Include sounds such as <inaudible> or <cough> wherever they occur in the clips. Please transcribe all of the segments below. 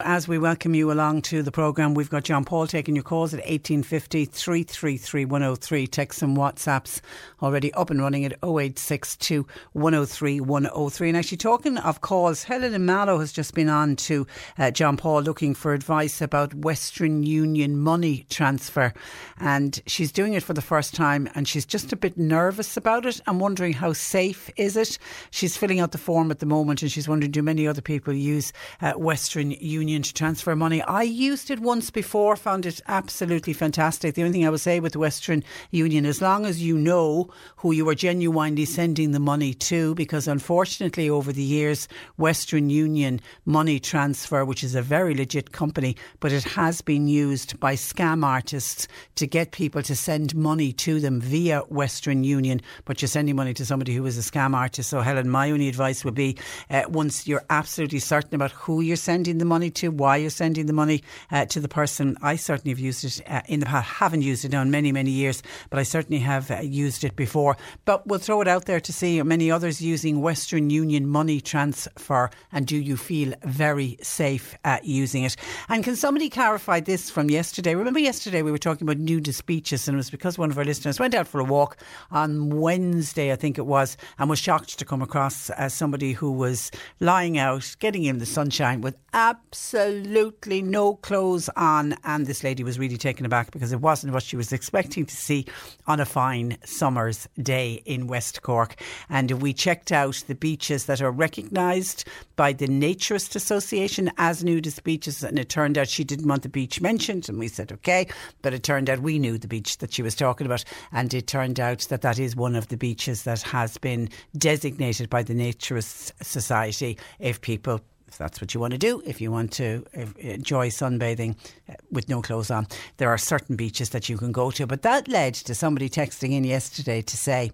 As we welcome you along to the programme, we've got John Paul taking your calls at 1850 333 103. Text and WhatsApps already up and running at 0862 103 103. And actually, talking of calls, Helen and Mallow has just been on to uh, John Paul looking for advice about Western Union money transfer. And she's doing it for the first time and she's just a bit nervous about it. I'm wondering how safe is it? She's filling out the form at the moment and she's wondering do many other people use uh, Western Union to transfer money? I used it once before, found it absolutely fantastic. The only thing I would say with Western Union, as long as you know who you are genuinely sending the money to, because unfortunately over the years, Western Union money transfer, which is a very legit company, but it has been used by scam artists to get people to send money to them via Western Union, but you're sending money to somebody who is a scam artist. So, Helen, my only advice would be uh, once you're absolutely certain about who you're sending the money to, why you're sending the money uh, to the person. I certainly have used it uh, in the past, haven't used it now in many, many years, but I certainly have uh, used it before. But we'll throw it out there to see many others using Western Union money transfer, and do you feel very safe at using it? And can somebody clarify this from yesterday? Remember, yesterday we were talking about nudist beaches, and it was because one of our listeners went out for a walk on Wednesday, I think it was, and was shocked to come across uh, somebody who was lying out, getting in the sunshine with absolutely no clothes on. And this lady was really taken aback because it wasn't what she was expecting to see on a fine summer's day in West Cork. And we checked out the beaches that are recognised by the Naturist Association as nudist beaches. And it turned out she didn't want the beach mentioned. And we said, okay. But it turned out we knew the beach that she was talking about. And it turned out that that is one of the beaches that has been designated by the Naturist Society if people if that's what you want to do, if you want to enjoy sunbathing uh, with no clothes on, there are certain beaches that you can go to. But that led to somebody texting in yesterday to say,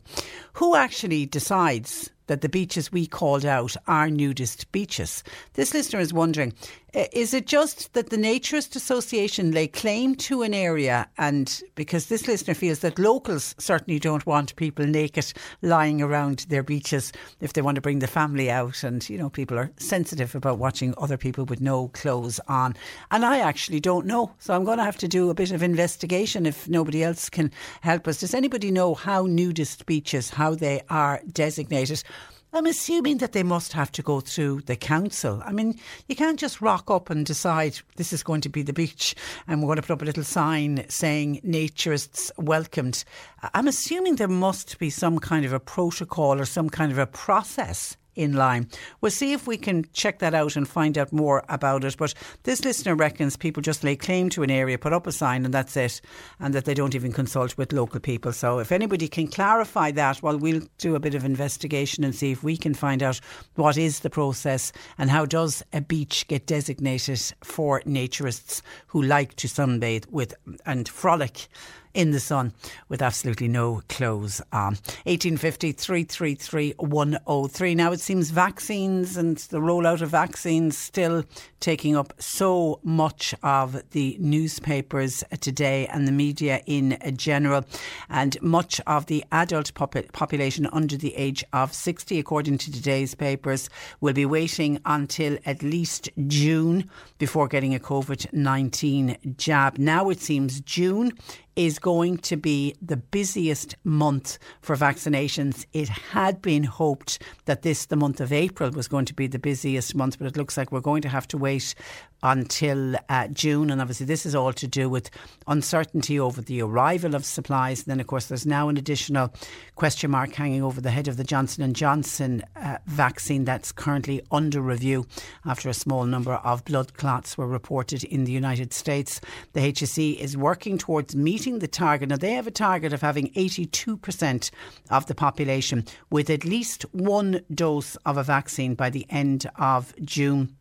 who actually decides that the beaches we called out are nudist beaches. This listener is wondering Uh, is it just that the Naturist Association lay claim to an area, and because this listener feels that locals certainly don't want people naked lying around their beaches if they want to bring the family out, and you know, people are sensitive about watching other people with no clothes on. And I actually don't know, so I'm going to have to do a bit of investigation if nobody else can help us. Does anybody know how nudist beaches, how they are designated? I'm assuming that they must have to go through the council. I mean, you can't just rock up and decide this is going to be the beach and we're going to put up a little sign saying naturists welcomed. I'm assuming there must be some kind of a protocol or some kind of a process in line. We'll see if we can check that out and find out more about it. But this listener reckons people just lay claim to an area, put up a sign, and that's it, and that they don't even consult with local people. So if anybody can clarify that, well, we'll do a bit of investigation and see if we can find out what is the process and how does a beach get designated for naturists who like to sunbathe with and frolic in the sun with absolutely no clothes on. 1850 333 103. Now it seems vaccines and the rollout of vaccines still taking up so much of the newspapers today and the media in general, and much of the adult pop- population under the age of 60, according to today's papers, will be waiting until at least June before getting a COVID 19 jab. Now it seems June is going to be the busiest month for vaccinations. It had been hoped that this, the month of April, was going to be the busiest month, but it looks like we're going to have to wait until uh, June. And obviously, this is all to do with uncertainty over the arrival of supplies. And then, of course, there's now an additional question mark hanging over the head of the Johnson and Johnson uh, vaccine that's currently under review after a small number of blood clots were reported in the United States. The HSE is working towards meeting the target. Now, they have a target of having 82% of the population with at least one dose of a vaccine by the end of June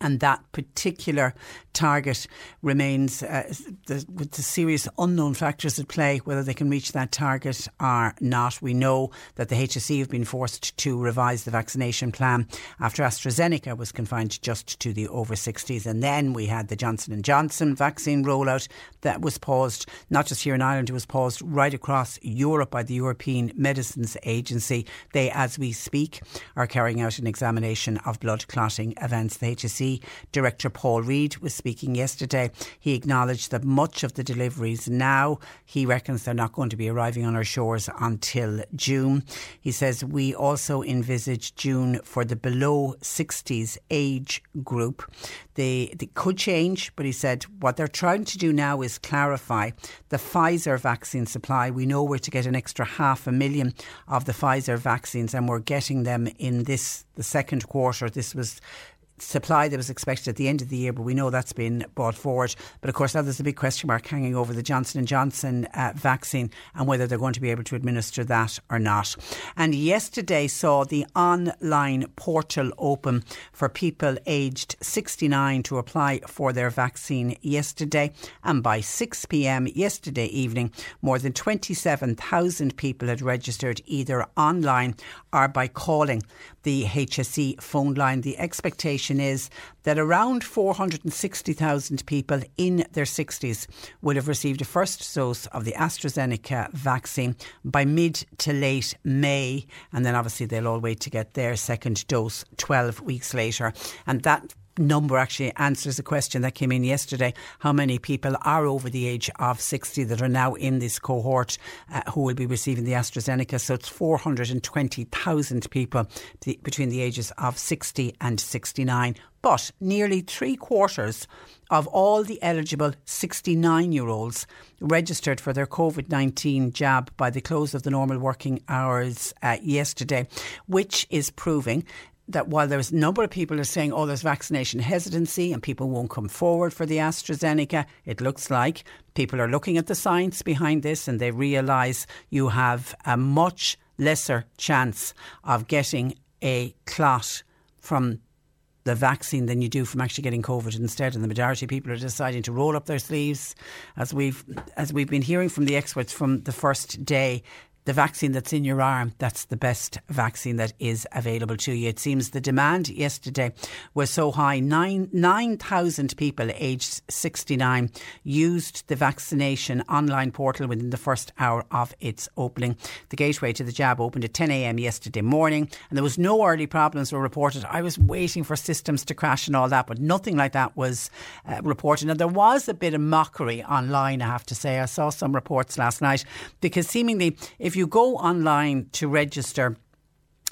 and that particular target remains uh, the, with the serious unknown factors at play whether they can reach that target or not. We know that the HSE have been forced to revise the vaccination plan after AstraZeneca was confined just to the over 60s, and then we had the Johnson and Johnson vaccine rollout that was paused not just here in Ireland, it was paused right across Europe by the European Medicines Agency. They, as we speak, are carrying out an examination of blood clotting events. The HSE Director Paul Reid was speaking yesterday. He acknowledged that much of the deliveries now, he reckons they're not going to be arriving on our shores until June. He says we also envisage June for the below 60s age group. They, they could change, but he said what they're trying to do now is clarify the Pfizer vaccine supply. We know we're to get an extra half a million of the Pfizer vaccines, and we're getting them in this the second quarter. This was supply that was expected at the end of the year, but we know that's been brought forward. But of course, now there's a big question mark hanging over the Johnson and Johnson uh, vaccine and whether they're going to be able to administer that or not. And yesterday saw the online portal open for people aged 69 to apply for their vaccine yesterday, and by 6 p.m. yesterday evening, more than 27,000 people had registered either online or by calling the HSE phone line. The expectation is that around 460,000 people in their 60s will have received a first dose of the AstraZeneca vaccine by mid to late May. And then obviously they'll all wait to get their second dose 12 weeks later. And that number actually answers a question that came in yesterday. How many people are over the age of 60 that are now in this cohort uh, who will be receiving the AstraZeneca? So it's 420,000 people between the ages of 60 and 69. But nearly three quarters of all the eligible 69 year olds registered for their COVID 19 jab by the close of the normal working hours uh, yesterday, which is proving that while there's a number of people are saying, oh, there's vaccination hesitancy and people won't come forward for the AstraZeneca, it looks like people are looking at the science behind this and they realise you have a much lesser chance of getting a clot from the vaccine than you do from actually getting COVID instead. And the majority of people are deciding to roll up their sleeves, as we've as we've been hearing from the experts from the first day the vaccine that's in your arm, that's the best vaccine that is available to you. It seems the demand yesterday was so high. 9,000 9, people aged 69 used the vaccination online portal within the first hour of its opening. The gateway to the jab opened at 10 a.m. yesterday morning and there was no early problems were reported. I was waiting for systems to crash and all that, but nothing like that was uh, reported. And there was a bit of mockery online, I have to say. I saw some reports last night because seemingly if you go online to register,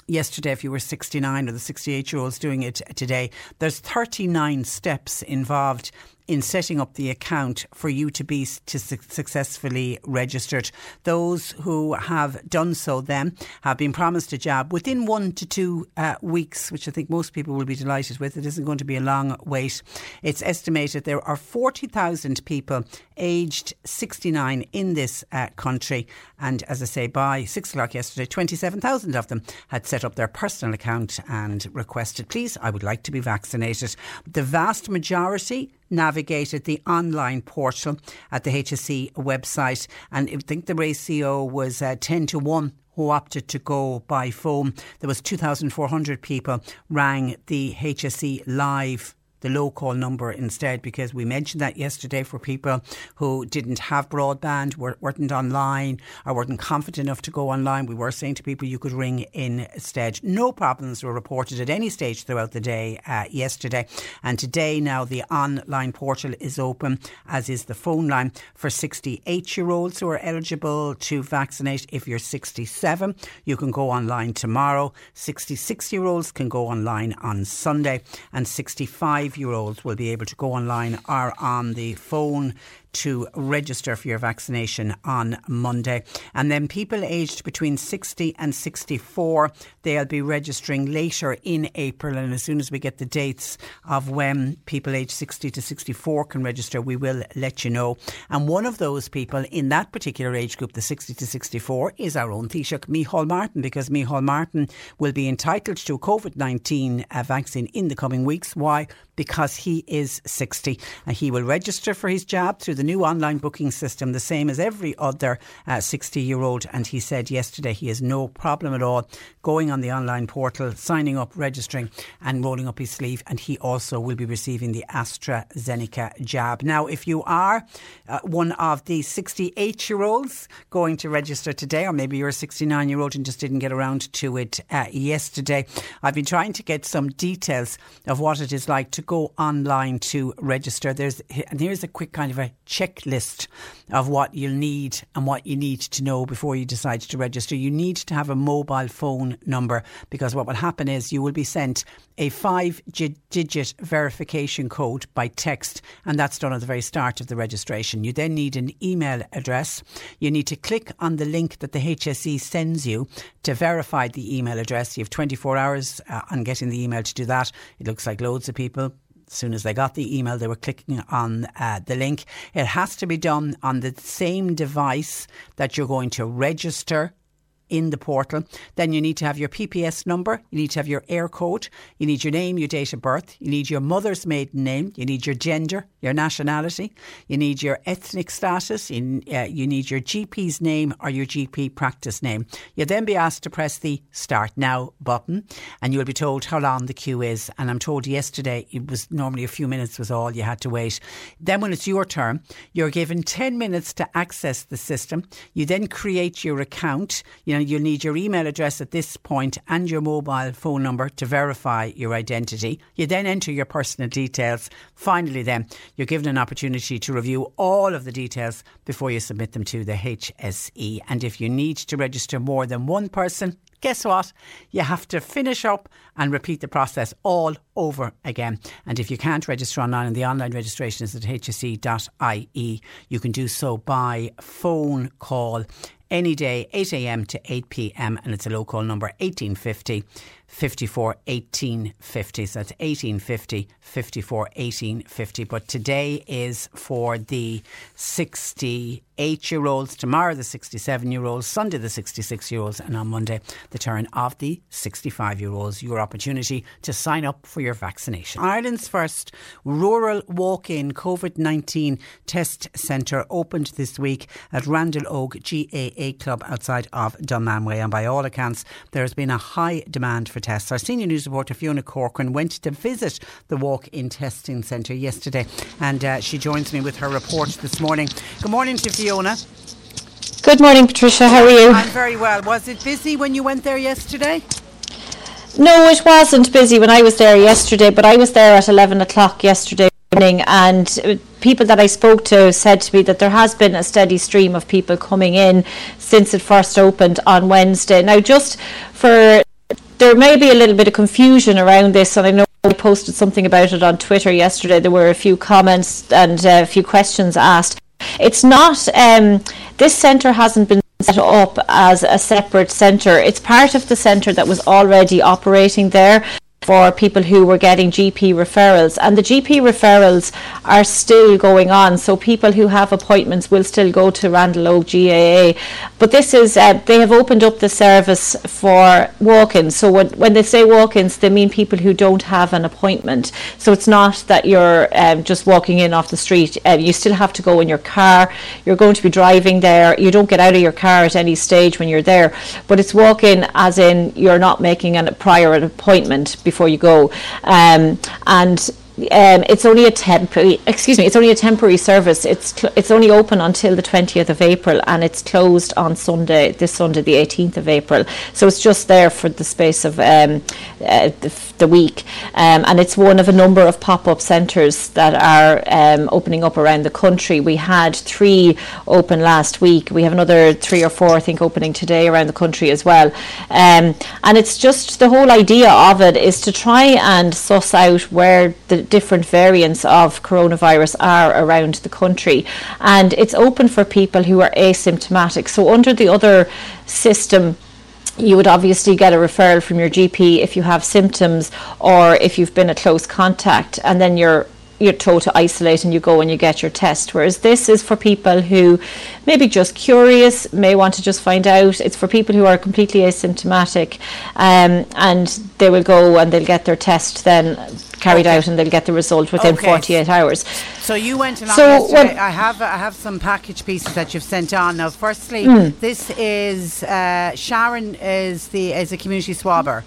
yesterday if you were 69 or the 68 year olds doing it today there's 39 steps involved in setting up the account for you to be to su- successfully registered. Those who have done so then have been promised a job within one to two uh, weeks, which I think most people will be delighted with. It isn't going to be a long wait. It's estimated there are 40,000 people aged 69 in this uh, country. And as I say, by six o'clock yesterday, 27,000 of them had set up their personal account and requested, please, I would like to be vaccinated. The vast majority navigated the online portal at the HSE website, and I think the ratio was uh, 10 to 1 who opted to go by phone. There was 2,400 people rang the HSE live the low call number instead because we mentioned that yesterday for people who didn't have broadband, weren't online, or weren't confident enough to go online. We were saying to people you could ring instead. No problems were reported at any stage throughout the day uh, yesterday. And today, now the online portal is open, as is the phone line for 68 year olds who are eligible to vaccinate. If you're 67, you can go online tomorrow. 66 year olds can go online on Sunday, and 65 year olds will be able to go online or on the phone to register for your vaccination on Monday. And then people aged between 60 and 64, they'll be registering later in April. And as soon as we get the dates of when people aged 60 to 64 can register, we will let you know. And one of those people in that particular age group, the 60 to 64, is our own Taoiseach, Micheál Martin, because Micheál Martin will be entitled to a COVID 19 uh, vaccine in the coming weeks. Why? Because he is 60 and he will register for his jab through the new online booking system, the same as every other 60 uh, year old. And he said yesterday he has no problem at all going on the online portal, signing up, registering, and rolling up his sleeve. And he also will be receiving the AstraZeneca jab. Now, if you are uh, one of the 68 year olds going to register today, or maybe you're a 69 year old and just didn't get around to it uh, yesterday, I've been trying to get some details of what it is like to go online to register. There's and here's a quick kind of a checklist of what you'll need and what you need to know before you decide to register. You need to have a mobile phone number because what will happen is you will be sent a five digit verification code by text, and that's done at the very start of the registration. You then need an email address. You need to click on the link that the HSE sends you to verify the email address. You have 24 hours uh, on getting the email to do that. It looks like loads of people as soon as they got the email, they were clicking on uh, the link. It has to be done on the same device that you're going to register in the portal. Then you need to have your PPS number, you need to have your Eircode, you need your name, your date of birth, you need your mother's maiden name, you need your gender, your nationality, you need your ethnic status, you, uh, you need your GP's name or your GP practice name. You'll then be asked to press the Start Now button and you'll be told how long the queue is. And I'm told yesterday it was normally a few minutes was all you had to wait. Then when it's your turn, you're given 10 minutes to access the system. You then create your account. You know, you'll need your email address at this point and your mobile phone number to verify your identity. You then enter your personal details. Finally, then, you're given an opportunity to review all of the details before you submit them to the HSE. And if you need to register more than one person, guess what? You have to finish up and repeat the process all over again. And if you can't register online, and the online registration is at hse.ie, you can do so by phone call any day, 8am to 8pm, and it's a local number 1850 54 1850. So that's 1850 54 1850. But today is for the 68 year olds, tomorrow the 67 year olds, Sunday the 66 year olds, and on Monday the turn of the 65 year olds. Your opportunity to sign up for your vaccination. Ireland's first rural walk in COVID 19 test centre opened this week at Randal Óg GAA Club outside of Dunmanway. And by all accounts, there has been a high demand for tests. Our senior news reporter Fiona Corcoran went to visit the walk in testing centre yesterday and uh, she joins me with her report this morning. Good morning to Fiona. Good morning, Patricia. How are you? I'm very well. Was it busy when you went there yesterday? No, it wasn't busy when I was there yesterday, but I was there at 11 o'clock yesterday morning and uh, people that I spoke to said to me that there has been a steady stream of people coming in since it first opened on Wednesday. Now, just for there may be a little bit of confusion around this, and I know I posted something about it on Twitter yesterday. There were a few comments and uh, a few questions asked. It's not, um, this centre hasn't been set up as a separate centre. It's part of the centre that was already operating there for people who were getting GP referrals. And the GP referrals are still going on. So people who have appointments will still go to Randal Óg GAA. But this is, uh, they have opened up the service for walk ins. So when, when they say walk ins, they mean people who don't have an appointment. So it's not that you're um, just walking in off the street. Uh, you still have to go in your car. You're going to be driving there. You don't get out of your car at any stage when you're there. But it's walk in as in you're not making a prior appointment before before you go. Um, and um, it's only a temporary. Excuse me. It's only a temporary service. It's cl- it's only open until the twentieth of April, and it's closed on Sunday. This Sunday, the eighteenth of April. So it's just there for the space of um, uh, the, the, week, um, and it's one of a number of pop-up centres that are um, opening up around the country. We had three open last week. We have another three or four, I think, opening today around the country as well. Um, and it's just the whole idea of it is to try and suss out where the different variants of coronavirus are around the country. And it's open for people who are asymptomatic. So, under the other system, you would obviously get a referral from your GP if you have symptoms or if you've been a close contact, and then you're you're told to isolate and you go and you get your test. Whereas this is for people who maybe just curious, may want to just find out. It's for people who are completely asymptomatic um, and they will go and they'll get their test then carried okay. out and they'll get the result within okay. 48 hours. So you went along so yesterday. I have I have some package pieces that you've sent on. Now, firstly, mm. this is uh, Sharon is the is a community swabber.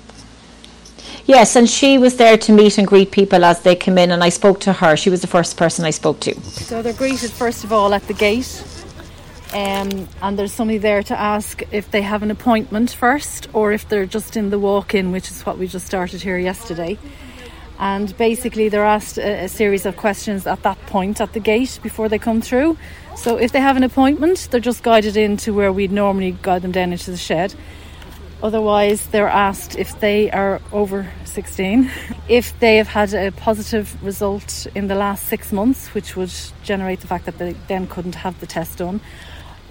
Yes, and she was there to meet and greet people as they come in, and I spoke to her. She was the first person I spoke to. So they're greeted first of all at the gate, um, and there's somebody there to ask if they have an appointment first or if they're just in the walk in, which is what we just started here yesterday. And basically, they're asked a, a series of questions at that point at the gate before they come through. So, if they have an appointment, they're just guided into where we'd normally guide them down into the shed. Otherwise, they're asked if they are over 16, if they have had a positive result in the last six months, which would generate the fact that they then couldn't have the test done.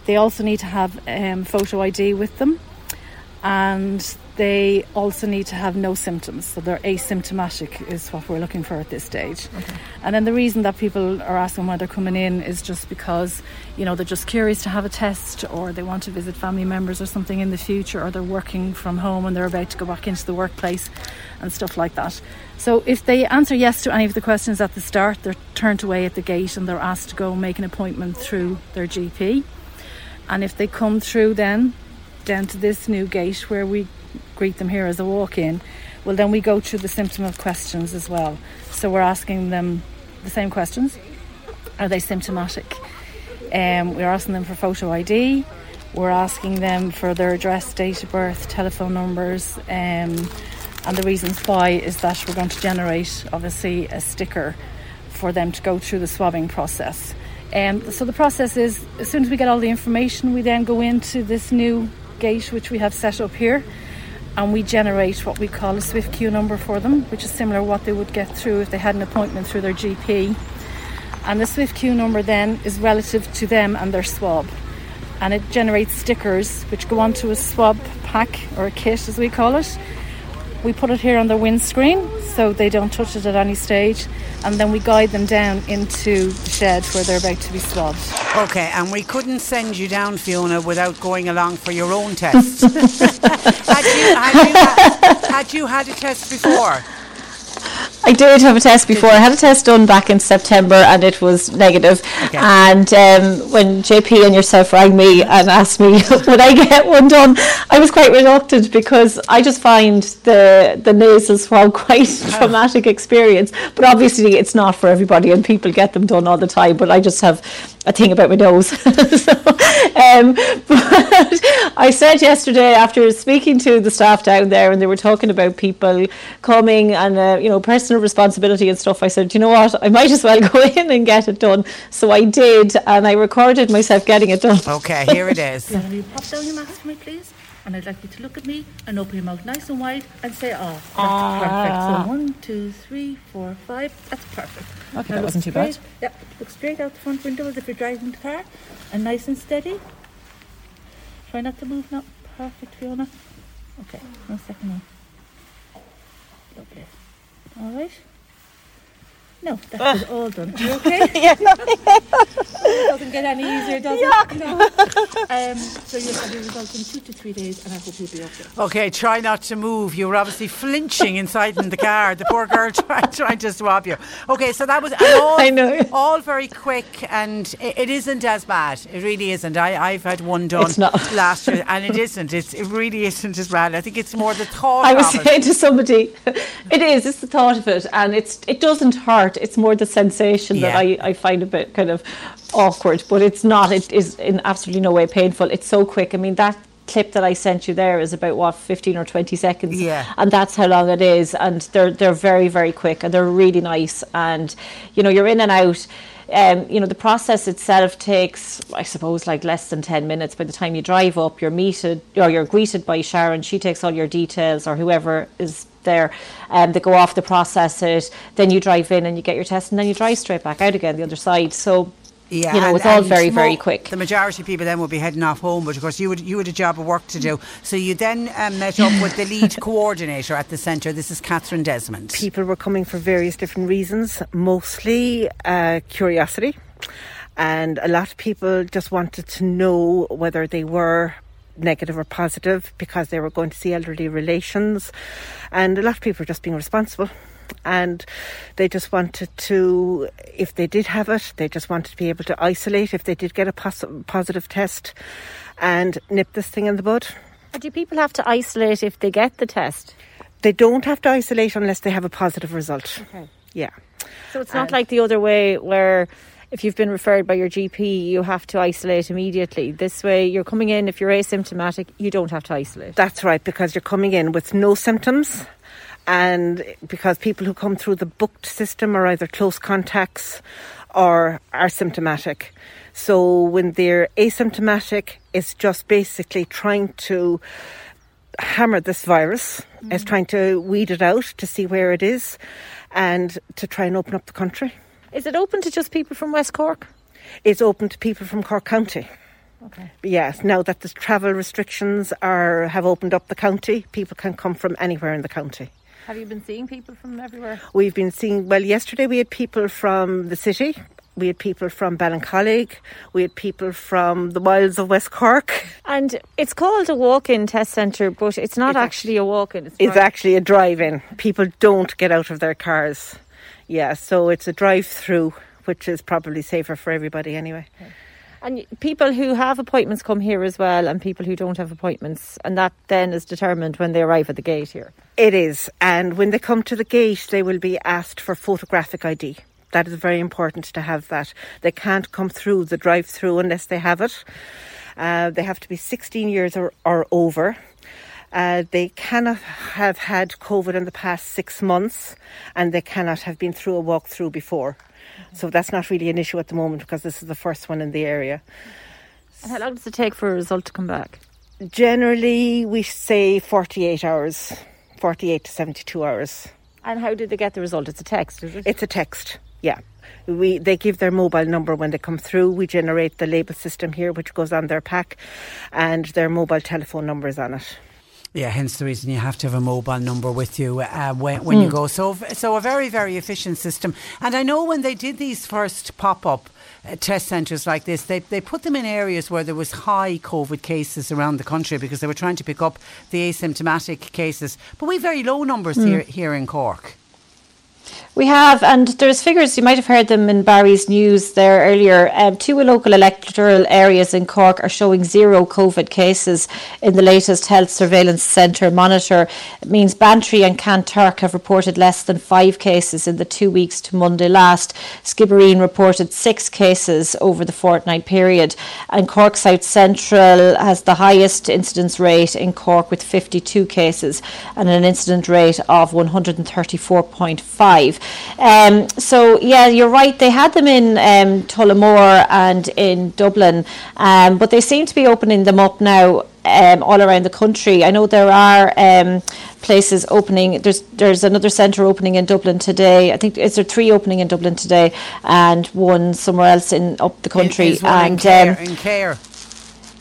They also need to have um, photo ID with them, and they also need to have no symptoms. So they're asymptomatic, is what we're looking for at this stage. Okay. And then the reason that people are asking why they're coming in is just because, you know, they're just curious to have a test or they want to visit family members or something in the future or they're working from home and they're about to go back into the workplace and stuff like that. So if they answer yes to any of the questions at the start, they're turned away at the gate and they're asked to go make an appointment through their GP. And if they come through then down to this new gate where we greet them here as a walk in, well, then we go through the symptom of questions as well. So we're asking them the same questions Are they symptomatic? Um, we're asking them for photo ID. We're asking them for their address, date of birth, telephone numbers, um, and the reasons why is that we're going to generate, obviously, a sticker for them to go through the swabbing process. Um, so the process is as soon as we get all the information, we then go into this new gate which we have set up here and we generate what we call a Swiftqueue number for them, which is similar to what they would get through if they had an appointment through their GP. And the Swiftqueue number then is relative to them and their swab. And it generates stickers which go onto a swab pack or a kit as we call it. We put it here on the windscreen so they don't touch it at any stage and then we guide them down into the shed where they're about to be swabbed. Okay, and we couldn't send you down, Fiona, without going along for your own test. <laughs> had, you, had, you had, had you had a test before? I did have a test before. I had a test done back in September and it was negative. Okay. And um, when JP and yourself rang me and asked me <laughs> would I get one done, I was quite reluctant because I just find the the nasal swab <laughs> quite a traumatic experience. But obviously it's not for everybody and people get them done all the time. But I just have a thing about my nose. <laughs> so, um, but I said yesterday after speaking to the staff down there and they were talking about people coming and uh, you know personal responsibility and stuff. I said, you know what, I might as well <laughs> go in and get it done. So I did, and I recorded myself getting it done. Okay, here it is. <laughs> Can you pop down your mask for me, please? And I'd like you to look at me and open your mouth nice and wide and say, oh, that's ah. perfect. So one, two, three, four, five. That's perfect. Okay, now that wasn't too bad. Yep, look straight out the front window as if you're driving the car and nice and steady. Try not to move now. Perfect, Fiona. Okay, one second now. Lovely. All right. No, that's uh. all done. You okay? <laughs> yeah. <laughs> No, it doesn't get any easier, does Yuck. it? No. Um, so you'll have your result in two to three days, and I hope you'll be okay. Okay, try not to move. You were obviously flinching inside in the car. The poor girl <laughs> tried, trying to swab you. Okay, so that was all, I know. all very quick, and it, it isn't as bad. It really isn't. I, I've had one done last year, and it isn't. It's, it really isn't as bad. I think it's more the thought. I was saying it. to somebody, it is. It's the thought of it, and it's it doesn't hurt part. It's more the sensation that I, I find a bit kind of awkward, but it's not. It is in absolutely no way painful. It's so quick. I mean, that clip that I sent you there is about what 15 or 20 seconds Yeah. and that's how long it is and they're they're very very quick and they're really nice and you know you're in and out um, you know the process itself takes I suppose like less than 10 minutes by the time you drive up you're meted or you're greeted by Sharon she takes all your details or whoever is there and they go off the process it then you drive in and you get your test and then you drive straight back out again the other side so Yeah, you know and- it's all very very quick The majority of people then will be heading off home, but of course you would you had a job of work to do. So you then um, met up with the lead <laughs> coordinator at the centre. This is Catherine Desmond. people were coming for various different reasons, mostly uh, curiosity. And a lot of people just wanted to know whether they were negative or positive because they were going to see elderly relations. And a lot of people were just being responsible. And they just wanted to, if they did have it, they just wanted to be able to isolate if they did get a pos- positive test and nip this thing in the bud. do people have to isolate if they get the test They don't have to isolate unless they have a positive result. Okay. Yeah. So it's not like the other way where if you've been referred by your GP, you have to isolate immediately. This way, you're coming in, if you're asymptomatic, you don't have to isolate. That's right, because you're coming in with no symptoms. And because people who come through the booked system are either close contacts or are symptomatic. So when they're asymptomatic, it's just basically trying to hammer this virus, it's mm. trying to weed it out to see where it is and to try and open up the country. Is it open to just people from West Cork? It's open to people from Cork County. Okay. Yes, now that the travel restrictions are have opened up the county, people can come from anywhere in the county. Have you been seeing people from everywhere? We've been seeing, well, yesterday we had people from the city, we had people from Ballincollig, we had people from the wilds of West Cork. And it's called a walk-in test centre, but it's not actually a walk-in. It's, It's actually a drive in. People don't get out of their cars. Yeah, so it's a drive through, which is probably safer for everybody anyway. And people who have appointments come here as well, and people who don't have appointments, and that then is determined when they arrive at the gate here. It is. And when they come to the gate, they will be asked for photographic ID. That is very important to have that. They can't come through the drive through unless they have it. Uh, they have to be 16 years or, or over. Uh, they cannot have had COVID in the past six months and they cannot have been through a walkthrough before. So that's not really an issue at the moment because this is the first one in the area. And how long does it take for a result to come back? Generally, we say 48 hours, 48 to 72 hours. And how did they get the result? It's a text, is it? It's a text, yeah. We they give their mobile number when they come through. We generate the label system here, which goes on their pack, and their mobile telephone numbers on it. Yeah, hence the reason you have to have a mobile number with you uh, when, when you go. So, so a very, very efficient system. And I know when they did these first pop-up uh, test centres like this, they they put them in areas where there was high COVID cases around the country because they were trying to pick up the asymptomatic cases. But we have very low numbers here here in Cork. We have, and there's figures, you might have heard them in Barry's news there earlier. Um, two local electoral areas in Cork are showing zero COVID cases in the latest Health Surveillance Centre monitor. It means Bantry and Kanturk have reported less than five cases in the two weeks to Monday last. Skibbereen reported six cases over the fortnight period. And Cork South Central has the highest incidence rate in Cork with 52 cases and an incident rate of 134.5. Um, so, yeah, you're right. They had them in um, Tullamore and in Dublin, um, but they seem to be opening them up now. Um, all around the country, I know there are um, places opening. There's there's another centre opening in Dublin today. I think is there three opening in Dublin today, and one somewhere else in up the country. In and care, um, in care.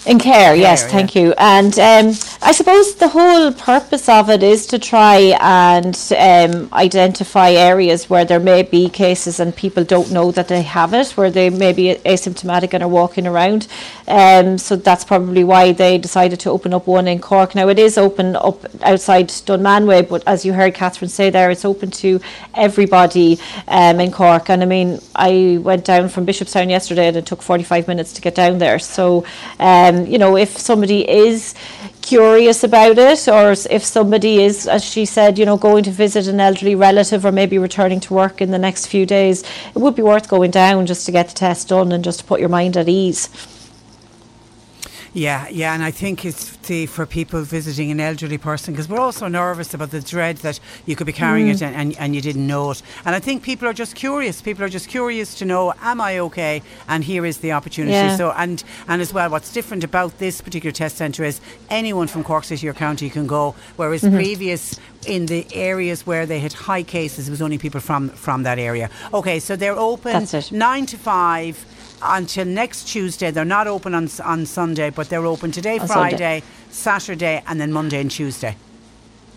In care, yes, Care, thank you. And um, I suppose the whole purpose of it is to try and um, identify areas where there may be cases and people don't know that they have it, where they may be asymptomatic and are walking around. Um, so that's probably why they decided to open up one in Cork. Now it is open up outside Dunmanway, but as you heard Catherine say there, it's open to everybody um, in Cork. And I mean, I went down from Bishopstown yesterday and it took 45 minutes to get down there. So um, you know, if somebody is curious about it, or if somebody is, as she said, you know, going to visit an elderly relative or maybe returning to work in the next few days, it would be worth going down just to get the test done and just to put your mind at ease. Yeah, yeah, and I think it's the, for people visiting an elderly person because we're also nervous about the dread that you could be carrying mm. it and, and, and, you didn't know it. And I think people are just curious. People are just curious to know, am I okay? And here is the opportunity. Yeah. So and and as well, what's different about this particular test centre is anyone from Cork City or County can go, whereas mm-hmm. previous in the areas where they had high cases, it was only people from from that area. Okay, so they're open nine to five until next Tuesday. They're not open on on Sunday, but they're open today, on Friday, Sunday. Saturday, and then Monday and Tuesday.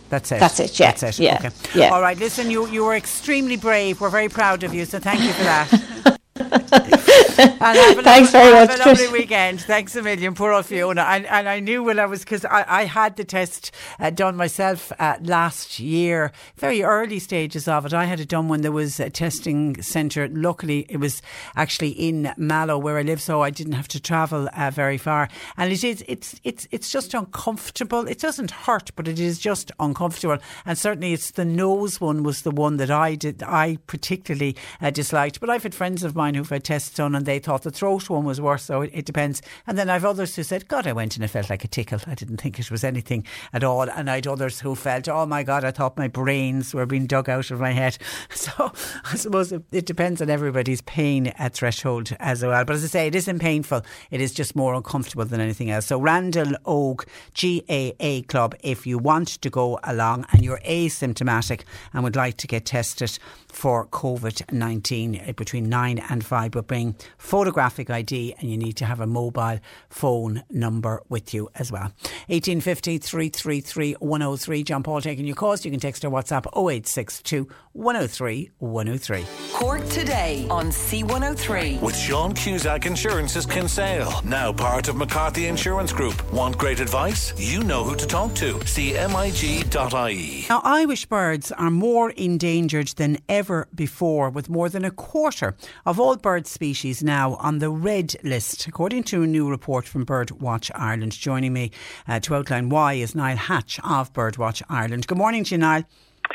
That's it. That's it. Yeah. That's it. Yeah. Okay. Yeah. All right. Listen, you you were extremely brave. We're very proud of you. So thank you for that. <laughs> Thanks very much. Have a lovely weekend. Thanks a million. Poor old Fiona. And, and I knew when I was, because I, I had the test uh, done myself uh, last year, very early stages of it. I had it done when there was a testing centre. Luckily, it was actually in Mallow where I live, so I didn't have to travel uh, very far. And it is, it's, it's, it's just uncomfortable. It doesn't hurt, but it is just uncomfortable. And certainly it's the nose one was the one that I did, I particularly uh, disliked. But I've had friends of mine who've had tests done and they thought the throat one was worse, so it, it, depends. And then I've others who said, God, I went and it felt like a tickle. I didn't think it was anything at all. And I'd others who felt, oh my God, I thought my brains were being dug out of my head. <laughs> So I suppose it, it depends on everybody's pain at threshold as well. But as I say, it isn't painful, it is just more uncomfortable than anything else. So Randal Óg GAA Club, if you want to go along and you're asymptomatic and would like to get tested for COVID 19 uh, between 9 and 5, but bring photographic ID and you need to have a mobile phone number with you as well. 1850 333 103. John Paul taking your calls. You can text or WhatsApp 0862 103 103. Cork today on C103. With Sean Cusack Insurance's Kinsale, now part of McCarthy Insurance Group. Want great advice? You know who to talk to. CMIG.ie. Now, Irish birds are more endangered than ever before, with more than a quarter of all bird species now on the red list, according to a new report from Birdwatch Ireland. Joining me uh, to outline why is Niall Hatch of Birdwatch Ireland. Good morning to you, Niall.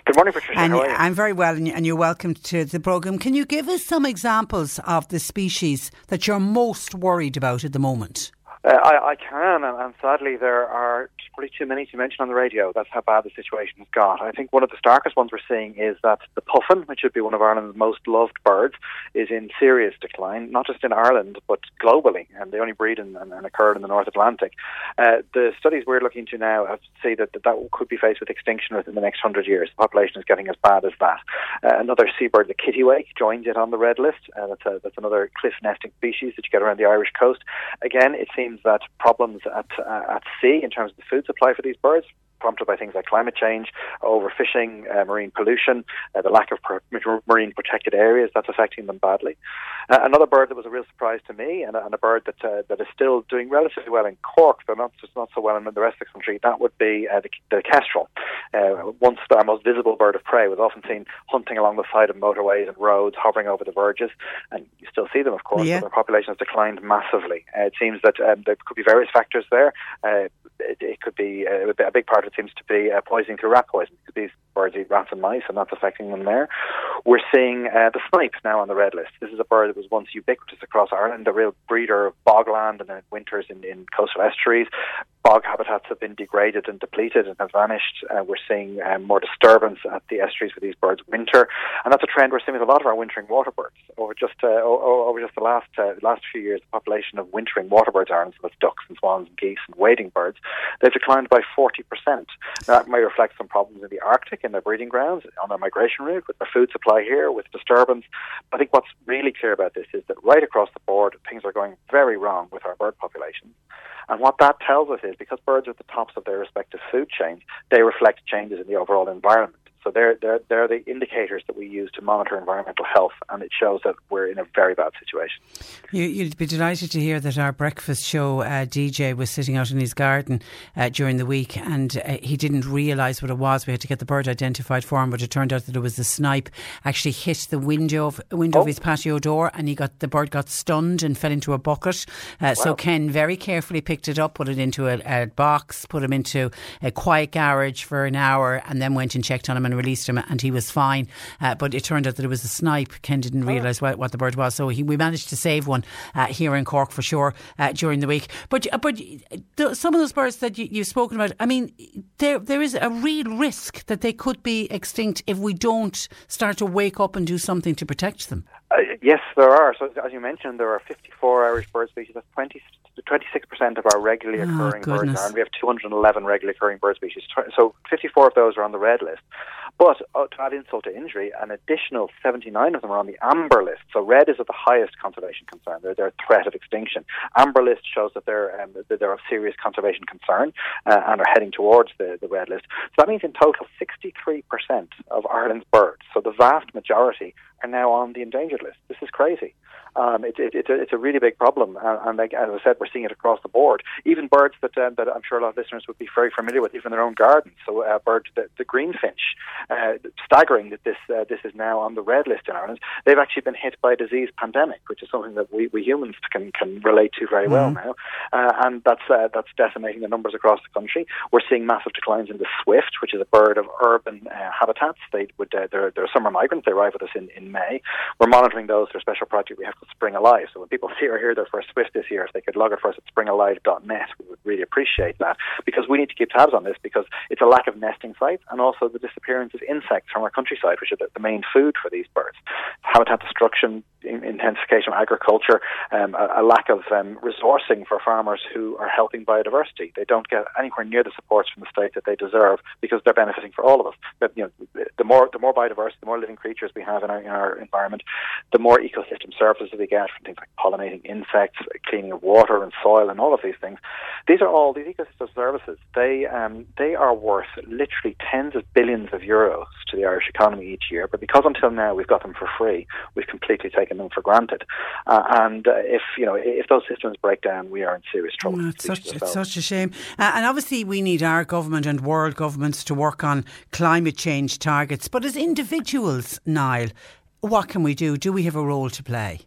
Good morning, Patricia. And I'm very well, and you're welcome to the programme. Can you give us some examples of the species that you're most worried about at the moment? Uh, I, I, can, and, and, sadly, there are probably too many to mention on the radio. That's how bad the situation has got. I think one of the starkest ones we're seeing is that the puffin, which should be one of Ireland's most loved birds, is in serious decline, not just in Ireland, but globally, and they only breed and, and, and occur in the North Atlantic. Uh, the studies we're looking to now have say that, that that could be faced with extinction within the next hundred years. The population is getting as bad as that. Uh, another seabird, the kittiwake, joins it on the red list. Uh, that's, a, that's another cliff nesting species that you get around the Irish coast. Again, it seems that problems at uh, at sea in terms of the food supply for these birds prompted by things like climate change, overfishing, uh, marine pollution, uh, the lack of marine protected areas, that's affecting them badly. Uh, another bird that was a real surprise to me, and, and a bird that uh, that is still doing relatively well in Cork, but not just not so well in the rest of the country, that would be uh, the, the kestrel. Uh, once the most visible bird of prey, was often seen hunting along the side of motorways and roads, hovering over the verges, and you still see them, of course, yeah. but their population has declined massively. it seems that um, there could be various factors there it, it could be uh, a big part of seems to be uh, poisoning through rat poison because these birds eat rats and mice, and that's affecting them there. We're seeing uh, the snipe now on the red list. This is a bird that was once ubiquitous across Ireland, a real breeder of bogland and then winters in, in coastal estuaries. Bog habitats have been degraded and depleted and have vanished. Uh, we're seeing um, more disturbance at the estuaries where these birds winter, and that's a trend we're seeing with a lot of our wintering waterbirds. Over just uh, over just the last uh, last few years, the population of wintering water waterbirds, Ireland, so that's ducks and swans and geese and wading birds, they've declined by 40%. Now, that may reflect some problems in the Arctic in their breeding grounds, on their migration route, with their food supply here, with disturbance. I think what's really clear about this is that right across the board, things are going very wrong with our bird populations. And what that tells us is because birds are at the tops of their respective food chains, they reflect changes in the overall environment. So they're, they're, they're the indicators that we use to monitor environmental health, and it shows that we're in a very bad situation. You, would be delighted to hear that our breakfast show uh, DJ was sitting out in his garden uh, during the week and uh, he didn't realise what it was. We had to get the bird identified for him, but it turned out that it was the snipe actually hit the window of, window oh. of his patio door and he got the bird got stunned and fell into a bucket. Uh, wow. So Ken very carefully picked it up, put it into a, a box, put him into a quiet garage for an hour and then went and checked on him and released him and he was fine. Uh, but it turned out that it was a snipe. Ken didn't oh. realise what, what, the bird was. So he, we managed to save one uh, here in Cork for sure uh, during the week. But uh, but some of those birds that you, you've spoken about, I mean, there there is a real risk that they could be extinct if we don't start to wake up and do something to protect them. Uh, yes, there are. So, as you mentioned, there are 54 Irish bird species. That's 20, 26% of our regularly oh, occurring oh, birds are, and we have 211 regularly occurring bird species. So 54 of those are on the red list. But uh, to add insult to injury, an additional 79 of them are on the amber list. So red is of the highest conservation concern. They're, they're a threat of extinction. Amber list shows that they're, um, that they're of serious conservation concern uh, and are heading towards the, the red list. So that means in total 63% of Ireland's birds, so the vast majority, are now on the endangered list. This is crazy. Um, it, it, it's, a, it's a really big problem, and, and like, as I said, we're seeing it across the board. Even birds that um, that I'm sure a lot of listeners would be very familiar with, even their own gardens. So, uh, bird the, the greenfinch, uh, staggering that this uh, this is now on the red list in Ireland. They've actually been hit by a disease pandemic, which is something that we, we humans can can relate to very well mm-hmm. now, uh, and that's uh, that's decimating the numbers across the country. We're seeing massive declines in the swift, which is a bird of urban uh, habitats. They would uh, they're, they're summer migrants. They arrive with us in, in May. We're monitoring those through a special project we have Spring Alive. So when people <laughs> see or hear their first Swift this year, if they could log it for us at springalive.net, we would really appreciate that because we need to keep tabs on this because it's a lack of nesting sites and also the disappearance of insects from our countryside, which are the, the main food for these birds. Habitat destruction, intensification of agriculture, um, a, a, lack of um, resourcing for farmers who are helping biodiversity. They don't get anywhere near the supports from the state that they deserve because they're benefiting for all of us. But, you know, the more the more biodiversity, the more living creatures we have in our in our environment, the more ecosystem services we get from things like pollinating insects, cleaning of water and soil, and all of these things. These are all these ecosystem services. They um, they are worth literally tens of billions of euros to the Irish economy each year. But because until now we've got them for free, we've completely taken them for granted. Uh, and uh, if you know if those systems break down, we are in serious trouble. Oh, it's, such, it's such a shame. Uh, and obviously, we need our government and world governments to work on climate change targets. But as individuals, Niall, what can we do? Do we have a role to play?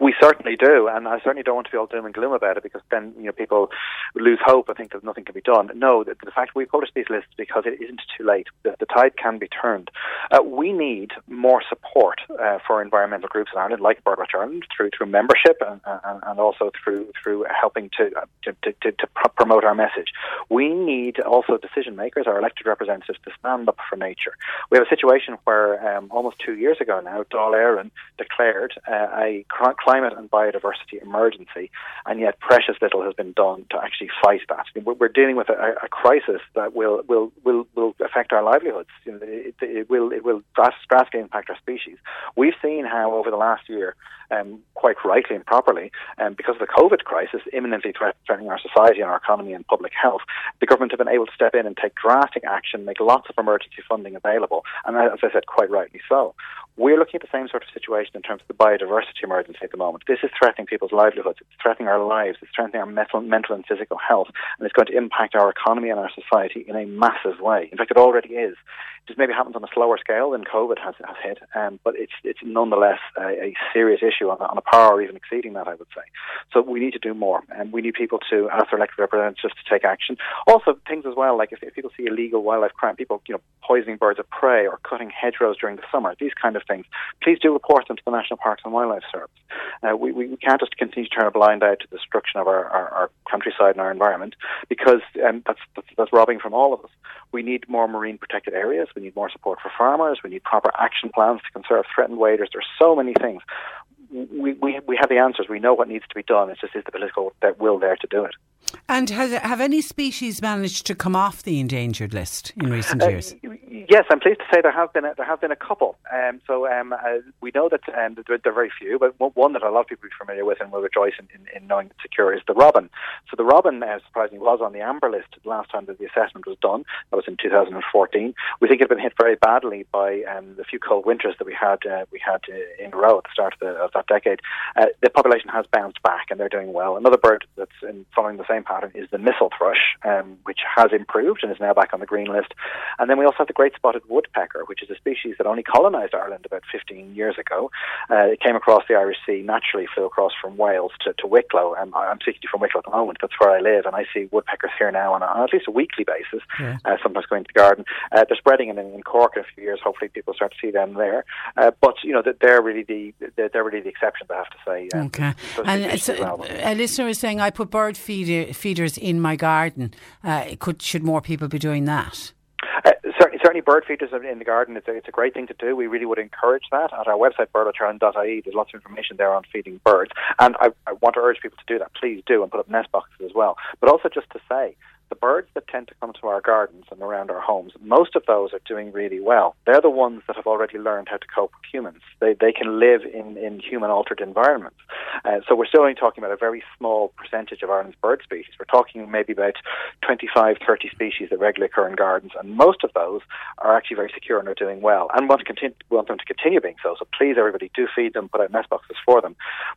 We certainly do, and I certainly don't want to be all doom and gloom about it because then you know people lose hope. I think that nothing can be done. No, the, the fact we publish these lists because it isn't too late. The, the tide can be turned. Uh, we need more support uh, for environmental groups in Ireland, like Birdwatch Ireland, through through membership and, and, and also through through helping to uh, to, to, to, to promote our message. We need also decision makers, our elected representatives, to stand up for nature. We have a situation where um, almost two years ago now, Dáil Éireann declared uh, a climate and biodiversity emergency, and yet precious little has been done to actually fight that. We're dealing with a, a crisis that will will will will affect our livelihoods. It, it, will it will drastically impact our species. We've seen how over the last year, um, quite rightly and properly, um, because of the COVID crisis imminently threatening our society and our economy and public health, the government have been able to step in and take drastic action, make lots of emergency funding available, and as I said, quite rightly so. We're looking at the same sort of situation in terms of the biodiversity emergency at the moment. This is threatening people's livelihoods, it's threatening our lives, it's threatening our mental, mental and physical health, and it's going to impact our economy and our society in a massive way. In fact, it already is. It just maybe happens on a slower scale than COVID has, has hit, um, but it's it's nonetheless a, a serious issue on, on a par or even exceeding that, I would say. So we need to do more, and we need people to ask their elected representatives to take action. Also, things as well, like if, if people see illegal wildlife crime, people you know poisoning birds of prey or cutting hedgerows during the summer, these kind of things, please do report them to the National Parks and Wildlife Service. Uh, we, we can't just continue to turn a blind eye to the destruction of our, our, our countryside and our environment because um, that's, that's, that's robbing from all of us. We need more marine protected areas. We need more support for farmers. We need proper action plans to conserve threatened waders. There's so many things. We, we, we have the answers. We know what needs to be done. It's just is the political will there to do it. And has, have any species managed to come off the endangered list in recent uh, years? Yes, I'm pleased to say there have been a, there have been a couple. Um, so um, uh, we know that um, there, are very few, but one that a lot of people are familiar with and will rejoice in, in, in knowing it's secure is the robin. So the robin, uh, surprisingly, was on the amber list the last time that the assessment was done. That was in 2014. We think it had been hit very badly by um, the few cold winters that we had uh, we had uh, in a row at the start of, the, of that decade. Uh, the population has bounced back and they're doing well. Another bird that's in, following the same pattern is the mistle thrush, um, which has improved and is now back on the green list. And then we also have the great spotted woodpecker, which is a species that only colonised Ireland about 15 years ago. Uh, it came across the Irish Sea naturally, flew across from Wales to, to Wicklow. Um, I'm speaking to you from Wicklow at the moment. That's where I live, and I see woodpeckers here now on, a, on at least a weekly basis. Yeah. Uh, sometimes going to the garden. Uh, they're spreading in, in Cork in a few years. Hopefully, people start to see them there. Uh, but you know, they're really the they're really the exception. I have to say. Um, okay. And so, a listener is saying, I put bird feeder, feeders in my garden. Uh, could should more people be doing that? Uh, certainly, certainly, bird feeders in the garden. It's a, it's a great thing to do. We really would encourage that. At our website, birdwatchireland.ie, there's lots of information there on feeding birds. And I, I want to urge people to do that. Please do, and put up nest boxes as well. But also just to say, the birds that tend to come to our gardens and around our homes, most of those are doing really well. They're the ones that have already learned how to cope with humans. They, they can live in, in human altered environments. Uh, so we're still only talking about a very small percentage of Ireland's bird species. We're talking maybe about 25, 30 species that regularly occur in gardens, and most of those are actually very secure and are doing well and want, to continue, want them to continue being so. So please, everybody, do feed them, put out nest boxes for them.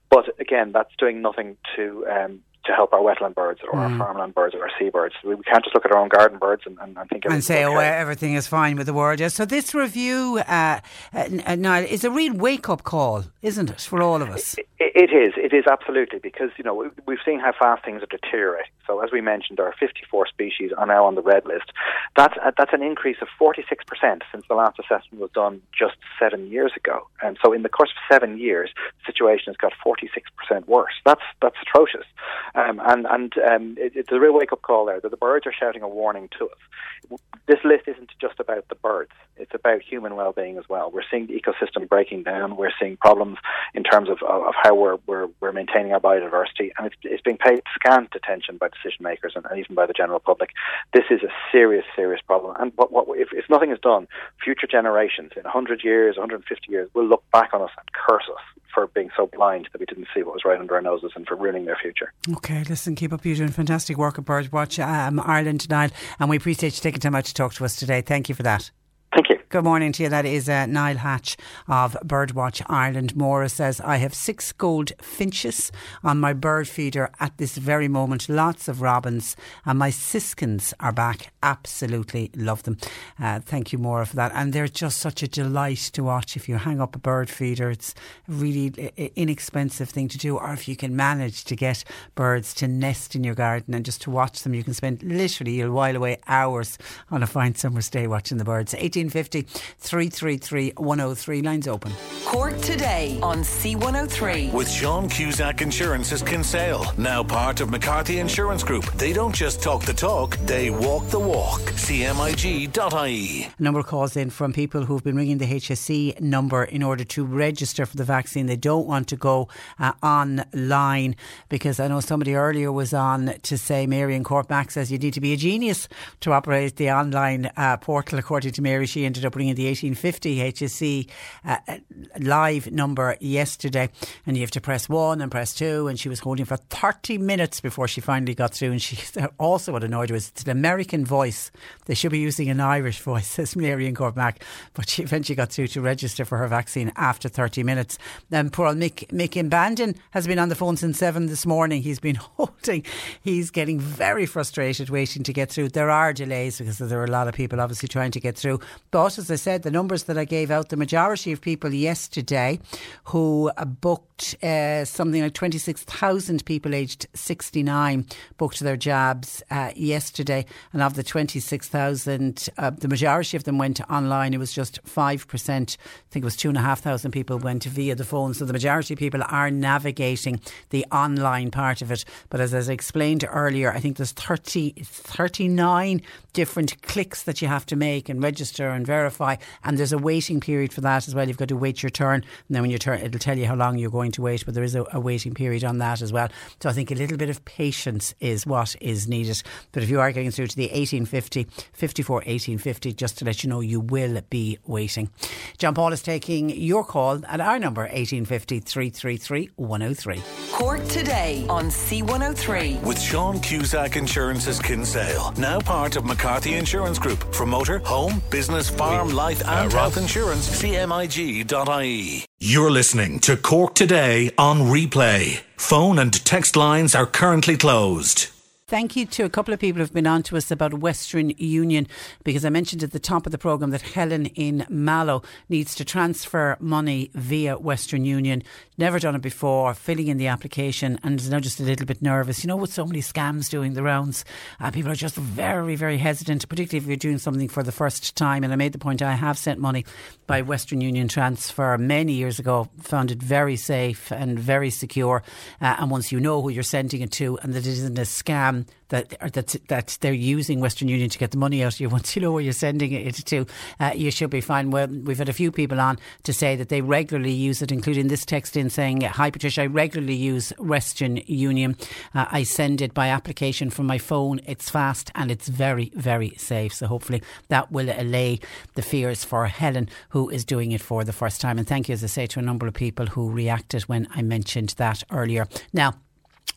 But again, that's doing nothing to um, to help our wetland birds or mm. our farmland birds or our seabirds. We, we can't just look at our own garden birds and, and, and think and say, okay. oh, everything is fine with the world. Yeah. So this review, uh, uh, Niall, is a real wake up call, isn't it, for all of us? It, it is. It is absolutely because you know we've seen how fast things are deteriorating. So as we mentioned, there are 54 species are now on the red list. That's uh, that's an increase of 46 percent since the last assessment was done just seven years ago. And so in the course of seven years, the situation has got 46 percent worse. That's that's atrocious. Um, and and um, it, it's a real wake up call there that the birds are shouting a warning to us. This list isn't just about the birds; it's about human well being as well. We're seeing the ecosystem breaking down. We're seeing problems in terms of, of how we're, we're, we're maintaining our biodiversity, and it's, it's being paid scant attention by decision makers and, and even by the general public. This is a serious, serious problem. And what, what, if, if nothing is done, future generations in 100 years, 150 years will look back on us and curse us for being so blind that we didn't see what was right under our noses and for ruining their future. Okay, listen, keep up. You're doing fantastic work at Birdwatch um, Ireland tonight, and we appreciate you taking time out to talk to us today. Thank you for that. Thank you. Good morning to you. That is uh, Niall Hatch of Birdwatch Ireland. Morris says, I have six gold finches on my bird feeder at this very moment. Lots of robins, and my siskins are back. Absolutely love them. Uh, thank you, Maura, for that. And they're just such a delight to watch. If you hang up a bird feeder, it's a really inexpensive thing to do. Or if you can manage to get birds to nest in your garden and just to watch them, you can spend literally, you'll while away hours on a fine summer's day watching the birds. 1850 333 103. Lines open. Cork today on C103. With Sean Cusack Insurance's Kinsale, now part of McCarthy Insurance Group. They don't just talk the talk, they walk the walk. CMIG.ie. A number of calls in from people who've been ringing the HSE number in order to register for the vaccine. They don't want to go uh, online because I know somebody earlier was on to say Mary in Cork says you need to be a genius to operate the online uh, portal. According to Mary, she ended up ringing the 1850 HSE uh, live number yesterday, and you have to press one and press two, and she was holding for 30 minutes before she finally got through. And she <laughs> also what annoyed her was it's an American voice. They should be using an Irish voice, <laughs> says Mary in Cormac. But she eventually got through to register for her vaccine after 30 minutes. Then poor old Mick, Mick has been on the phone since seven this morning. He's been <laughs> holding, he's getting very frustrated waiting to get through. There are delays because there are a lot of people obviously trying to get through. But as I said, the numbers that I gave out, the majority of people yesterday who booked uh, something like 26,000 people aged 69 booked their jabs uh, yesterday. And of the 26,000, uh, the majority of them went online. It was just 5%. I think it was 2,500 people went via the phone. So the majority of people are navigating the online part of it. But as, as I explained earlier, I think there's 30, 39 different clicks that you have to make and register and verify verify. And there's a waiting period for that as well. You've got to wait your turn. And then when you turn, it'll tell you how long you're going to wait, but there is a, a waiting period on that as well. So I think a little bit of patience is what is needed. But if you are getting through to the 1850, 54 1850, just to let you know, you will be waiting. John Paul is taking your call at our number 1850 333 103. Cork today on C103. With Sean Cusack Insurance's Kinsale, now part of McCarthy Insurance Group. For motor, home, business, farm, life, and uh, health insurance, cmig.ie. You're listening to Cork Today on replay. Phone and text lines are currently closed. Thank you to a couple of people who've been on to us about Western Union because I mentioned at the top of the programme that Helen in Mallow needs to transfer money via Western Union. Never done it before, filling in the application and is now just a little bit nervous. You know, with so many scams doing the rounds, uh, people are just very, very hesitant, particularly if you're doing something for the first time. And I made the point I have sent money by Western Union transfer many years ago, found it very safe and very secure. Uh, and once you know who you're sending it to and that it isn't a scam, that that that they're using Western Union to get the money out of you. <laughs> Once you know where you're sending it to, uh, you should be fine. Well, we've had a few people on to say that they regularly use it, including this text in saying, "Hi Patricia, I regularly use Western Union. Uh, I send it by application from my phone. It's fast and it's very very safe. So hopefully that will allay the fears for Helen, who is doing it for the first time. And thank you, as I say, to a number of people who reacted when I mentioned that earlier. Now.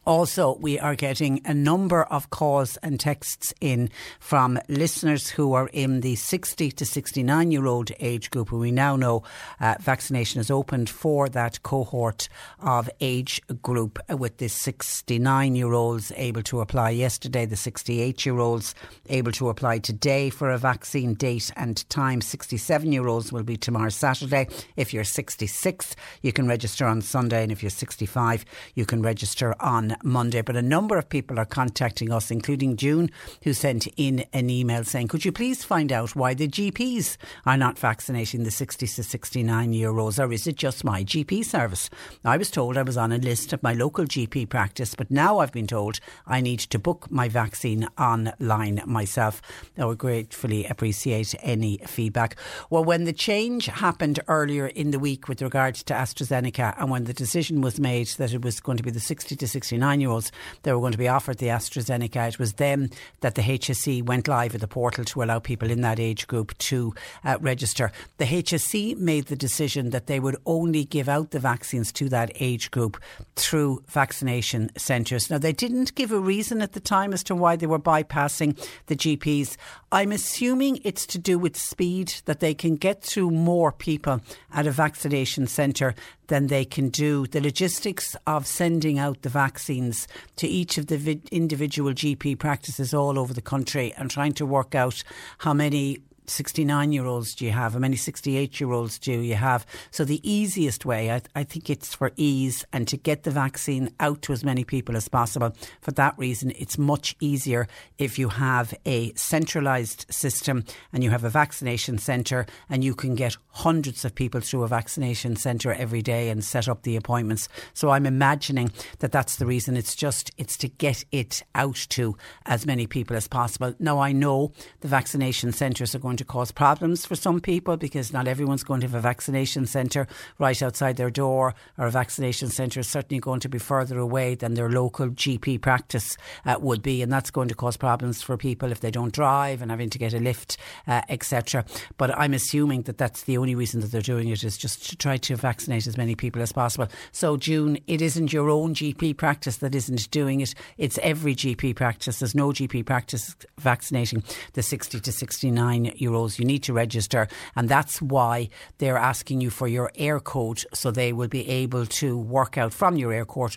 Also, we are getting a number of calls and texts in from listeners who are in the 60 to 69 year old age group. And we now know uh, vaccination is opened for that cohort of age group, with the 69 year olds able to apply yesterday, the 68 year olds able to apply today for a vaccine date and time. 67 year olds will be tomorrow, Saturday. If you're 66, you can register on Sunday, and if you're 65, you can register on Monday. But a number of people are contacting us, including June, who sent in an email saying, Could you please find out why the GPs are not vaccinating the 60 to 69 year olds, or is it just my GP service? I was told I was on a list of my local GP practice, but now I've been told I need to book my vaccine online myself. I would gratefully appreciate any feedback. Well, when the change happened earlier in the week with regards to AstraZeneca, and when the decision was made that it was going to be the 60 to 69 year olds that were going to be offered the AstraZeneca, it was then that the HSE went live with the portal to allow people in that age group to uh, register. The HSE made the decision that they would only give out the vaccines to that age group through vaccination centres. Now, they didn't give a reason at the time as to why they were bypassing the GPs. I'm assuming it's to do with speed, that they can get through more people at a vaccination centre than they can do. The logistics of sending out the vaccines to each of the vi- individual GP practices all over the country and trying to work out how many 69 year olds do you have? How many 68 year olds do you have? So, the easiest way, I, I, think it's for ease and to get the vaccine out to as many people as possible. For that reason, it's much easier if you have a centralised system and you have a vaccination centre and you can get hundreds of people through a vaccination centre every day and set up the appointments. So, I'm imagining that that's the reason. It's just, it's to get it out to as many people as possible. Now, I know the vaccination centres are going going to cause problems for some people because not everyone's going to have a vaccination centre right outside their door, or a vaccination centre is certainly going to be further away than their local GP practice uh, would be, and that's going to cause problems for people if they don't drive and having to get a lift, uh, etc. But I'm assuming that that's the only reason that they're doing it is just to try to vaccinate as many people as possible. So, June, it isn't your own GP practice that isn't doing it; it's every GP practice. There's no GP practice vaccinating the 60 to 69 euros. You need to register, and that's why they're asking you for your Eircode, so they will be able to work out from your Eircode code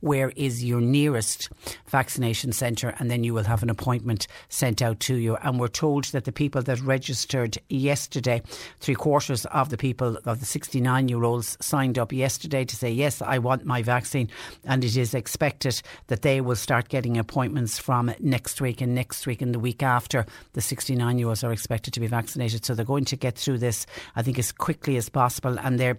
where is your nearest vaccination centre? And then you will have an appointment sent out to you. And we're told that the people that registered yesterday three quarters of the people of the 69 year olds signed up yesterday to say yes I want my vaccine. And it is expected that they will start getting appointments from next week and next week and the week after the 69 year olds are expected to be vaccinated. So they're going to get through this I think as quickly as possible. And they're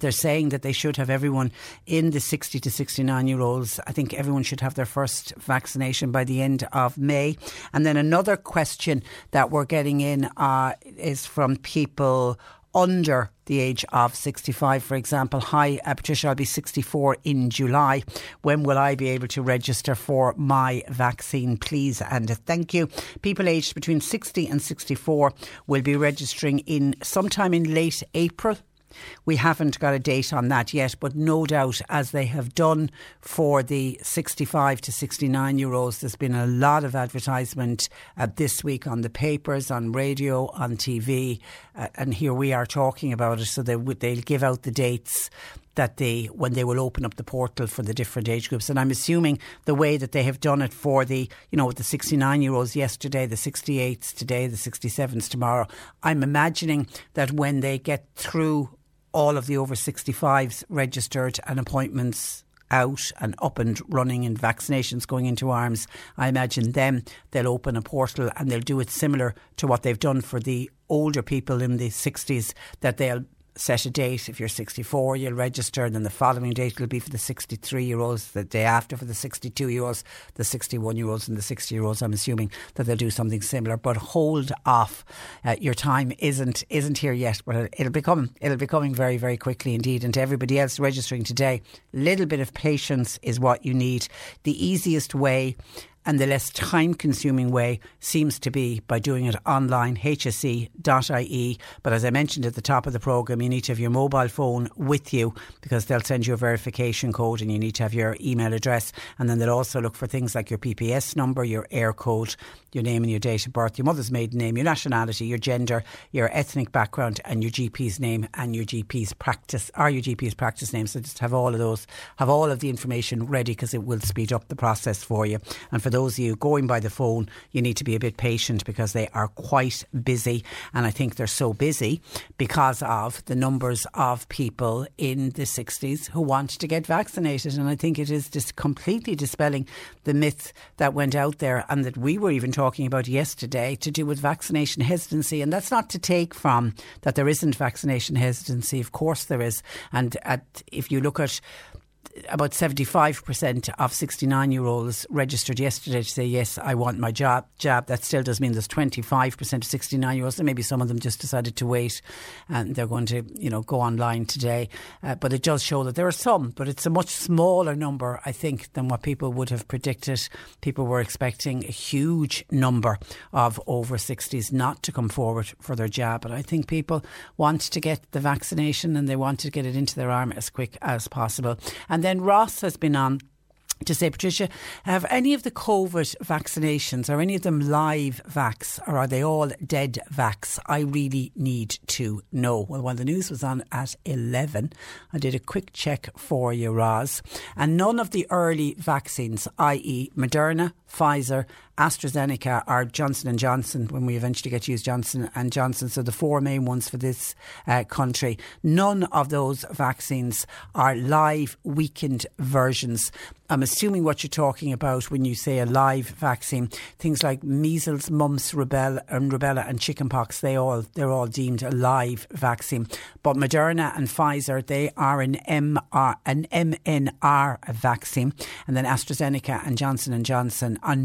they're saying that they should have everyone in the 60 to 69 year olds. I think everyone should have their first vaccination by the end of May. And then another question that we're getting in uh, is from people under the age of 65, for example. Hi, uh, Patricia, I'll be 64 in July. When will I be able to register for my vaccine, please? And thank you. People aged between 60 and 64 will be registering in sometime in late April we haven't got a date on that yet, but no doubt, as they have done for the 65 to 69 year olds, there's been a lot of advertisement uh, this week on the papers, on radio, on TV, uh, and here we are talking about it. So they they'll give out the dates that they when they will open up the portal for the different age groups. And I'm assuming the way that they have done it for the you know the 69 year olds yesterday, the 68s today, the 67s tomorrow. I'm imagining that when they get through all of the over 65s registered and appointments out and up and running and vaccinations going into arms, I imagine them, they'll open a portal and they'll do it similar to what they've done for the older people in the 60s, that they'll set a date. If you're 64, you'll register, and then the following date will be for the 63 year olds, the day after for the 62 year olds, the 61 year olds, and the 60 year olds. I'm assuming that they'll do something similar. But hold off. Uh, your time isn't isn't here yet, but it'll be coming. It'll be coming very very quickly indeed. And to everybody else registering today, little bit of patience is what you need. The easiest way and the less time consuming way seems to be by doing it online, hse.ie. But as I mentioned at the top of the programme, you need to have your mobile phone with you because they'll send you a verification code and you need to have your email address. And then they'll also look for things like your PPS number, your Eircode, your name and your date of birth, your mother's maiden name, your nationality, your gender, your ethnic background, and your GP's name and your GP's practice, or your GP's practice name. So just have all of those, have all of the information ready because it will speed up the process for you. And for those of you going by the phone, you need to be a bit patient because they are quite busy. And I think they're so busy because of the numbers of people in the 60s who want to get vaccinated. And I think it is just completely dispelling the myth that went out there and that we were even talking about yesterday to do with vaccination hesitancy. And that's not to take from that there isn't vaccination hesitancy. Of course there is. And at, if you look at about 75% of 69 year olds registered yesterday to say, Yes, I want my job. jab. That still does mean there's 25% of 69 year olds, and maybe some of them just decided to wait and they're going to, you know, go online today. Uh, but it does show that there are some, but it's a much smaller number, I think, than what people would have predicted. People were expecting a huge number of over 60s not to come forward for their jab. But I think people want to get the vaccination and they want to get it into their arm as quick as possible. And then Ross has been on to say, Patricia, have any of the COVID vaccinations, are any of them live vax, or are they all dead vax? I really need to know. Well, while the news was on at 11, I did a quick check for you, Roz, and none of the early vaccines, i.e., Moderna, Pfizer, AstraZeneca or Johnson and Johnson when we eventually get to use Johnson and Johnson. So the four main ones for this uh, country. None of those vaccines are live weakened versions. I'm assuming what you're talking about when you say a live vaccine, things like measles, mumps, rubella, and rubella and chickenpox, they all they're all deemed a live vaccine. But Moderna and Pfizer, they are an MR, an MNR vaccine, and then AstraZeneca and Johnson and Johnson are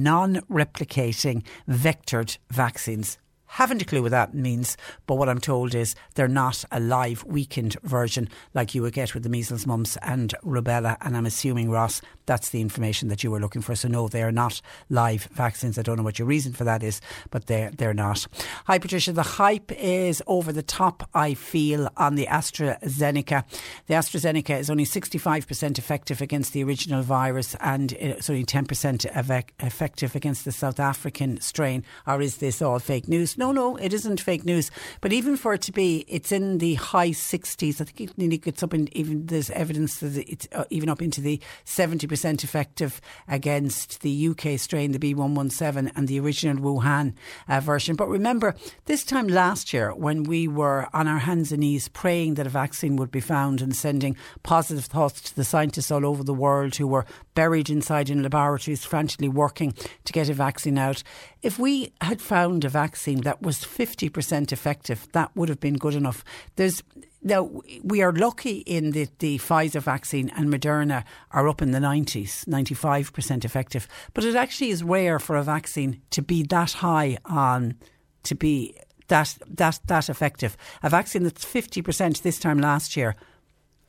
non-replicating vectored vaccines. Haven't a clue what that means, but what I'm told is they're not a live weakened version like you would get with the measles, mumps, and rubella. And I'm assuming, Ross, that's the information that you were looking for. So, no, they are not live vaccines. I don't know what your reason for that is, but they're, they're not. Hi, Patricia. The hype is over the top, I feel, on the AstraZeneca. The AstraZeneca is only 65% effective against the original virus and it's only 10% effective against the South African strain. Or is this all fake news? No, no, it isn't fake news. But even for it to be, it's in the high 60s. I think it nearly gets up in even there's evidence that it's uh, even up into the 70% effective against the UK strain, the B117, and the original Wuhan uh, version. But remember, this time last year, when we were on our hands and knees praying that a vaccine would be found and sending positive thoughts to the scientists all over the world who were buried inside in laboratories, frantically working to get a vaccine out, if we had found a vaccine that was 50% effective, that would have been good enough. There's now, we are lucky in that the Pfizer vaccine and Moderna are up in the 90s, 95% effective. But it actually is rare for a vaccine to be that high on, to be that, that, that effective. A vaccine that's 50% this time last year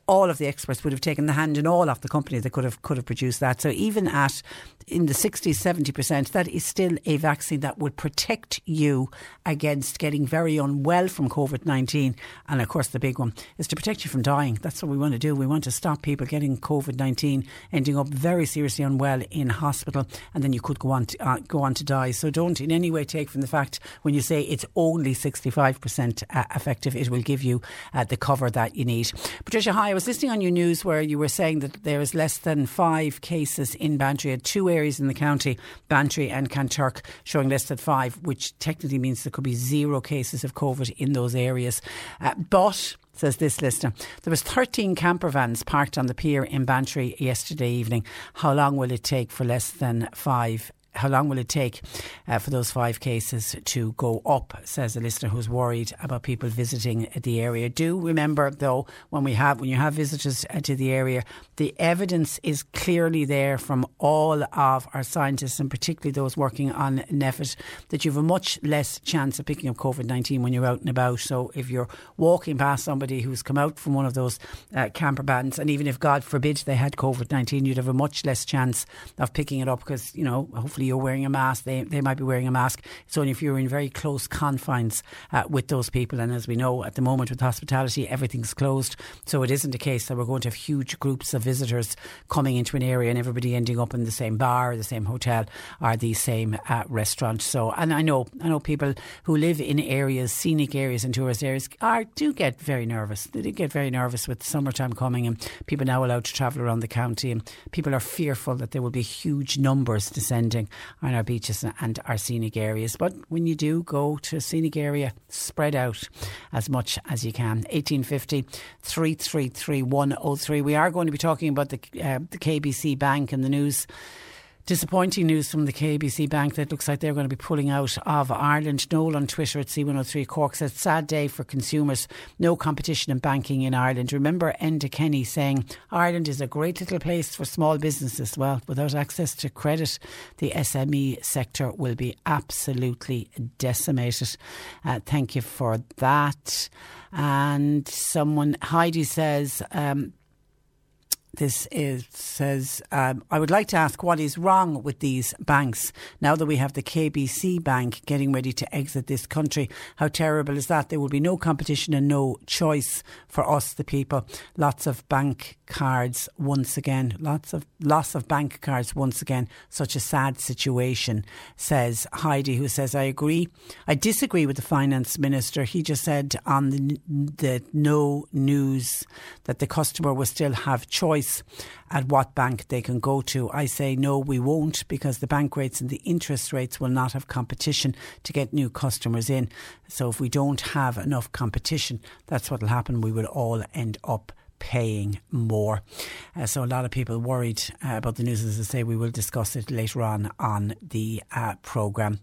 all of the experts would have taken the hand in all of the companies that could have could have produced that. So even at in the 60s, 70%, that is still a vaccine that would protect you against getting very unwell from COVID 19. And of course, the big one is to protect you from dying. That's what we want to do. We want to stop people getting COVID 19, ending up very seriously unwell in hospital, and then you could go on to, uh, go on to die. So don't in any way take from the fact when you say it's only 65% uh, effective, it will give you uh, the cover that you need. Patricia, hi. I was listening on your news where you were saying that there is less than five cases in Bantry at two areas in the county, Bantry and Kanturk, showing less than five, which technically means there could be zero cases of COVID in those areas. Uh, but says this listener. There was 13 camper vans parked on the pier in Bantry yesterday evening. How long will it take for less than five how long will it take uh, for those five cases to go up? Says a listener who's worried about people visiting the area. Do remember though, when we have when you have visitors uh, to the area, the evidence is clearly there from all of our scientists and particularly those working on NPHET that you have a much less chance of picking up COVID nineteen when you're out and about. So if you're walking past somebody who's come out from one of those uh, camper vans, and even if God forbid they had COVID nineteen, you'd have a much less chance of picking it up because you know hopefully you're wearing a mask, they, they might be wearing a mask. It's only if you're in very close confines uh, with those people. And as we know, at the moment with hospitality, everything's closed. So it isn't a case that we're going to have huge groups of visitors coming into an area and everybody ending up in the same bar, the same hotel, or the same uh, restaurant. So, and I know, I know people who live in areas, scenic areas and tourist areas, are do get very nervous. They do get very nervous with summertime coming and people now allowed to travel around the county and people are fearful that there will be huge numbers descending on our beaches and our scenic areas. But when you do go to a scenic area, spread out as much as you can. 1850 333 103. We are going to be talking about the, uh, the KBC Bank and the news Disappointing news from the KBC Bank that looks like they're going to be pulling out of Ireland. Noel on Twitter at C103 Cork says, sad day for consumers. No competition in banking in Ireland. Remember Enda Kenny saying, Ireland is a great little place for small businesses. Well, without access to credit, the SME sector will be absolutely decimated. Uh, thank you for that. And someone, Heidi says, um, this is, says, um, I would like to ask what is wrong with these banks now that we have the KBC Bank getting ready to exit this country. How terrible is that? There will be no competition and no choice for us, the people. Lots of bank cards once again. Lots of loss of bank cards once again. Such a sad situation, says Heidi, who says, I agree. I disagree with the finance minister. He just said on the, the no news that the customer will still have choice at what bank they can go to. I say no, we won't because the bank rates and the interest rates will not have competition to get new customers in. So if we don't have enough competition, that's what will happen. We will all end up paying more. Uh, so a lot of people worried uh, about the news. As I say, we will discuss it later on on the uh, programme.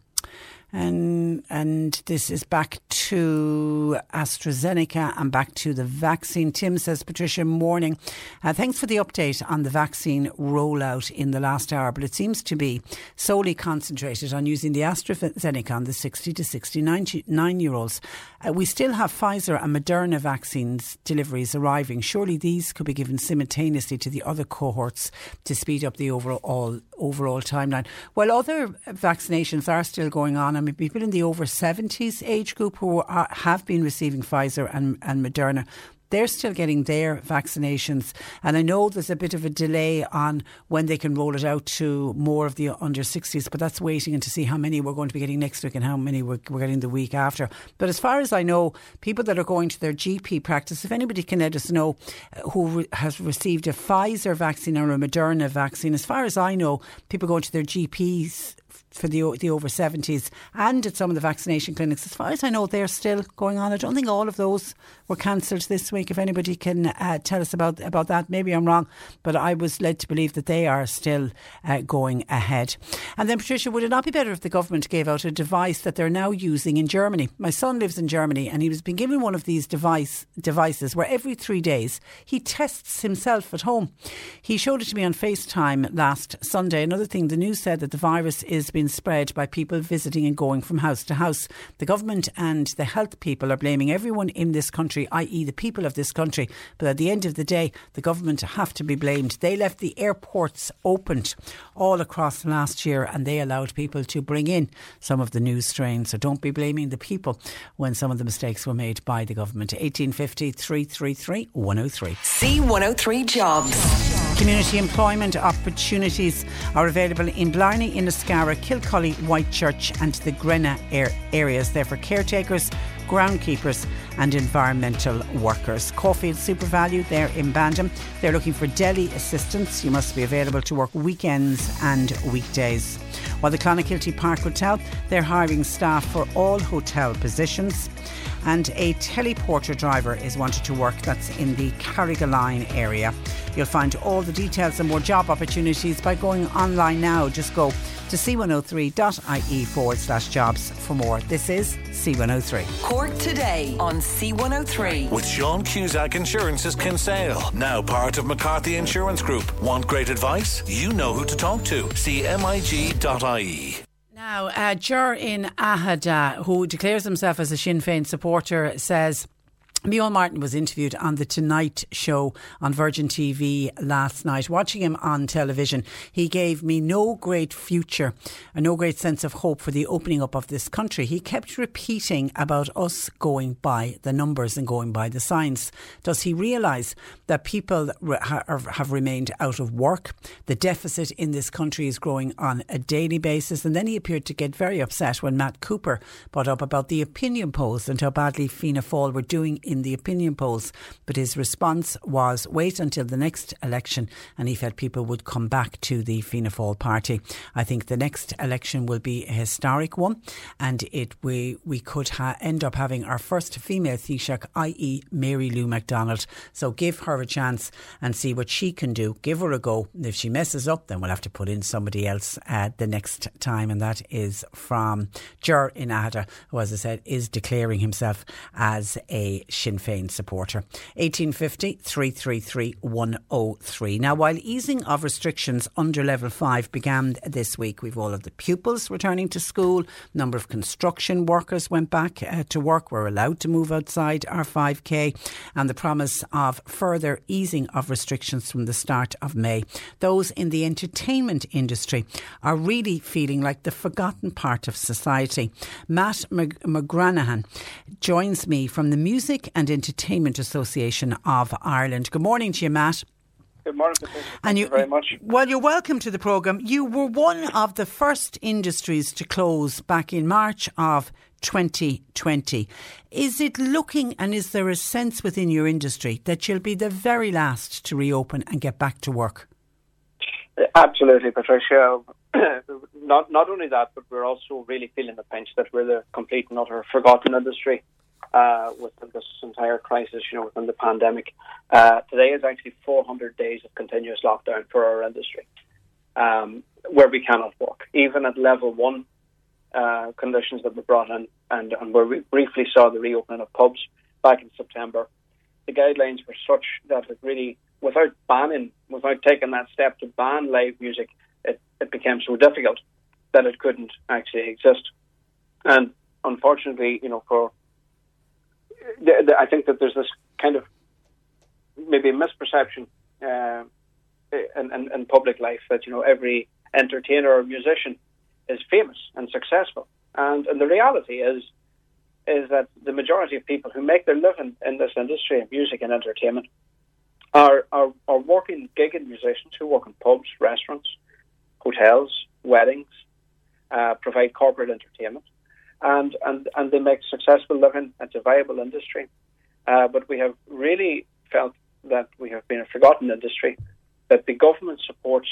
And and this is back to AstraZeneca and back to the vaccine. Tim says, Patricia, morning. Uh, thanks for the update on the vaccine rollout in the last hour, but it seems to be solely concentrated on using the AstraZeneca on the 60 to 69 year olds. Uh, we still have Pfizer and Moderna vaccines deliveries arriving. Surely these could be given simultaneously to the other cohorts to speed up the overall overall timeline. While other vaccinations are still going on, I mean, people in the over 70s age group who are, have been receiving Pfizer and, and Moderna they're still getting their vaccinations. And I know there's a bit of a delay on when they can roll it out to more of the under 60s, but that's waiting and to see how many we're going to be getting next week and how many we're, we're getting the week after. But as far as I know, people that are going to their GP practice, if anybody can let us know uh, who re- has received a Pfizer vaccine or a Moderna vaccine, as far as I know, people going to their GPs for the the over 70s and at some of the vaccination clinics. As far as I know, they're still going on. I don't think all of those were cancelled this week. If anybody can uh, tell us about about that, maybe I'm wrong, but I was led to believe that they are still uh, going ahead. And then, Patricia, would it not be better if the government gave out a device that they're now using in Germany? My son lives in Germany, and he was being given one of these device devices where every three days he tests himself at home. He showed it to me on FaceTime last Sunday. Another thing, the news said that the virus is being spread by people visiting and going from house to house. The government and the health people are blaming everyone in this country, i.e., the people of this country. But at the end of the day, the government have to be blamed. They left the airports opened all across last year and they allowed people to bring in some of the new strains. So don't be blaming the people when some of the mistakes were made by the government. 1850 333 103. C103 Jobs. Community employment opportunities are available in Blarney, Inniscarra, Kilcully, Whitechurch, and the Grenagh areas. They're for caretakers, groundkeepers and environmental workers. Caulfield SuperValu, they're in Bandon. They're looking for deli assistants. You must be available to work weekends and weekdays. While the Clonakilty Park Hotel, they're hiring staff for all hotel positions and a teleporter driver is wanted to work that's in the Carrigaline area. You'll find all the details and more job opportunities by going online now. Just go to c103.ie forward slash jobs for more. This is C103. Cork today on C103. With Sean Cusack Insurance's Kinsale, now part of McCarthy Insurance Group. Want great advice? You know who to talk to. CMIG.ie. Now, uh, Jur in Aghada, who declares himself as a Sinn Féin supporter, says Micheál Martin was interviewed on the Tonight Show on Virgin TV last night. Watching him on television, he gave me no great future, and no great sense of hope for the opening up of this country. He kept repeating about us going by the numbers and going by the signs. Does he realise that people have remained out of work? The deficit in this country is growing on a daily basis. And then he appeared to get very upset when Matt Cooper brought up about the opinion polls and how badly Fianna Fáil were doing in the opinion polls. But his response was wait until the next election, and he felt people would come back to the Fianna Fáil party. I think the next election will be a historic one, and it we we could ha- end up having our first female Taoiseach, i.e., Mary Lou McDonald. So give her a chance and see what she can do. Give her a go. If she messes up, then we'll have to put in somebody else uh, the next time, and that is from Jur in Aghada, who, as I said, is declaring himself as a Sinn Féin supporter. 1850 333 103. Now, while easing of restrictions under level 5 began this week, we've all of the pupils returning to school, number of construction workers went back uh, to work, were allowed to move outside our 5K, and the promise of further easing of restrictions from the start of May. Those in the entertainment industry are really feeling like the forgotten part of society. Matt McGranaghan joins me from the Music and Entertainment Association of Ireland. Good morning to you, Matt. Good morning, Patricia. Thank you, you very much. Well, you're welcome to the programme. You were one of the first industries to close back in March of 2020. Is it looking and is there a sense within your industry that you'll be the very last to reopen and get back to work? Uh, absolutely, Patricia. <clears throat> not not only that, but we're also really feeling the pinch that we're the complete and utter forgotten industry uh, within this entire crisis, you know, within the pandemic. Uh, today is actually 400 days of continuous lockdown for our industry, um, where we cannot work, even at level one uh, conditions that were brought in, and, and where we briefly saw the reopening of pubs back in September. The guidelines were such that it really, without banning, without taking that step to ban live music, it, it became so difficult that it couldn't actually exist. And unfortunately, you know, for I think that there's this kind of maybe a misperception uh, in, in, in, public life that you know every entertainer or musician is famous and successful, and, and the reality is is that the majority of people who make their living in this industry of music and entertainment are are, are working gigging musicians who work in pubs, restaurants, hotels, weddings, uh, provide corporate entertainment and, and, and they make successful living. It's a viable industry. Uh, but we have really felt that we have been a forgotten industry, that the government supports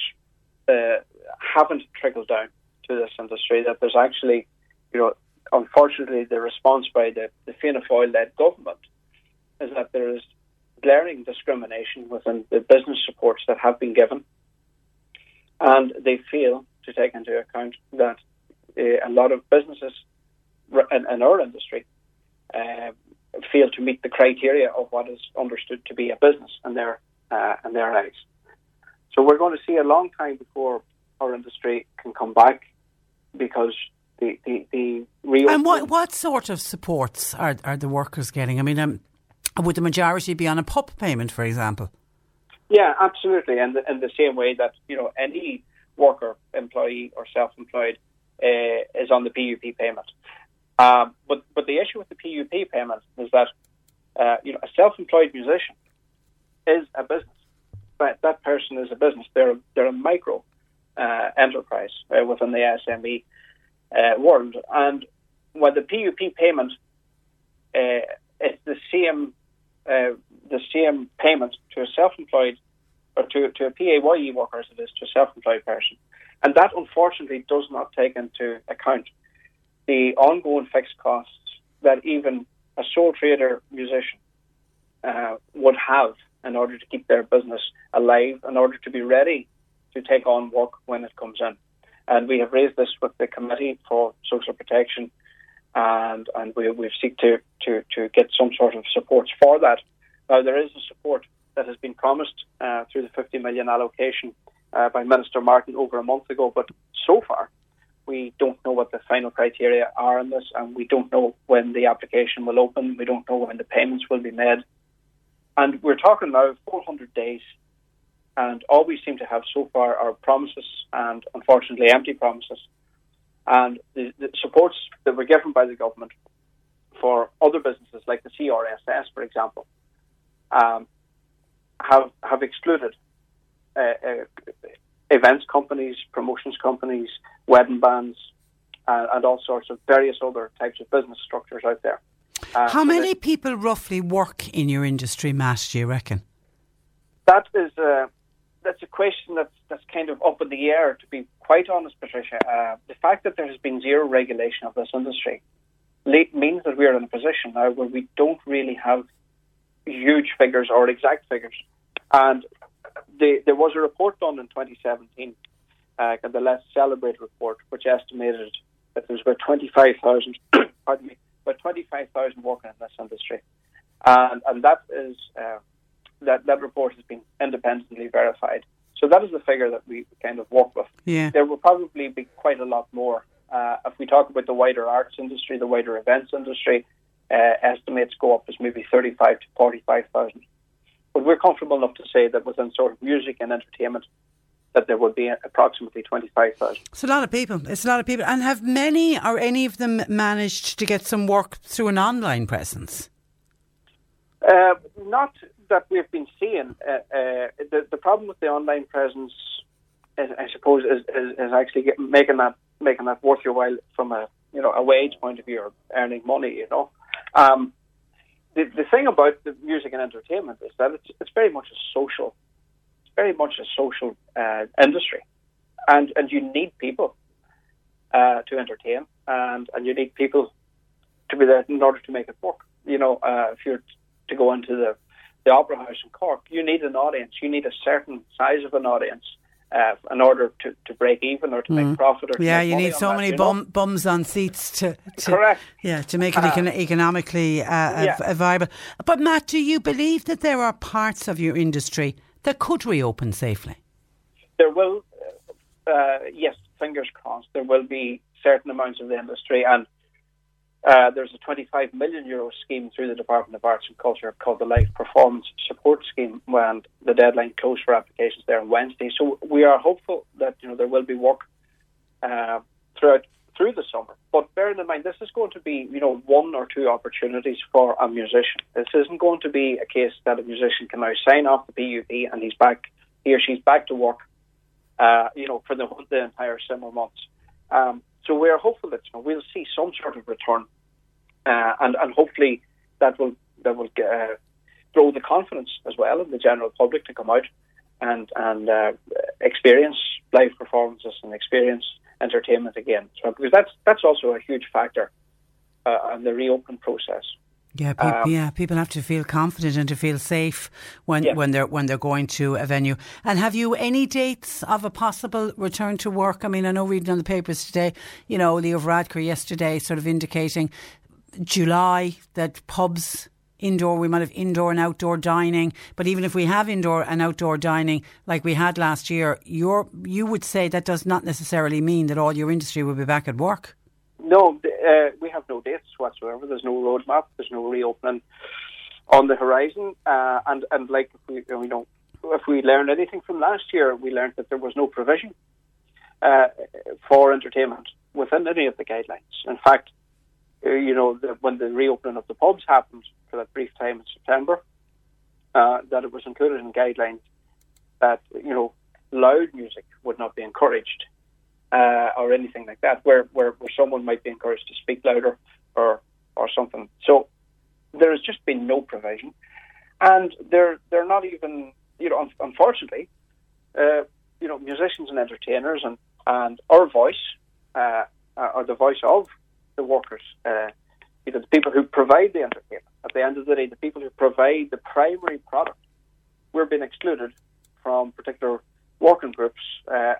uh, haven't trickled down to this industry that there's actually, you know, unfortunately, the response by the, the Fianna Fáil-led government is that there is glaring discrimination within the business supports that have been given, and they fail to take into account that uh, a lot of businesses in, in our industry uh, fail to meet the criteria of what is understood to be a business in their uh, in their eyes. So we're going to see a long time before our industry can come back because the the, the real and what what sort of supports are are the workers getting? I mean, um, would the majority be on a PUP payment, for example? Yeah, absolutely, and in the same way that you know any worker, employee, or self-employed uh, is on the PUP payment. Um, but but the issue with the PUP payment is that uh, you know a self-employed musician is a business. But that person is a business. They're they're a micro uh, enterprise uh, within the SME uh, world, and when the PUP payment uh, it's the same uh, the same payment to a self-employed or to to a PAYE worker as it is to a self-employed person, and that unfortunately does not take into account the ongoing fixed costs that even a sole trader musician uh, would have in order to keep their business alive, in order to be ready to take on work when it comes in. And we have raised this with the Committee for Social Protection, and and we we seek to, to, to get some sort of support for that. Now there is a support that has been promised uh, through the 50 million allocation uh, by Minister Martin over a month ago, but so far we don't know what the final criteria are in this, and we don't know when the application will open. We don't know when the payments will be made. And we're talking now 400 days, and all we seem to have so far are promises and unfortunately empty promises. And the, the supports that were given by the government for other businesses, like the CRSS, for example, um, have have excluded uh, uh, events companies, promotions companies, wedding bands, uh, and all sorts of various other types of business structures out there. Uh, How so many that, people roughly work in your industry, Matt? Do you reckon? That is a uh, that's a question that's that's kind of up in the air. To be quite honest, Patricia, uh, the fact that there has been zero regulation of this industry means that we are in a position now where we don't really have huge figures or exact figures. And the, there was a report done in 2017, uh, the Let's Celebrate report, which estimated that there was about 25,000, <coughs> pardon me, about 25,000 working in this industry. And, and that is uh, that, that report has been independently verified. So that is the figure that we kind of work with. Yeah. There will probably be quite a lot more. Uh, if we talk about the wider arts industry, the wider events industry, uh, estimates go up as maybe 35 to 45,000. But we're comfortable enough to say that within sort of music and entertainment, that there would be approximately 25,000. It's a lot of people. It's a lot of people. And have many or any of them managed to get some work through an online presence? Uh, not that we've been seeing. Uh, uh, the, the problem with the online presence, is, I suppose, is, is, is actually get, making that making that worth your while from a you know a wage point of view or earning money. You know, um, the the thing about the music and entertainment is that it's it's very much a social very much a social uh, industry, and and you need people uh, to entertain, and and you need people to be there in order to make it work. You know, uh, if you're to go into the the opera house in Cork, you need an audience. You need a certain size of an audience. Uh, in order to, to break even or to mm. make profit or yeah, you need so that, many bum, bums on seats to, to correct yeah to make it uh, econ- economically uh, yeah. viable. But Matt, do you believe that there are parts of your industry that could reopen safely? There will, uh, yes, fingers crossed, there will be certain amounts of the industry and uh, there's a 25 million euro scheme through the Department of Arts and Culture called the Live Performance Support Scheme, and the deadline closed for applications there on Wednesday. So we are hopeful that you know there will be work uh, throughout through the summer. But bearing in mind, this is going to be, you know, one or two opportunities for a musician. This isn't going to be a case that a musician can now sign off the PUP and he's back, he or she's back to work, uh, you know, for the, the entire summer months. Um, so we are hopeful that we'll see some sort of return, uh, and and hopefully that will that will uh, grow the confidence as well in the general public to come out and and uh, experience live performances and experience entertainment again. So, because that's that's also a huge factor uh, in the reopen process. Yeah, pe- um, yeah. People have to feel confident and to feel safe when, yeah. when they're when they're going to a venue. And have you any dates of a possible return to work? I mean, I know reading on the papers today, you know, Leo Varadkar yesterday, sort of indicating July that pubs indoor we might have indoor and outdoor dining but even if we have indoor and outdoor dining like we had last year you you would say that does not necessarily mean that all your industry will be back at work no, uh, we have no dates whatsoever. There's no roadmap. There's no reopening on the horizon. Uh, and and like if we you know if we learned anything from last year, we learned that there was no provision uh, for entertainment within any of the guidelines. In fact, uh, you know the, when the reopening of the pubs happened for that brief time in September, uh, that it was included in guidelines that you know loud music would not be encouraged uh, or anything like that, where, where, where someone might be encouraged to speak louder or or something. So there has just been no provision, and they're they're not even you know unfortunately, uh, you know musicians and entertainers and and our voice uh, or the voice of the workers, uh, the people who provide the entertainment. At the end of the day, the people who provide the primary product, we're being excluded from particular working groups uh,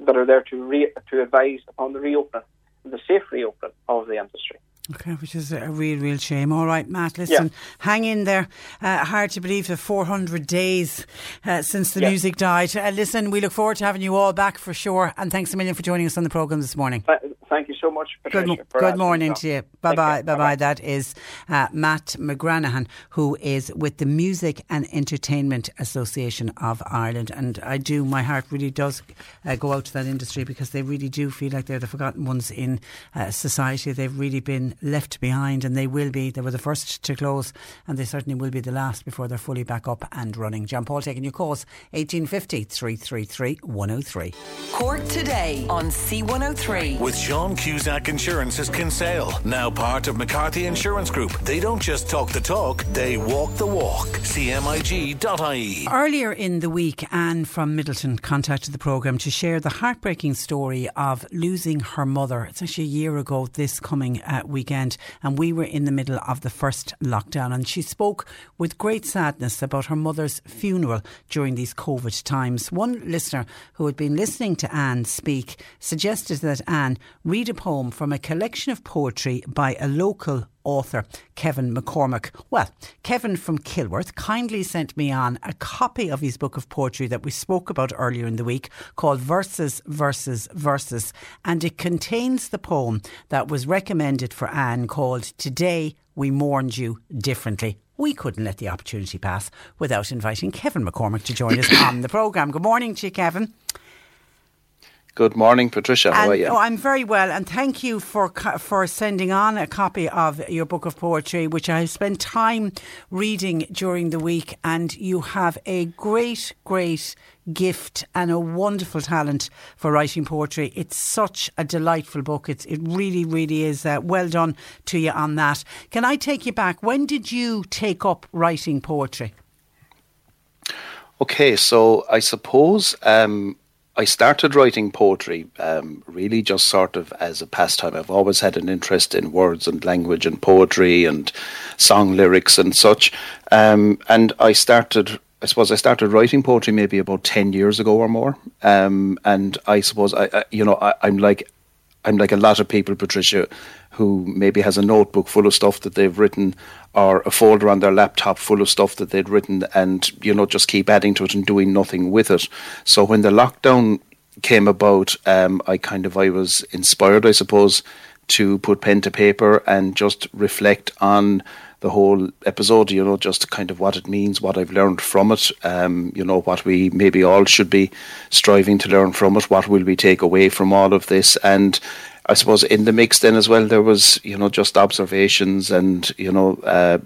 that are there to re- to advise upon the reopening, the safe reopening of the industry. Okay, which is a real, real shame. All right, Matt, listen, yeah. hang in there. Uh, hard to believe the 400 days uh, since the yeah. music died. Uh, listen, we look forward to having you all back for sure. And thanks a million for joining us on the programme this morning. Thank you so much, Patricia. Good, good morning to you. Bye bye. Bye bye. That is uh, Matt McGranaghan, who is with the Music and Entertainment Association of Ireland. And I do, my heart really does uh, go out to that industry because they really do feel like they're the forgotten ones in uh, society. They've really been left behind and they will be. They were the first to close and they certainly will be the last before they're fully back up and running. John Paul taking your calls 1850 333 103. Cork today on C103 with John John Cusack Insurance's Kinsale, now part of McCarthy Insurance Group. They don't just talk the talk, they walk the walk. CMIG.ie. Earlier in the week, Anne from Midleton contacted the programme to share the heartbreaking story of losing her mother. It's actually a year ago this coming uh, weekend, and we were in the middle of the first lockdown. And she spoke with great sadness about her mother's funeral during these COVID times. One listener who had been listening to Anne speak suggested that Anne read a poem from a collection of poetry by a local author, Kevin McCormack. Well, Kevin from Kilworth kindly sent me on a copy of his book of poetry that we spoke about earlier in the week called Verses, Verses, Verses. And it contains the poem that was recommended for Anne called Today We Mourned You Differently. We couldn't let the opportunity pass without inviting Kevin McCormack to join us <coughs> on the programme. Good morning to you, Kevin. Good morning, Patricia. How and, are you? Oh, I'm very well, and thank you for for sending on a copy of your book of poetry, which I have spent time reading during the week. And you have a great, great gift and a wonderful talent for writing poetry. It's such a delightful book. It's, it really, really is. Uh, well done to you on that. Can I take you back? When did you take up writing poetry? Okay, so I suppose um, I started writing poetry um, really just sort of as a pastime. I've always had an interest in words and language and poetry and song lyrics and such. Um, and I started, I suppose, I started writing poetry maybe about ten years ago or more. Um, and I suppose I, I you know, I, I'm like, I'm like a lot of people, Patricia, who maybe has a notebook full of stuff that they've written or a folder on their laptop full of stuff that they'd written and you know just keep adding to it and doing nothing with it. So when the lockdown came about um, i kind of i was inspired i suppose to put pen to paper and just reflect on the whole episode, you know, just kind of what it means, what I've learned from it, um, you know, what we maybe all should be striving to learn from it, what will we take away from all of this, and I suppose in the mix then as well there was you know just observations and you know uh,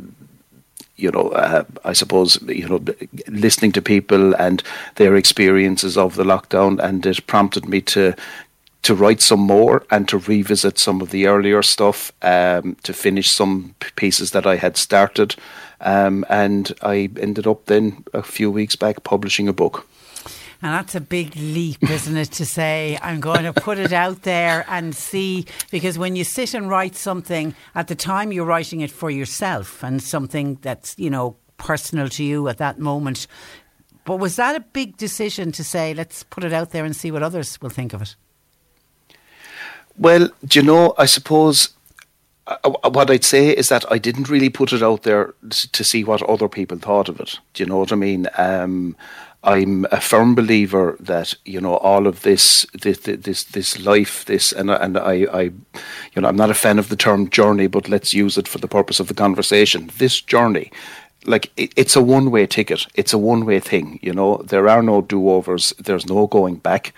you know uh, I suppose you know listening to people and their experiences of the lockdown and it prompted me to to write some more and to revisit some of the earlier stuff um, to finish some pieces that I had started um, and I ended up then a few weeks back publishing a book. And that's a big leap, isn't it, to say, I'm going to put it out there and see. Because when you sit and write something, at the time you're writing it for yourself and something that's, you know, personal to you at that moment. But was that a big decision to say, let's put it out there and see what others will think of it? Well, do you know, I suppose uh, uh, what I'd say is that I didn't really put it out there to see what other people thought of it. Do you know what I mean? Um, I'm a firm believer that you know all of this, this, this, this life, this, and and I, I, you know, I'm not a fan of the term journey, but let's use it for the purpose of the conversation. This journey, like it, it's a one-way ticket. It's a one-way thing. You know, there are no do-overs. There's no going back.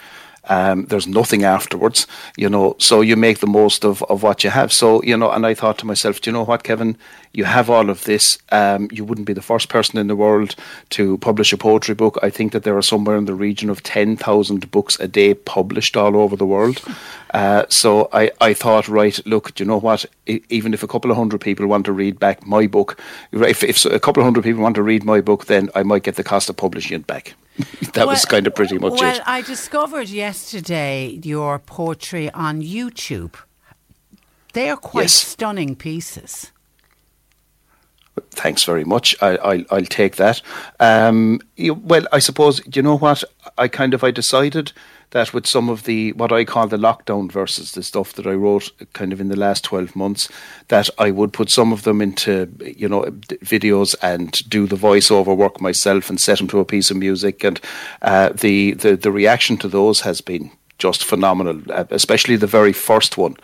Um, there's nothing afterwards, you know. So you make the most of, of what you have. So you know, and I thought to myself, do you know what, Kevin? You have all of this. Um, you wouldn't be the first person in the world to publish a poetry book. I think that there are somewhere in the region of ten thousand books a day published all over the world. <laughs> Uh, so I, I thought, right, look, do you know what? even if a couple of hundred people want to read back my book, if, if a couple of hundred people want to read my book, then I might get the cost of publishing it back. <laughs> that well, was kind of pretty much well, it. Well, I discovered yesterday your poetry on YouTube. They are quite yes. stunning pieces. Thanks very much. I, will take that. Um, well, I suppose you know what I kind of I decided that with some of the what I call the lockdown verses, the stuff that I wrote kind of in the last twelve months, that I would put some of them into you know videos and do the voiceover work myself and set them to a piece of music, and uh, the the the reaction to those has been just phenomenal, uh, especially the very first one,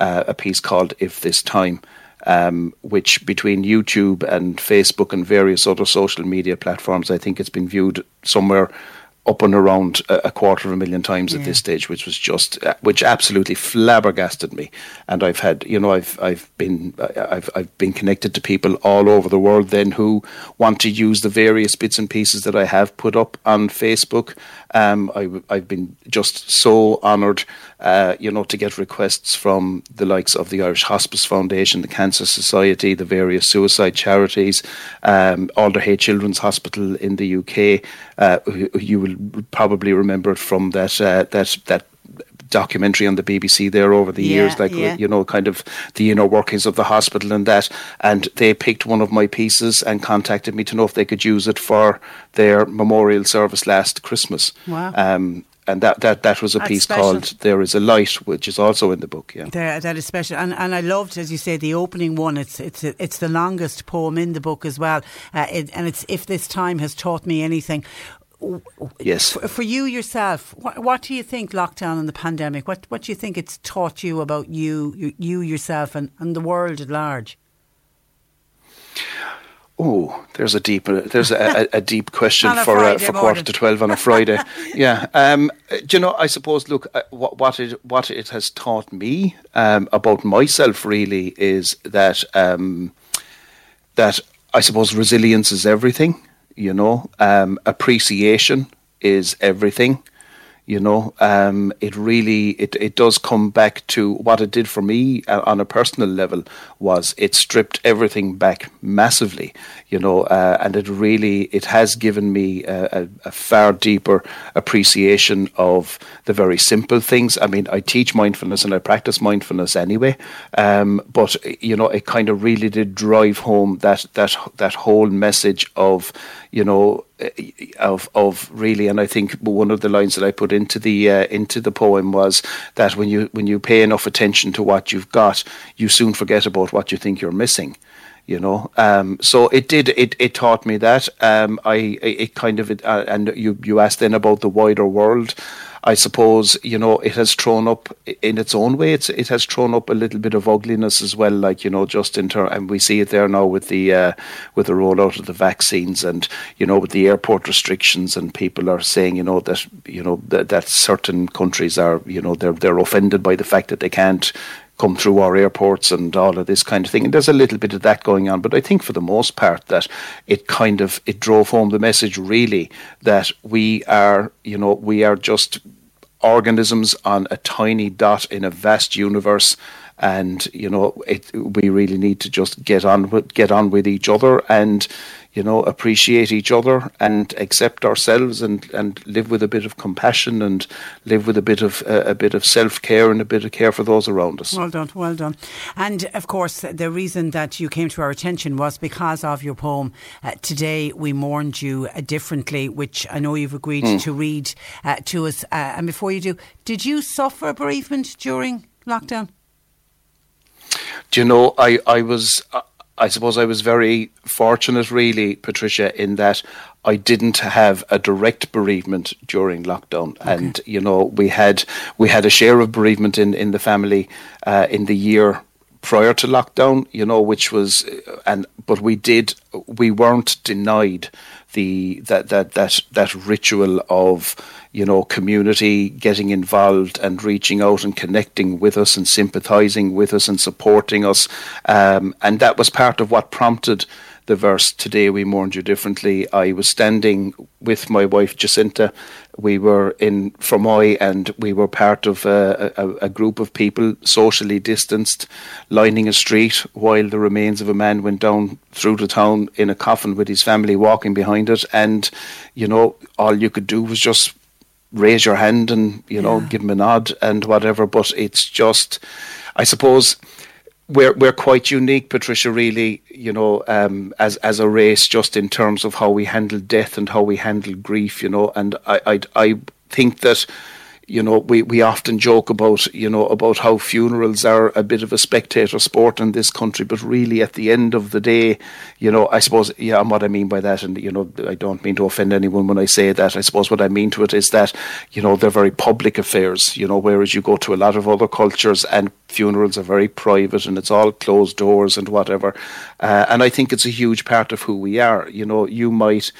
uh, a piece called "If This Time." Um, which between YouTube and Facebook and various other social media platforms, I think it's been viewed somewhere up and around a, quarter of a million times yeah. at this stage, which was just, uh, which absolutely flabbergasted me. And I've had, you know, I've I've been I've I've been connected to people all over the world then who want to use the various bits and pieces that I have put up on Facebook. Um, I, I've been just so honoured, uh, you know, to get requests from the likes of the Irish Hospice Foundation, the Cancer Society, the various suicide charities, um, Alder Hey Children's Hospital in the UK. Uh, you will probably remember it from that uh, that that documentary on the BBC there over the yeah, years, like yeah. you know, kind of the inner workings of the hospital and that. And they picked one of my pieces and contacted me to know if they could use it for their memorial service last Christmas. Wow. Um, and that, that, that was a That's piece special. called "There Is a Light," which is also in the book. Yeah, there, that is special, and and I loved, as you say, the opening one. It's it's it's the longest poem in the book as well, uh, it, and it's if this time has taught me anything. Yes. For, for, you yourself, what, what, do you think lockdown and the pandemic? What what do you think it's taught you about you you, you yourself and, and the world at large? Oh, there's a deep there's a, a, a deep <laughs> question for uh, for quarter to twelve on a Friday. <laughs> yeah, um, do you know? I suppose. Look, uh, what, what it what it has taught me um, about myself really is that um, that I suppose resilience is everything you know, um, appreciation is everything you know um, it really it, it does come back to what it did for me uh, on a personal level was it stripped everything back massively you know uh, and it really it has given me a, a, a, far deeper appreciation of the very simple things. I mean i teach mindfulness and i practice mindfulness anyway um, but you know it kind of really did drive home that that that whole message of you know of of really, and I think one of the lines that I put into the uh, into the poem was that when you when you pay enough attention to what you've got, you soon forget about what you think you're missing you know. Um, so it did. It, it taught me that. Um, I it kind of uh, and you you asked then about the wider world. I suppose you know it has thrown up in its own way. It's it has thrown up a little bit of ugliness as well. Like you know, just in turn, and we see it there now with the uh, with the rollout of the vaccines, and you know, with the airport restrictions, and people are saying you know that you know that, that certain countries are you know they're they're offended by the fact that they can't come through our airports and all of this kind of thing. And there's a little bit of that going on, but I think for the most part that it kind of it drove home the message really that we are, you know, we are just organisms on a tiny dot in a vast universe. And you know it, we really need to just get on with get on with each other. And you know, appreciate each other and accept ourselves and, and live with a bit of compassion and live with a bit of uh, a bit of self care and a bit of care for those around us. Well done, well done. And of course, the reason that you came to our attention was because of your poem. Uh, Today we mourned you uh, differently, which I know you've agreed Mm. to read uh, to us. Uh, and before you do, did you suffer bereavement during lockdown? Do you know, I, I was, I suppose I was very fortunate, really, Patricia, in that I didn't have a direct bereavement during lockdown, and you know, we had we had a share of bereavement in in the family uh, in the year prior to lockdown, you know, which was, uh, and but we did, we weren't denied the that that that that ritual of you know community getting involved and reaching out and connecting with us and sympathizing with us and supporting us. Um, and that was part of what prompted the verse today we mourned you differently. I was standing with my wife jacinta. We were in Fermoy and we were part of a, a, a group of people socially distanced lining a street while the remains of a man went down through the town in a coffin with his family walking behind it. And you know all you could do was just raise your hand and you know give him a nod and whatever but it's just i suppose we're we're quite unique, Patricia. Really, you know, um, as as a race, just in terms of how we handle death and how we handle grief, you know. And I I, I think that. You know, we, we often joke about you know about how funerals are a bit of a spectator sport in this country, but really at the end of the day, you know, I suppose yeah, and what I mean by that, and you know, I don't mean to offend anyone when I say that. I suppose what I mean to it is that you know they're very public affairs. You know, whereas you go to a lot of other cultures and funerals are very private and it's all closed doors and whatever. Uh, and I think it's a huge part of who we are. You know, you might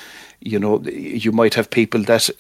you know, you might have people that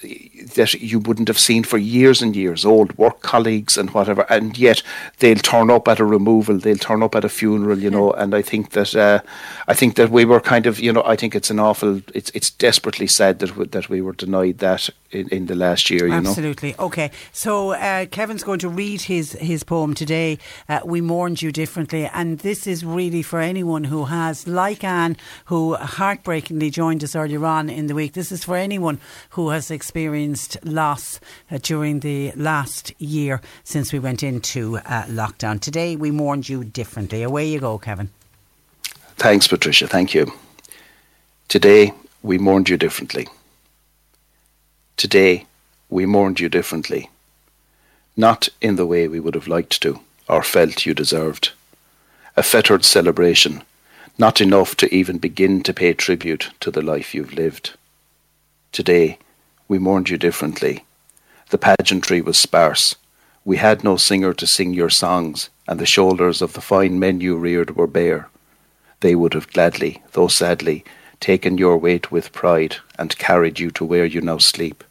that you wouldn't have seen for years and years, old work colleagues and whatever, and yet they'll turn up at a removal, they'll turn up at a funeral, you know. And I think that uh, I think that we were kind of, you know, I think it's an awful, it's it's desperately sad that we, that we were denied that in, in the last year, you know. Absolutely. Okay. So uh, Kevin's going to read his, his poem today. Uh, we mourned you differently. And this is really for anyone who has, like Anne, who heartbreakingly joined us earlier on in the week. This is for anyone who has experienced loss uh, during the last year since we went into uh, lockdown. Today we mourned you differently. Away you go, Kevin. Thanks, Patricia. Thank you. Today, we mourned you differently. Today, we mourned you differently. Not in the way we would have liked to, or felt you deserved. A fettered celebration, not enough to even begin to pay tribute to the life you've lived. Today, we mourned you differently. The pageantry was sparse. We had no singer to sing your songs, and the shoulders of the fine men you reared were bare. They would have gladly, though sadly, taken your weight with pride and carried you to where you now sleep.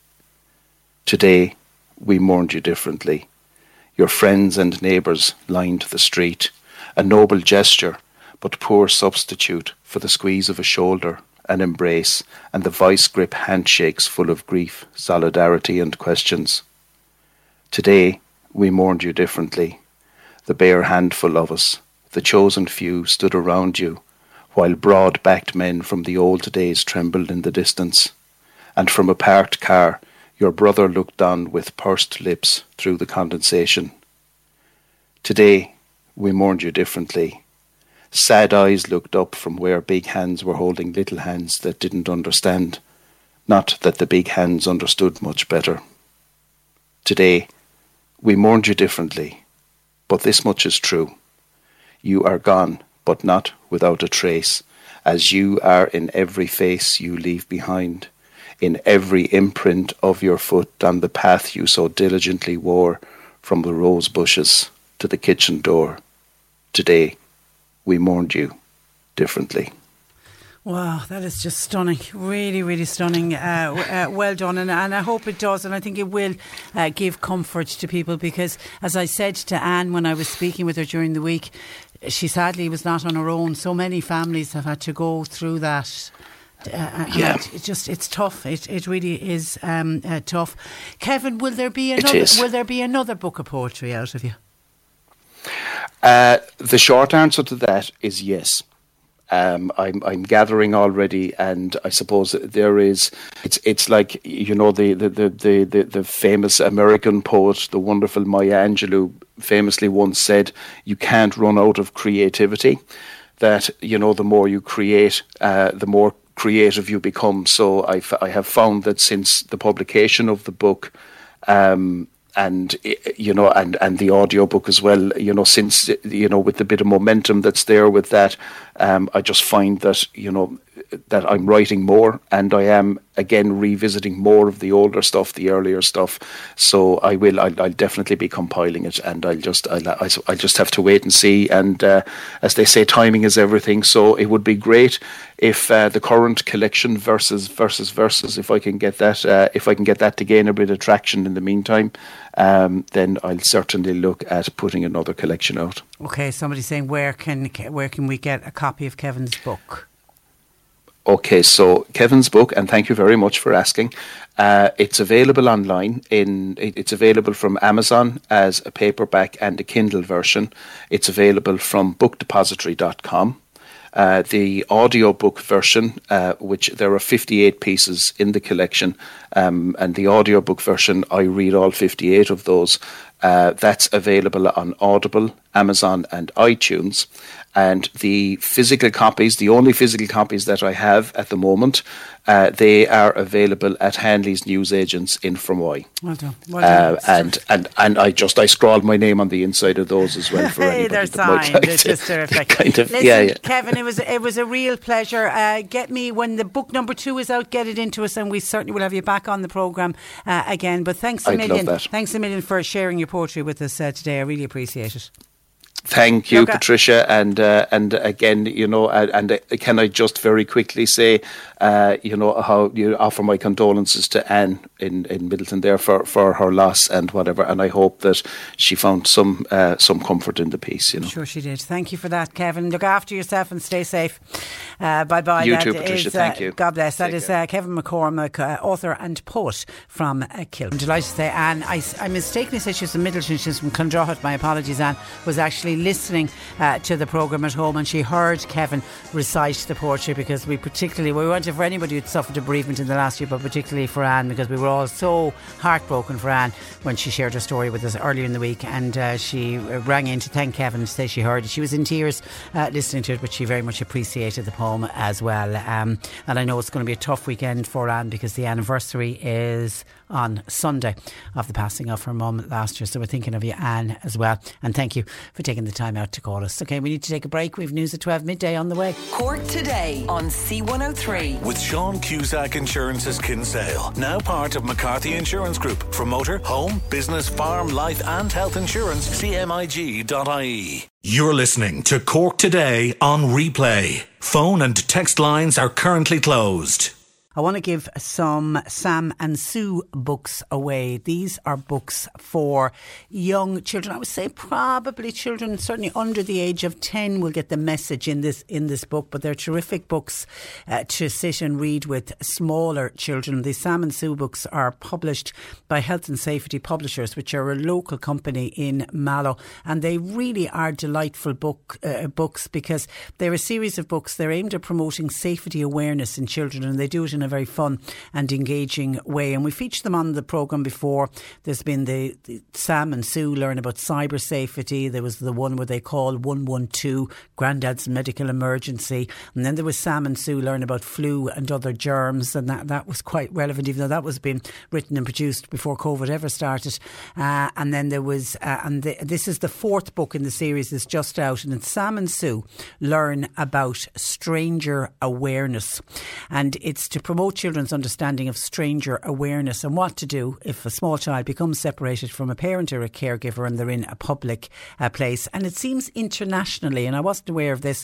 Today, we mourned you differently. Your friends and neighbours lined the street, a noble gesture, but poor substitute for the squeeze of a shoulder, an embrace, and the vice grip handshakes full of grief, solidarity, and questions. Today, we mourned you differently. The bare handful of us, the chosen few, stood around you, while broad backed men from the old days trembled in the distance. And from a parked car, your brother looked on with pursed lips through the condensation. Today, we mourned you differently. Sad eyes looked up from where big hands were holding little hands that didn't understand. Not that the big hands understood much better. Today, we mourned you differently, but this much is true. You are gone, but not without a trace, as you are in every face you leave behind, in every imprint of your foot on the path you so diligently wore from the rose bushes to the kitchen door. Today, we mourned you differently. Wow, that is just stunning. Really, really stunning. Uh, uh, well done. And, and I hope it does. And I think it will uh, give comfort to people because, as I said to Anne when I was speaking with her during the week, she sadly was not on her own. So many families have had to go through that. Uh, Yeah. it- just it's tough. It it really is um, uh, tough. Kevin, will there be another? Will there be another book of poetry out of you? Uh, the short answer to that is yes. um, I'm I'm gathering already, and I suppose there is it's it's like you know the the the the, the, the famous American poet, the wonderful Maya Angelou, famously once said, "You can't run out of creativity." That you know, the more you create, uh, the more creative you become. So I, f- I have found that since the publication of the book. Um, and you know and and the audio book as well you know since you know with the bit of momentum that's there with that um, i just find that you know that I'm writing more, and I am again revisiting more of the older stuff, the earlier stuff. So I will, I'll, I'll definitely be compiling it, and I'll just, I'll, I'll just have to wait and see. And uh, as they say, timing is everything. So it would be great if uh, the current collection Verses Verses Verses, if I can get that, uh, if I can get that to gain a bit of traction in the meantime, um, then I'll certainly look at putting another collection out. Okay, somebody's saying where can where can we get a copy of Kevin's book? Okay, so Kevin's book, and thank you very much for asking. Uh, it's available online. In it's available from Amazon as a paperback and a Kindle version. It's available from BookDepository.com. Uh, the audiobook version, uh, which there are 58 pieces in the collection, um, and the audiobook version, I read all 58 of those. Uh, that's available on Audible, Amazon, and iTunes. And the physical copies, the only physical copies that I have at the moment, uh, they are available at Hanley's newsagents in Fermoy. Well done. Well done. Uh, and, and and I just I scrawled my name on the inside of those as well <laughs> for anybody they're that might signed. like It's to- just terrific. <laughs> kind of, Listen, yeah, yeah. Kevin, it was it was a real pleasure. Uh, get me when the book number two is out. Get it into us, and we certainly will have you back on the program uh, again. But thanks a I'd love million. that. Thanks a million for sharing your poetry with us uh, today. I really appreciate it. Thank you, uh, Patricia, and uh, and again, you know, and, and uh, can I just very quickly say, uh, you know, how you offer my condolences to Anne in, in Midleton there for, for her loss and whatever, and I hope that she found some uh, some comfort in the piece. You know, Sure, she did. Thank you for that, Kevin. Look after yourself and stay safe. Uh, bye bye. You too, Patricia. Thank you. God bless. That Take is uh, Kevin McCormack, uh, author and poet from uh, Kiln. I'm delighted to say, Anne, I, I mistakenly said she was from Midleton. She's from Clondrohid. My apologies, Anne. Was actually listening uh, to the programme at home and she heard Kevin recite the poetry because we particularly, we wanted for anybody who'd suffered a bereavement in the last year, but particularly for Anne because we were all so heartbroken for Anne when she shared her story with us earlier in the week and uh, she uh, rang in to thank Kevin to say she heard it. She was in tears uh, listening to it, but she very much appreciated the poem as well. Um, and I know it's going to be a tough weekend for Anne because the anniversary is on Sunday of the passing of her mum last year. So we're thinking of you, Anne, as well. And thank you for taking the time out to call us. Okay, we need to take a break. We've news at 12 midday on the way. Cork today on C103. With Sean Cusack Insurance's Kinsale, now part of McCarthy Insurance Group. For motor, home, business, farm, life, and health insurance, cmig.ie. You're listening to Cork Today on replay. Phone and text lines are currently closed. I want to give some Sam and Sue books away. These are books for young children. I would say probably children certainly under the age of 10 will get the message in this in this book, but they're terrific books uh, to sit and read with smaller children. The Sam and Sue books are published by Health and Safety Publishers, which are a local company in Mallow, and they really are delightful book uh, books because they're a series of books. They're aimed at promoting safety awareness in children, and they do it in a very fun and engaging way. And we featured them on the programme before. There's been the, the Sam and Sue learn about cyber safety. There was the one where they call 112 Grandad's medical emergency. And then there was Sam and Sue learn about flu and other germs. And that, that was quite relevant, even though that was being written and produced before COVID ever started. Uh, and then there was, uh, and the, this is the fourth book in the series, it's just out. And it's Sam and Sue learn about stranger awareness. And it's to promote children's understanding of stranger awareness and what to do if a small child becomes separated from a parent or a caregiver and they're in a public uh, place. And it seems internationally, and I wasn't aware of this,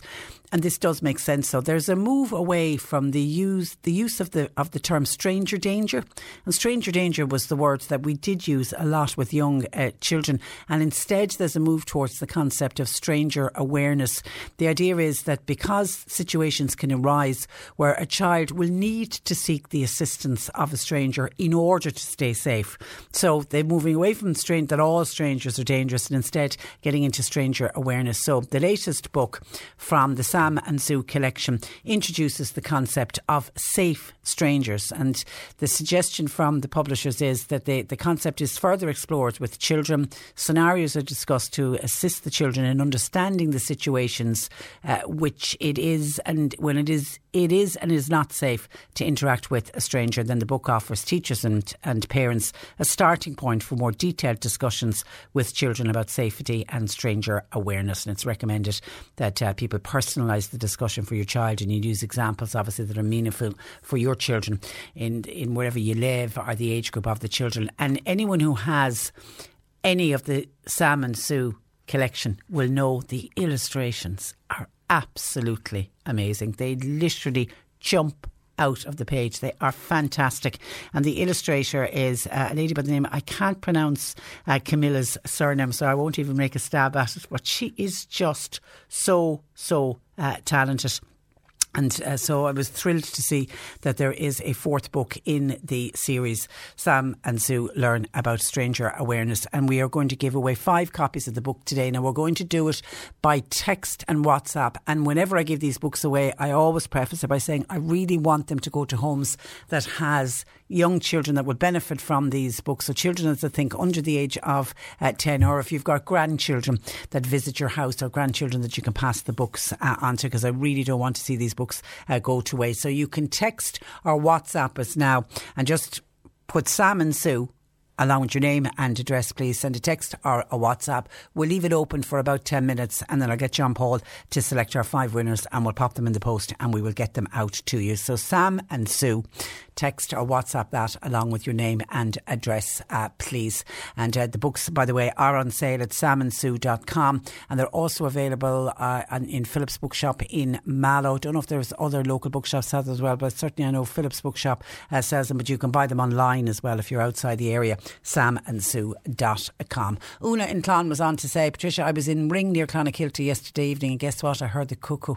and this does make sense. So there's a move away from the use the use of the of the term stranger danger, and stranger danger was the word that we did use a lot with young uh, children, and instead there's a move towards the concept of stranger awareness. The idea is that because situations can arise where a child will need to seek the assistance of a stranger in order to stay safe, so they're moving away from the strain that all strangers are dangerous, and instead getting into stranger awareness. So the latest book from the Sam and Sue collection introduces the concept of safe strangers. And the suggestion from the publishers is that the, the concept is further explored with children. Scenarios are discussed to assist the children in understanding the situations uh, which it is and when it is it is and is not safe to interact with a stranger, then the book offers teachers and, and parents a starting point for more detailed discussions with children about safety and stranger awareness. And it's recommended that uh, people personalise the discussion for your child and you use examples, obviously, that are meaningful for your children in, in wherever you live or the age group of the children. And anyone who has any of the Sam and Sue collection will know the illustrations are absolutely amazing. They literally jump out of the page. They are fantastic. And the illustrator is uh, a lady by the name, I can't pronounce uh, Camilla's surname, so I won't even make a stab at it, but she is just so, so uh, talented. And uh, so I was thrilled to see that there is a fourth book in the series. Sam and Sue learn about stranger awareness. And we are going to give away five copies of the book today. Now, we're going to do it by text and WhatsApp. And whenever I give these books away, I always preface it by saying I really want them to go to homes that has young children that would benefit from these books. So, children, as I think, under the age of uh, 10, or if you've got grandchildren that visit your house or grandchildren that you can pass the books uh, on to, because I really don't want to see these books uh, go to waste. So you can text or WhatsApp us now and just put Sam and Sue along with your name and address, please send a text or a WhatsApp. We'll leave it open for about 10 minutes and then I'll get John Paul to select our five winners and we'll pop them in the post and we will get them out to you. So, Sam and Sue, text or WhatsApp that along with your name and address, uh, please. And uh, the books, by the way, are on sale at samandSue.com and they're also available uh, in Phillips Bookshop in Mallow. Don't know if there's other local bookshops out as well, but certainly I know Phillips Bookshop uh, sells them, but you can buy them online as well if you're outside the area. SamandSue.com. Una in Clon was on to say, Patricia, I was in Ring near Clonakilty yesterday evening, and guess what? I heard the cuckoo.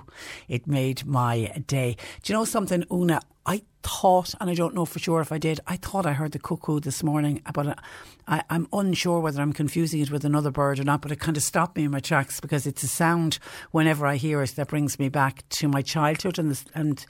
It made my day. Do you know something, Una? I thought, and I don't know for sure if I did, I thought I heard the cuckoo this morning, but I, am unsure whether I'm confusing it with another bird or not, but it kind of stopped me in my tracks because it's a sound whenever I hear it that brings me back to my childhood and, the, and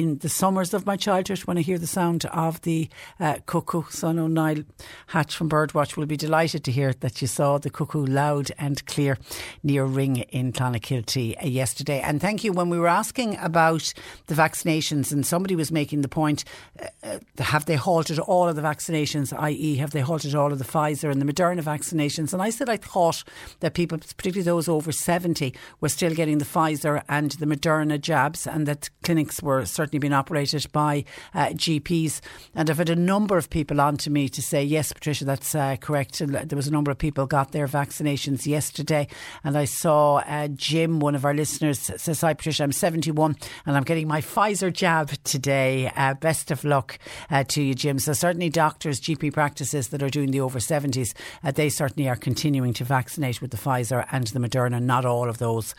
in the summers of my childhood when I hear the sound of the uh, cuckoo. So I know Niall Hatch from Birdwatch will be delighted to hear that you saw the cuckoo loud and clear near Ring in Clonakilty uh, yesterday. And thank you. When we were asking about the vaccinations, and somebody was making the point uh, uh have they halted all of the vaccinations, i.e., have they halted all of the Pfizer and the Moderna vaccinations? And I said I thought that people, particularly those over 70, were still getting the Pfizer and the Moderna jabs, and that clinics were certainly been operated by uh, GPs. And I've had a number of people on to me to say, yes, Patricia, that's uh, correct. There was a number of people got their vaccinations yesterday. And I saw uh, Jim, one of our listeners, says, Hi, Patricia, I'm 71 and I'm getting my Pfizer jab today. Uh, best of luck uh, to you, Jim. So, certainly, doctors, GP practices that are doing the over 70s, uh, they certainly are continuing to vaccinate with the Pfizer and the Moderna. Not all of those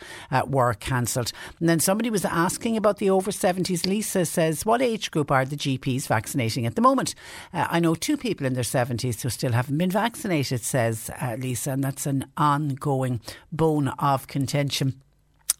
were cancelled. And then somebody was asking about the over 70s Lisa says, What age group are the GPs vaccinating at the moment? Uh, I know two people in their 70s who still haven't been vaccinated, says uh, Lisa, and that's an ongoing bone of contention.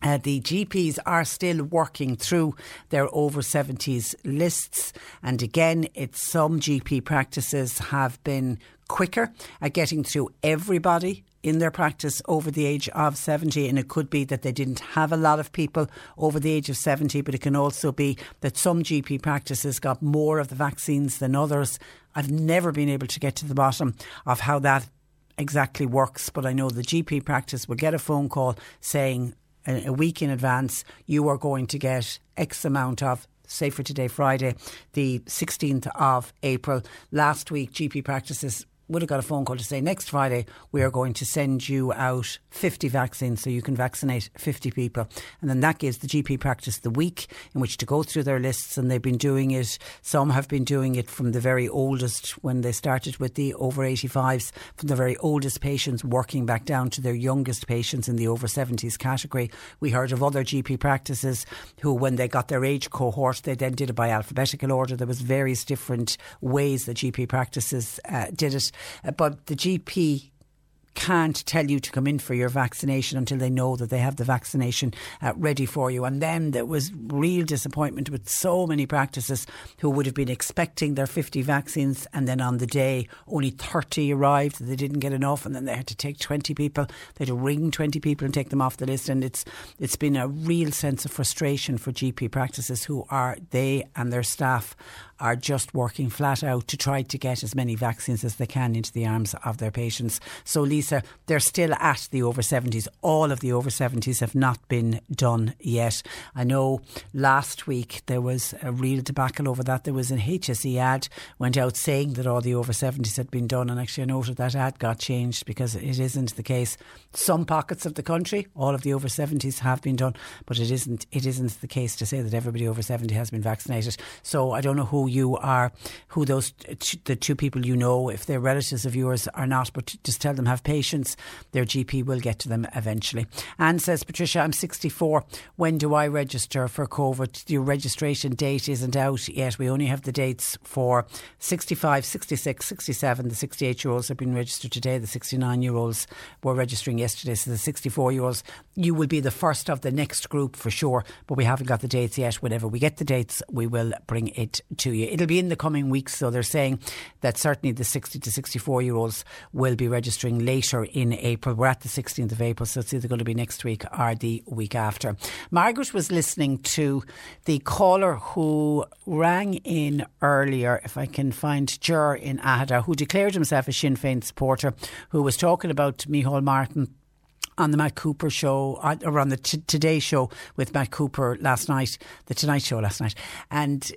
Uh, the GPs are still working through their over 70s lists. And again, it's some GP practices have been quicker at getting through everybody in their practice over the age of 70. And it could be that they didn't have a lot of people over the age of 70, but it can also be that some GP practices got more of the vaccines than others. I've never been able to get to the bottom of how that exactly works, but I know the GP practice will get a phone call saying uh, a week in advance, you are going to get X amount of say for today, Friday, the 16th of April. Last week, GP practices would have got a phone call to say next Friday we are going to send you out 50 vaccines so you can vaccinate 50 people. And then that gives the GP practice the week in which to go through their lists. And they've been doing it, some have been doing it from the very oldest when they started with the over 85s, from the very oldest patients working back down to their youngest patients in the over 70s category. We heard of other GP practices who, when they got their age cohort, they then did it by alphabetical order. There was various different ways that GP practices uh, did it. Uh, but the GP can't tell you to come in for your vaccination until they know that they have the vaccination uh, ready for you. And then there was real disappointment with so many practices who would have been expecting their 50 vaccines and then on the day only 30 arrived. They didn't get enough and then they had to take 20 people. They had to ring 20 people and take them off the list. And it's it's been a real sense of frustration for GP practices who are, they and their staff are just working flat out to try to get as many vaccines as they can into the arms of their patients. So, Lisa, they're still at the over 70s. All of the over 70s have not been done yet. I know last week there was a real debacle over that. There was an HSE ad went out saying that all the over 70s had been done, and actually I noted that ad got changed because it isn't the case. Some pockets of the country, all of the over 70s have been done, but it isn't. It isn't the case to say that everybody over 70 has been vaccinated. So I don't know who you are, who those the two people you know, if they're relatives of yours are not, but just tell them have patience. Their GP will get to them eventually. Anne says, Patricia, I'm 64. When do I register for COVID? Your registration date isn't out yet. We only have the dates for 65, 66, 67. The 68 year olds have been registered today. The 69 year olds were registering yesterday. So the 64 year olds, you will be the first of the next group for sure, but we haven't got the dates yet. Whenever we get the dates, we will bring it to you. It'll be in the coming weeks. So they're saying that certainly the 60 to 64 year olds will be registering later in April. We're at the 16th of April, so it's either going to be next week or the week after. Margaret was listening to the caller who rang in earlier, if I can find Ger in Aghada, who declared himself a Sinn Féin supporter, who was talking about Micheál Martin on the Matt Cooper show, uh, or on the Today show with Matt Cooper last night, the Tonight show last night. And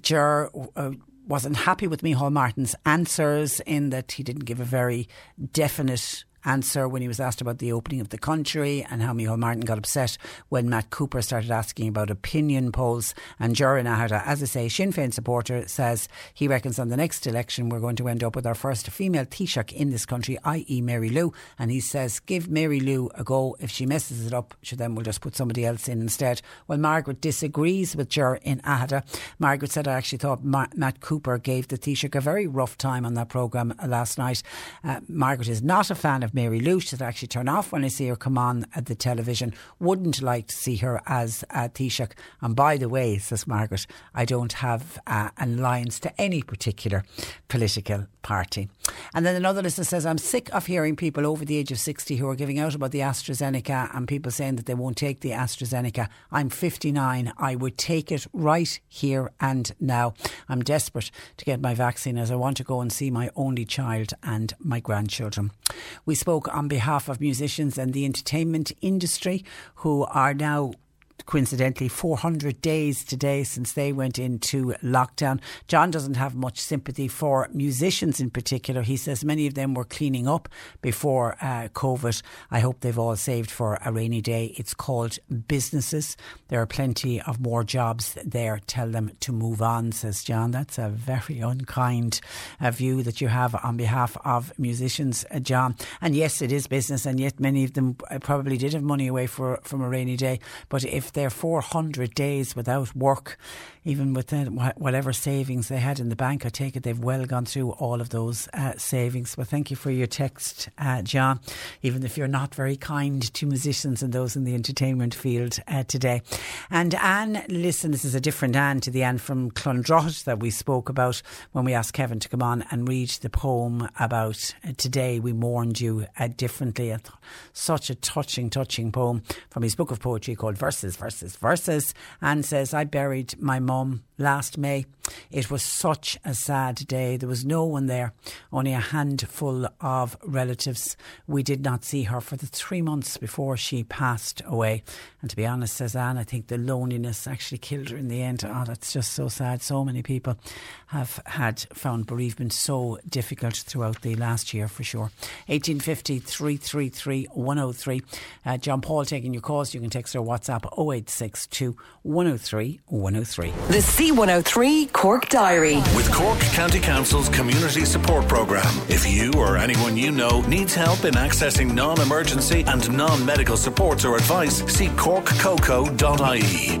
Ger uh, wasn't happy with Micheál Martin's answers in that he didn't give a very definite answer when he was asked about the opening of the country and how Micheál Martin got upset when Matt Cooper started asking about opinion polls. And Ger in Aghada, as I say, Sinn Féin supporter, says he reckons on the next election we're going to end up with our first female Taoiseach in this country, i.e. Mary Lou. And he says, give Mary Lou a go. If she messes it up, then we'll just put somebody else in instead. Well, Margaret disagrees with Ger in Aghada. Margaret said, I actually thought Ma- Matt Cooper gave the Taoiseach a very rough time on that programme last night. Uh, Margaret is not a fan of of Mary Lou. She'd actually turn off when I see her come on at the television. Wouldn't like to see her as uh, Taoiseach. And by the way, says Margaret, I don't have uh, an alliance to any particular political party. And then another listener says, I'm sick of hearing people over the age of 60 who are giving out about the AstraZeneca and people saying that they won't take the AstraZeneca. I'm 59. I would take it right here and now. I'm desperate to get my vaccine as I want to go and see my only child and my grandchildren. We spoke on behalf of musicians and the entertainment industry who are now coincidentally 400 days today since they went into lockdown. John doesn't have much sympathy for musicians in particular. He says many of them were cleaning up before uh, COVID. I hope they've all saved for a rainy day. It's called businesses. There are plenty of more jobs there. Tell them to move on, says John. That's a very unkind uh, view that you have on behalf of musicians, uh, John. And yes, it is business, and yet many of them uh, probably did have money away for from a rainy day. But if their 400 days without work, even with whatever savings they had in the bank. I take it they've well gone through all of those uh, savings. Well, thank you for your text, uh, John, even if you're not very kind to musicians and those in the entertainment field uh, today. And Anne, listen, this is a different Anne to the Anne from Clondroch that we spoke about when we asked Kevin to come on and read the poem about uh, today we mourned you uh, differently. Such a touching, touching poem from his book of poetry called Verses, Verses, Verses. Anne says, I buried my mum last May. It was such a sad day. There was no one there, only a handful of relatives. We did not see her for the three months before she passed away. And to be honest, says Anne, I think the loneliness actually killed her in the end. Oh, that's just so sad. So many people have had found bereavement so difficult throughout the last year for sure. 1850 333 103. Uh, John Paul taking your calls. You can text or WhatsApp 0862 103 103. The C103 Cork Diary. With Cork County Council's Community Support Programme. If you or anyone you know needs help in accessing non emergency and non medical supports or advice, see corkcoco.ie.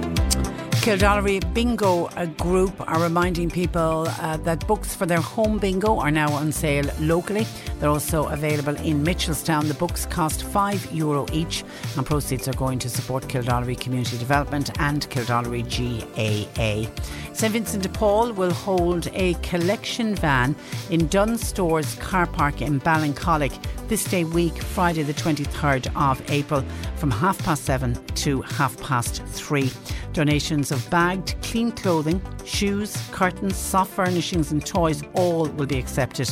Kildorrery Bingo Group are reminding people uh, that books for their home bingo are now on sale locally. They're also available in Mitchelstown. The books cost €5 Euro each, and proceeds are going to support Kildorrery Community Development and Kildorrery GAA. St Vincent de Paul will hold a collection van in Dunnes Stores car park in Ballincollig this day week, Friday the 23rd of April, from half past seven to half past three. Donations of bagged, clean clothing, shoes, curtains, soft furnishings, and toys all will be accepted.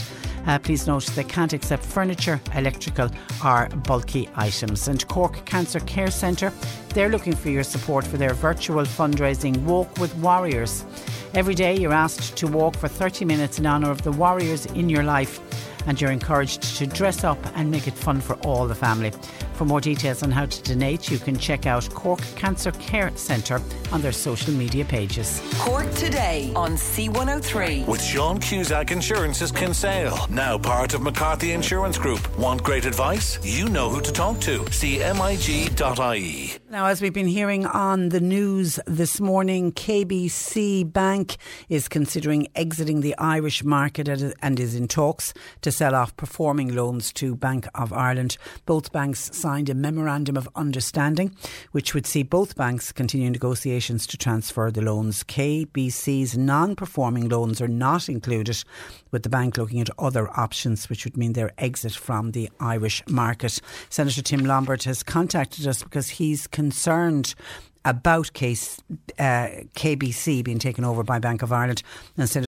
Uh, please note they can't accept furniture, electrical, or bulky items. And Cork Cancer Care Centre, they're looking for your support for their virtual fundraising Walk with Warriors. Every day you're asked to walk for 30 minutes in honour of the warriors in your life and you're encouraged to dress up and make it fun for all the family. For more details on how to donate, you can check out Cork Cancer Care Centre on their social media pages. Cork today on C103. With Sean Cusack Insurance's Kinsale, now part of McCarthy Insurance Group. Want great advice? You know who to talk to. CMIG.ie. Now, as we've been hearing on the news this morning, KBC Bank is considering exiting the Irish market and is in talks to sell off performing loans to Bank of Ireland. Both banks signed a memorandum of understanding, which would see both banks continue negotiations to transfer the loans. KBC's non performing loans are not included, with the bank looking at other options, which would mean their exit from the Irish market. Senator Tim Lombard has contacted us because he's concerned about case uh, KBC being taken over by Bank of Ireland. And Senator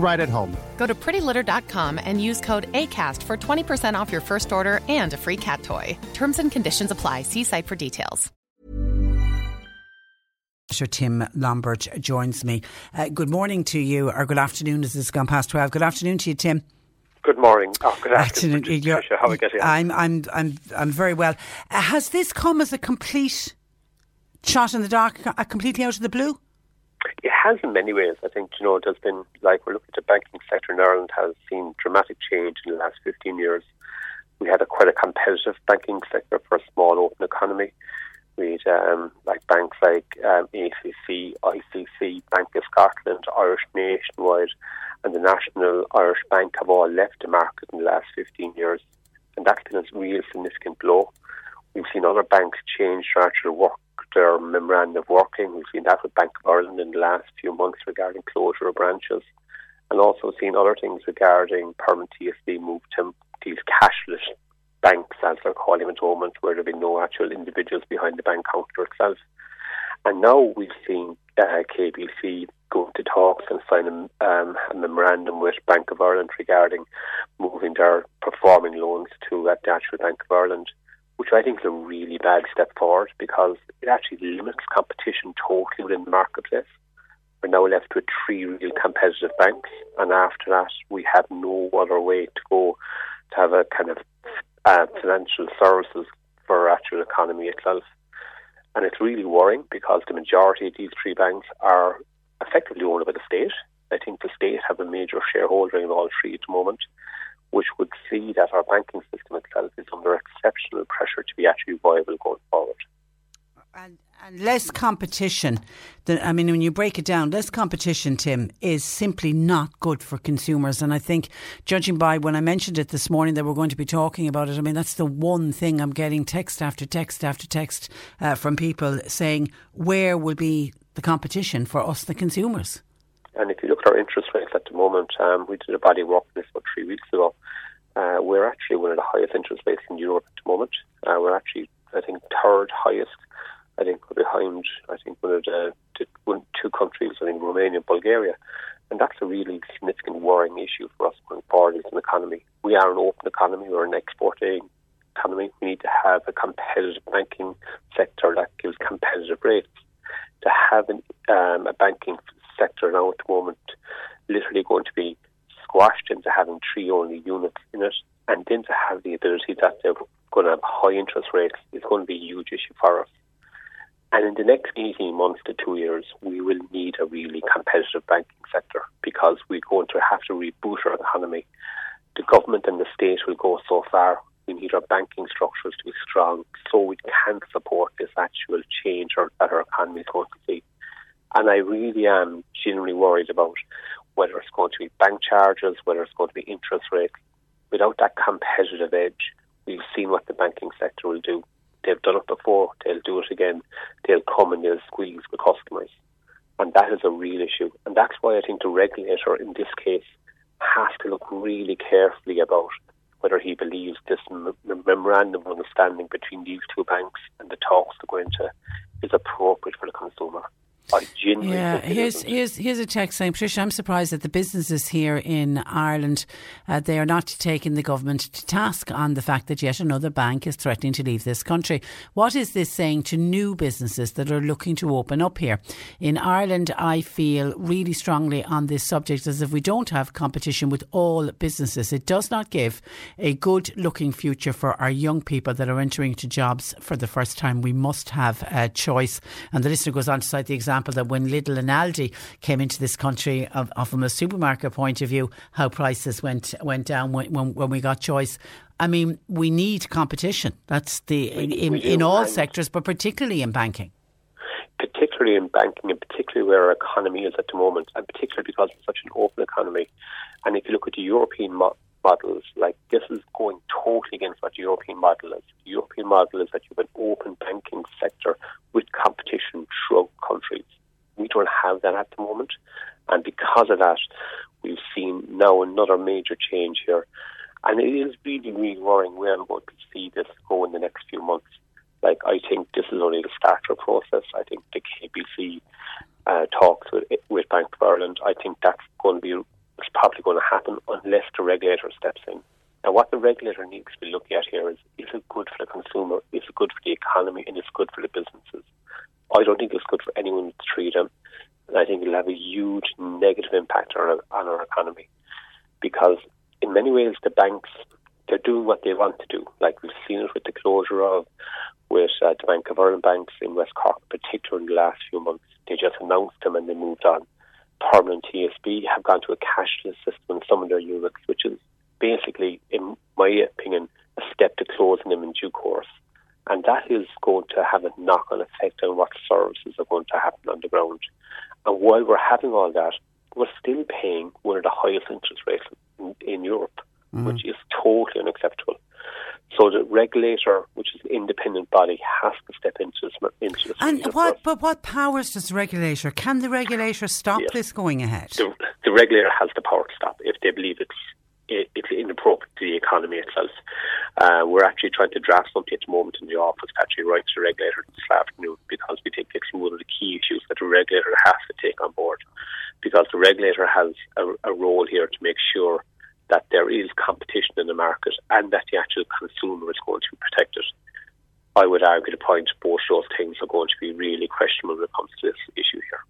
right at home. Go to prettylitter.com and use code ACAST for 20% off your first order and a free cat toy. Terms and conditions apply. See site for details. Sir Tim Lombard joins me. Uh, good morning to you, or good afternoon as it's gone past 12. Good afternoon to you, Tim. Good morning. Oh, good afternoon. afternoon. How are you getting I'm, I'm, I'm, I'm very well. Uh, has this come as a complete shot in the dark, uh, completely out of the blue? It has in many ways. I think, you know, it has been, like, we're looking at the banking sector in Ireland has seen dramatic change in the last 15 years. We had a quite a competitive banking sector for a small open economy. We had um, like banks like um, ACC, ICC, Bank of Scotland, Irish Nationwide, and the National Irish Bank have all left the market in the last 15 years. And that's been a real significant blow. We've seen other banks change their actual work, their memorandum of working. We've seen that with Bank of Ireland in the last few months regarding closure of branches. And also seen other things regarding permanent TSB move to these cashless banks, as they're calling at the moment, where there have been no actual individuals behind the bank counter itself. And now we've seen uh, KBC go to talks and sign a, um, a, memorandum with Bank of Ireland regarding moving their performing loans to uh, the actual Bank of Ireland, which I think is a really bad step forward because it actually limits competition totally within the marketplace. We're now left with three real competitive banks, and after that, we have no other way to go to have a kind of uh, financial services for our actual economy itself. And it's really worrying because the majority of these three banks are effectively owned by the state. I think the state have a major shareholder in all three at the moment, which would see that our banking system itself is under exceptional pressure to be actually viable going forward. And, and less competition. Than, I mean, when you break it down, less competition, Tim, is simply not good for consumers. And I think, judging by when I mentioned it this morning that we're going to be talking about it, I mean, that's the one thing I'm getting text after text after text uh, from people saying, where will be the competition for us, the consumers? And if you look at our interest rates at the moment, um, we did a body walk this about three weeks ago. Uh, we're actually one of the highest interest rates in Europe at the moment. Uh, we're actually, I think, third highest I think behind. I think one of the, the one, two countries, I think Romania and Bulgaria, and that's a really significant worrying issue for us going forward as an economy. We are an open economy. We're an exporting economy. We need to have a competitive banking sector that gives competitive rates. To have an, um, a banking sector now at the moment literally going to be squashed into having three only units in it, and then to have the ability that they're going to have high interest rates is going to be a huge issue for us. And in the next 18 months to two years, we will need a really competitive banking sector because we're going to have to reboot our economy. The government and the state will go so far. We need our banking structures to be strong so we can support this actual change that our economy is going to see. And I really am genuinely worried about whether it's going to be bank charges, whether it's going to be interest rates. Without that competitive edge, we've seen what the banking sector will do. They've done it before. They'll do it again. They'll come and they'll squeeze the customers. And that is a real issue. And that's why I think the regulator in this case has to look really carefully about whether he believes this memorandum of understanding between these two banks and the talks they're going to is appropriate for the consumer. I genuinely yeah. Here's here's here's a text saying, Patricia, I'm surprised that the businesses here in Ireland uh, they are not taking the government to task on the fact that yet another bank is threatening to leave this country. What is this saying to new businesses that are looking to open up here in Ireland? I feel really strongly on this subject as if we don't have competition with all businesses, it does not give a good looking future for our young people that are entering into jobs for the first time. We must have a choice. And the listener goes on to cite the example example, that when Lidl and Aldi came into this country, of, of from a supermarket point of view, how prices went went down when, when, when we got choice. I mean, we need competition. That's the in, in, in all sectors, but particularly in banking. Particularly in banking, and particularly where our economy is at the moment, and particularly because it's such an open economy. And if you look at the European mo- models, like this is going totally against what the European model is. The European model is that you have an open banking sector with competition throughout countries. We don't have that at the moment. And because of that, we've seen now another major change here. And it is really, really worrying where I'm going to see this go in the next few months. Like, I think this is only the starter process. I think the KBC uh, talks with, with Bank of Ireland, I think that's going to be it's probably going to happen unless the regulator steps in. Now, what the regulator needs to be looking at here is is it good for the consumer, is it good for the economy, and is it good for the businesses? I don't think it's good for anyone to treat them, and I think it'll have a huge negative impact on our, on our economy because, in many ways, the banks they're doing what they want to do. Like we've seen it with the closure of with uh, the Bank of Ireland banks in West Cork, particularly in the last few months. They just announced them and they moved on. Permanent TSB have gone to a cashless system in some of their units, which is basically, in my opinion, a step to closing them in due course. And that is going to have a knock on effect on what services are going to happen on the ground. And while we're having all that, we're still paying one of the highest interest rates in, in Europe, mm. which is totally unacceptable. So the regulator, which is an independent body, has to step into this. Into this and what? But what powers does the regulator? Can the regulator stop yes. this going ahead? The, the, regulator has the power to stop if they believe it's it's inappropriate to the economy itself. Uh, we're actually trying to draft something at the moment in the office actually write to the regulator this afternoon because we think it's one of the key issues that the regulator has to take on board. Because the regulator has a, a role here to make sure that there is competition in the market and that the actual consumer is going to be protected. I would argue the point both those things are going to be really questionable when it comes to this issue here.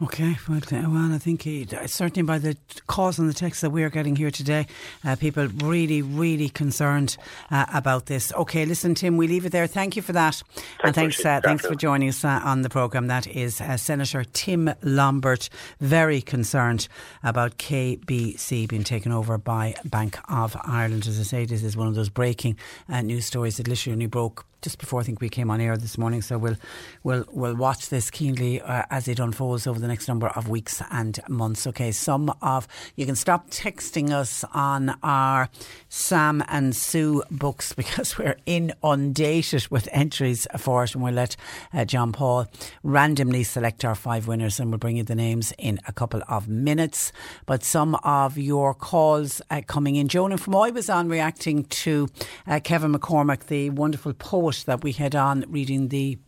Okay, well, uh, well, I think he, certainly by the calls and the texts that we're getting here today, uh, people really, really concerned uh, about this. Okay, listen, Tim, we leave it there. Thank you for that, Thanks and thanks, uh, thanks for joining us uh, on the program. That is uh, Senator Tim Lombard, very concerned about KBC being taken over by Bank of Ireland. As I say, this is one of those breaking news stories that literally only broke just before I think we came on air this morning. So we'll we'll we'll watch this keenly uh, as it unfolds over the next number of weeks and months. Okay, some of you can stop texting us on our Sam and Sue books <laughs> because we're inundated with entries for it, and we'll let uh, John Paul randomly select our five winners, and we'll bring you the names in a couple of minutes. But some of your calls uh, coming in, Jonah from I was on reacting to uh, Kevin McCormack, the wonderful poet that we had on reading the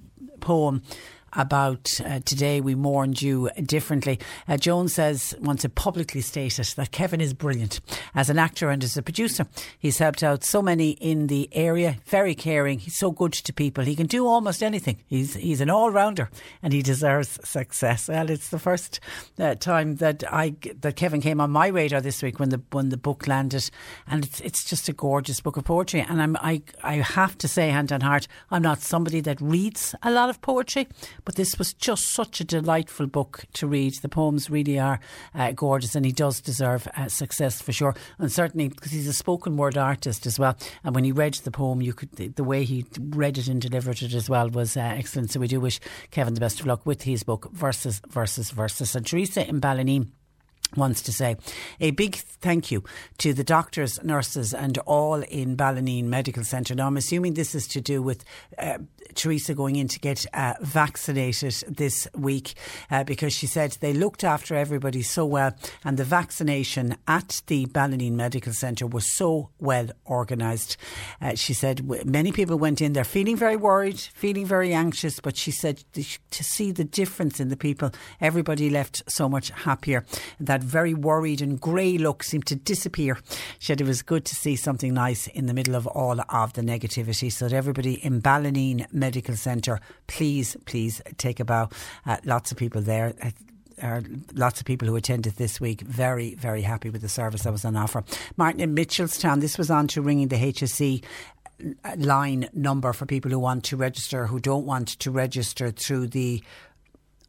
poem about uh, today we mourned you differently. Uh, Jones says, wants to publicly state it, that Kevin is brilliant as an actor and as a producer. He's helped out so many in the area, very caring. He's so good to people. He can do almost anything. He's he's an all rounder and he deserves success. Well, it's the first uh, time that I that Kevin came on my radar this week when the when the book landed, and it's it's just a gorgeous book of poetry. And I'm I I have to say, hand on heart, I'm not somebody that reads a lot of poetry but this was just such a delightful book to read. The poems really are uh, gorgeous, and he does deserve uh, success for sure. And certainly because he's a spoken word artist as well. And when he read the poem, you could the, the way he read it and delivered it as well was uh, excellent. So we do wish Kevin the best of luck with his book, Verses, Verses, Verses. And Teresa in Ballineen wants to say a big thank you to the doctors, nurses, and all in Ballineen Medical Centre. Now, I'm assuming this is to do with uh, Teresa going in to get uh, vaccinated this week uh, because she said they looked after everybody so well, and the vaccination at the Ballineen Medical Centre was so well organised. Uh, she said many people went in there feeling very worried, feeling very anxious, but she said to see the difference in the people, everybody left so much happier. That that very worried and grey look seemed to disappear. She said it was good to see something nice in the middle of all of the negativity. So everybody in Ballineen Medical Centre, please, please take a bow. Uh, lots of people there. Uh, are lots of people who attended this week very, very happy with the service that was on offer. Martin in Mitchelstown, this was on to ringing the HSE uh, line number for people who want to register, who don't want to register through the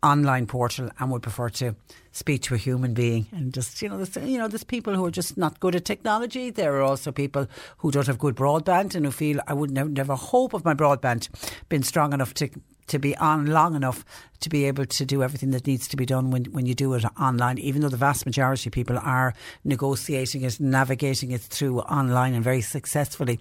online portal and would prefer to speak to a human being and just you know there's, you know there's people who are just not good at technology. There are also people who don't have good broadband and who feel I would never, never hope of my broadband being strong enough to to be on long enough to be able to do everything that needs to be done when, when you do it online, even though the vast majority of people are negotiating it, navigating it through online and very successfully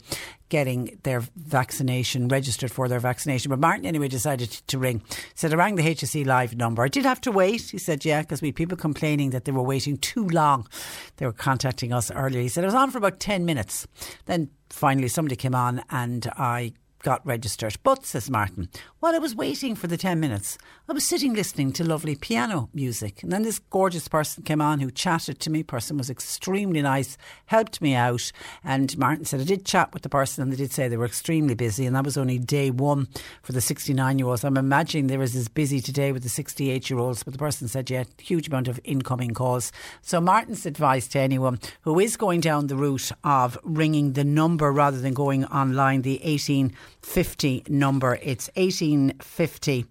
getting their vaccination registered for their vaccination. But Martin anyway decided to ring. Said I rang the HSE live number. I did have to wait. He said, yeah, because we had people complaining that they were waiting too long. They were contacting us earlier. He said I was on for about 10 minutes. Then finally somebody came on and I got registered. But, says Martin, while I was waiting for the 10 minutes, I was sitting listening to lovely piano music. And then this gorgeous person came on who chatted to me. Person was extremely nice, helped me out. And Martin said, I did chat with the person and they did say they were extremely busy. And that was only day one for the 69 year olds. I'm imagining they as busy today with the 68 year olds. But the person said, yeah, huge amount of incoming calls. So Martin's advice to anyone who is going down the route of ringing the number rather than going online, the 1850 number, it's 18 1850.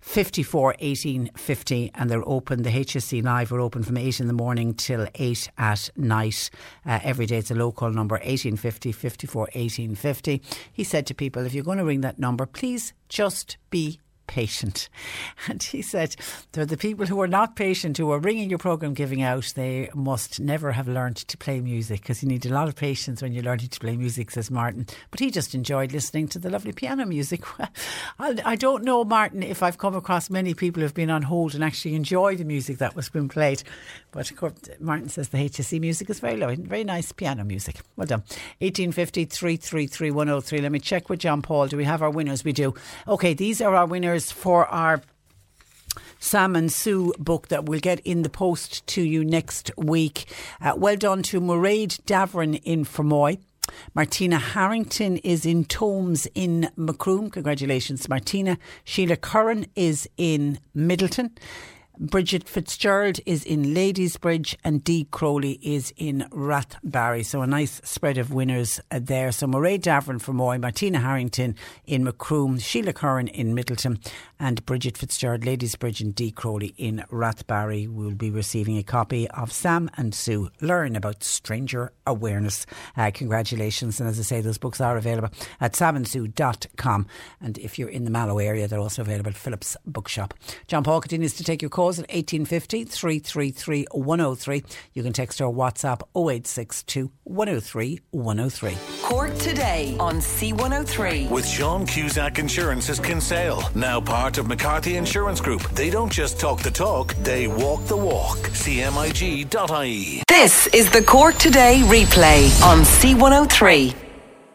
54 1850 and they're open the HSE live are open from 8 in the morning till 8 at night uh, every day it's a local number 1850 54 1850 he said to people if you're going to ring that number please just be patient. <laughs> And he said, They're the people who are not patient, who are ringing your programme giving out, they must never have learned to play music because you need a lot of patience when you're learning to play music, says Martin. But he just enjoyed listening to the lovely piano music. <laughs> I don't know, Martin, if I've come across many people who've been on hold and actually enjoy the music that was being played. But of course, Martin says the HSE music is very low, very nice piano music. Well done. 1850 333 103. Let me check with John Paul. Do we have our winners? We do. Okay, these are our winners for our Sam and Sue book that we'll get in the post to you next week. Uh, well done to Mairead Davern in Fermoy. Martina Harrington is in Toames in Macroom. Congratulations, Martina. Sheila Curran is in Midleton. Bridget Fitzgerald is in Ladysbridge and Dee Crowley is in Rathbarry. So a nice spread of winners uh, there. So Murray Davern Fermoy, Martina Harrington in Macroom, Sheila Curran in Midleton, and Bridget Fitzgerald, Ladysbridge and Dee Crowley in Rathbarry. We'll be receiving a copy of Sam and Sue Learn About Stranger Awareness. Uh, congratulations. And as I say, those books are available at samandsue.com. And if you're in the Mallow area, they're also available at Phillips Bookshop. John Paul continues to take your calls at 1850 333 103. You can text or WhatsApp 0862 103 103. Cork today on C103. With Sean Cusack Insurance's Kinsale, now part of McCarthy Insurance Group. They don't just talk the talk, they walk the walk. CMIG.ie. This is the Cork Today replay on C103.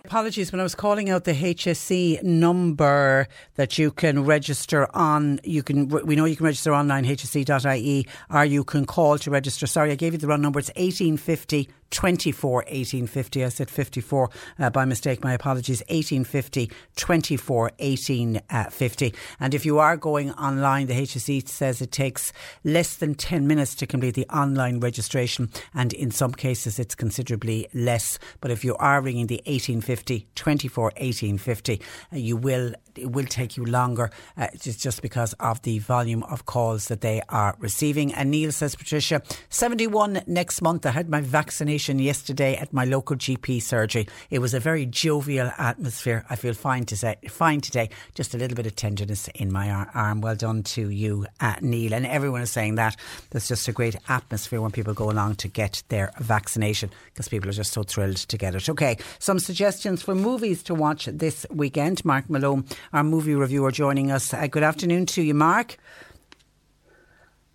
Apologies when I was calling out the HSE number that you can register on. You can we know you can register online hse.ie or you can call to register. Sorry, I gave you the wrong number. It's 1850 24 1850. I said 54 uh, by mistake. My apologies. 1850 24 1850. And if you are going online, the HSE says it takes less than 10 minutes to complete the online registration. And in some cases, it's considerably less. But if you are ringing the 1850 24 1850, uh, you will it will take you longer. Uh, just because of the volume of calls that they are receiving. And Neil says, Patricia, 71 next month. I had my vaccination yesterday at my local GP surgery. It was a very jovial atmosphere. I feel fine to say, fine today. Just a little bit of tenderness in my arm. Well done to you, uh, Neil. And everyone is saying that. There's just a great atmosphere when people go along to get their vaccination because people are just so thrilled to get it. Okay, some suggestions for movies to watch this weekend. Mark Malone our movie reviewer, joining us. Uh, good afternoon to you, Mark.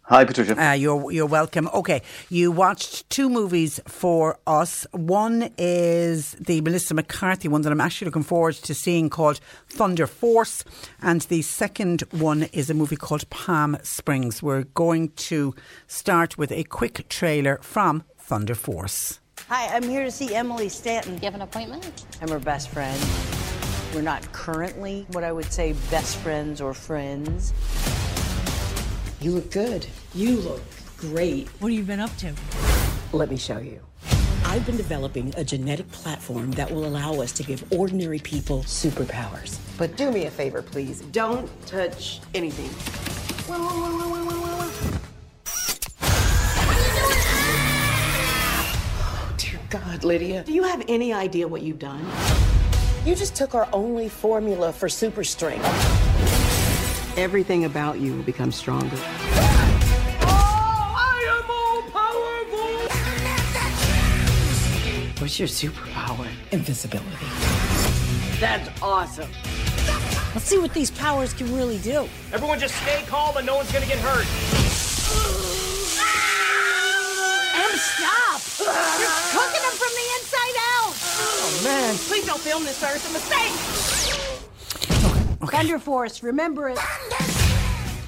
Hi, Patricia. Uh, you're you're welcome. Okay, you watched two movies for us. One is the Melissa McCarthy one that I'm actually looking forward to seeing called Thunder Force, and the second one is a movie called Palm Springs. We're going to start with a quick trailer from Thunder Force. Hi, I'm here to see Emily Stanton. You have an appointment? I'm her best friend. We're not currently what I would say best friends or friends. You look good. You look great. What have you been up to? Let me show you. I've been developing a genetic platform that will allow us to give ordinary people superpowers. But do me a favor, please. Don't touch anything. Oh, dear God, Lydia. Do you have any idea what you've done? You just took our only formula for super strength. Everything about you will become stronger. What's your superpower? Invisibility. That's awesome. Let's see what these powers can really do. Everyone just stay calm and no one's gonna get hurt. Em, stop! You're cooking them from the inside out! Oh, man. Please don't film this, sir. It's a mistake. Thunder Force, remember it.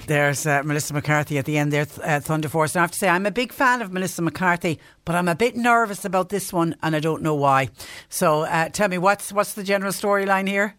There's uh, Melissa McCarthy at the end there, uh, Thunder Force. And I have to say, I'm a big fan of Melissa McCarthy, but I'm a bit nervous about this one, and I don't know why. So uh, tell me, what's what's the general storyline here?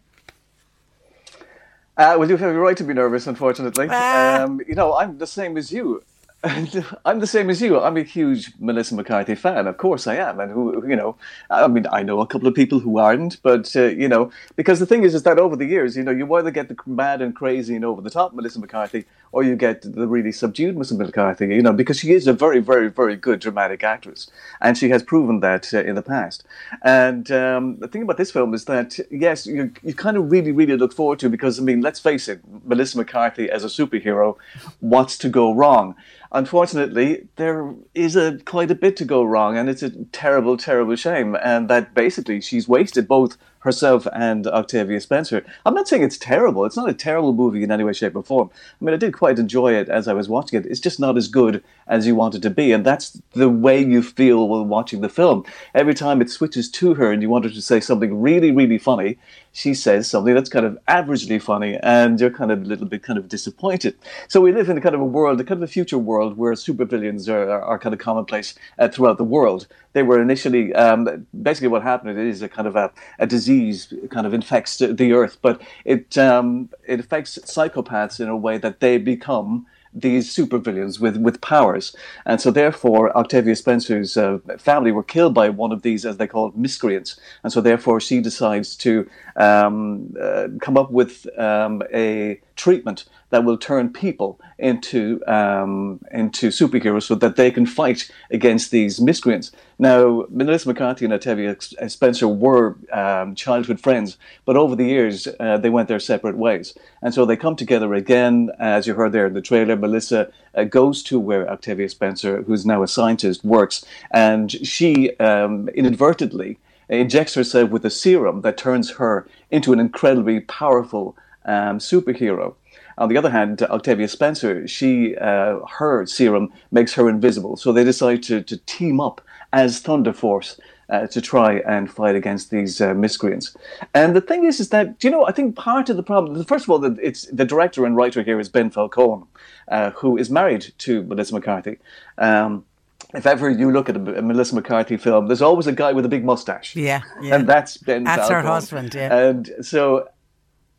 Uh, well, you have every right to be nervous, unfortunately. Ah. Um, you know, I'm the same as you. <laughs> I'm the same as you. I'm a huge Melissa McCarthy fan. Of course, I am. And who, you know, I mean, I know a couple of people who aren't, but uh, you know, because the thing is, is that over the years, you know, you either get the mad and crazy and over the top Melissa McCarthy, or you get the really subdued Melissa McCarthy. You know, because she is a very, very, very good dramatic actress, and she has proven that uh, in the past. And um, the thing about this film is that yes, you you kind of really, really look forward to because I mean, let's face it, Melissa McCarthy as a superhero, what's to go wrong? Unfortunately, there is a quite a bit to go wrong, and it's a terrible, terrible shame. And that basically she's wasted both herself and Octavia Spencer. I'm not saying it's terrible. It's not a terrible movie in any way, shape, or form. I mean, I did quite enjoy it as I was watching it. It's just not as good as you want it to be, and that's the way you feel while watching the film. Every time it switches to her and you want her to say something really, really funny, she says something that's kind of averagely funny, and you're kind of a little bit kind of disappointed. So we live in a kind of a world, a kind of a future world where supervillains are, are, are kind of commonplace uh, throughout the world. They were initially um, basically what happened. is a kind of a, a disease kind of infects the earth, but it um, it affects psychopaths in a way that they become these supervillains with, with powers. And so, therefore, Octavia Spencer's uh, family were killed by one of these, as they call it, miscreants. And so, therefore, she decides to um, uh, come up with um, a treatment that will turn people into um, into superheroes so that they can fight against these miscreants. Now, Melissa McCarthy and Octavia Spencer were um, childhood friends, but over the years uh, they went their separate ways, and so they come together again. As you heard there in the trailer, Melissa uh, goes to where Octavia Spencer, who's now a scientist, works, and she um, inadvertently injects herself with a serum that turns her into an incredibly powerful um, superhero. On the other hand, Octavia Spencer, she uh, her serum makes her invisible. So they decide to, to team up as Thunder Force uh, to try and fight against these uh, miscreants. And the thing is, is that you know, I think part of the problem, first of all, that it's the director and writer here is Ben Falcone, uh, who is married to Melissa McCarthy. Um, if ever you look at a, a, Melissa McCarthy film, there's always a guy with a big mustache. Yeah, yeah. and that's Ben. That's Falcone. her husband. Yeah, and so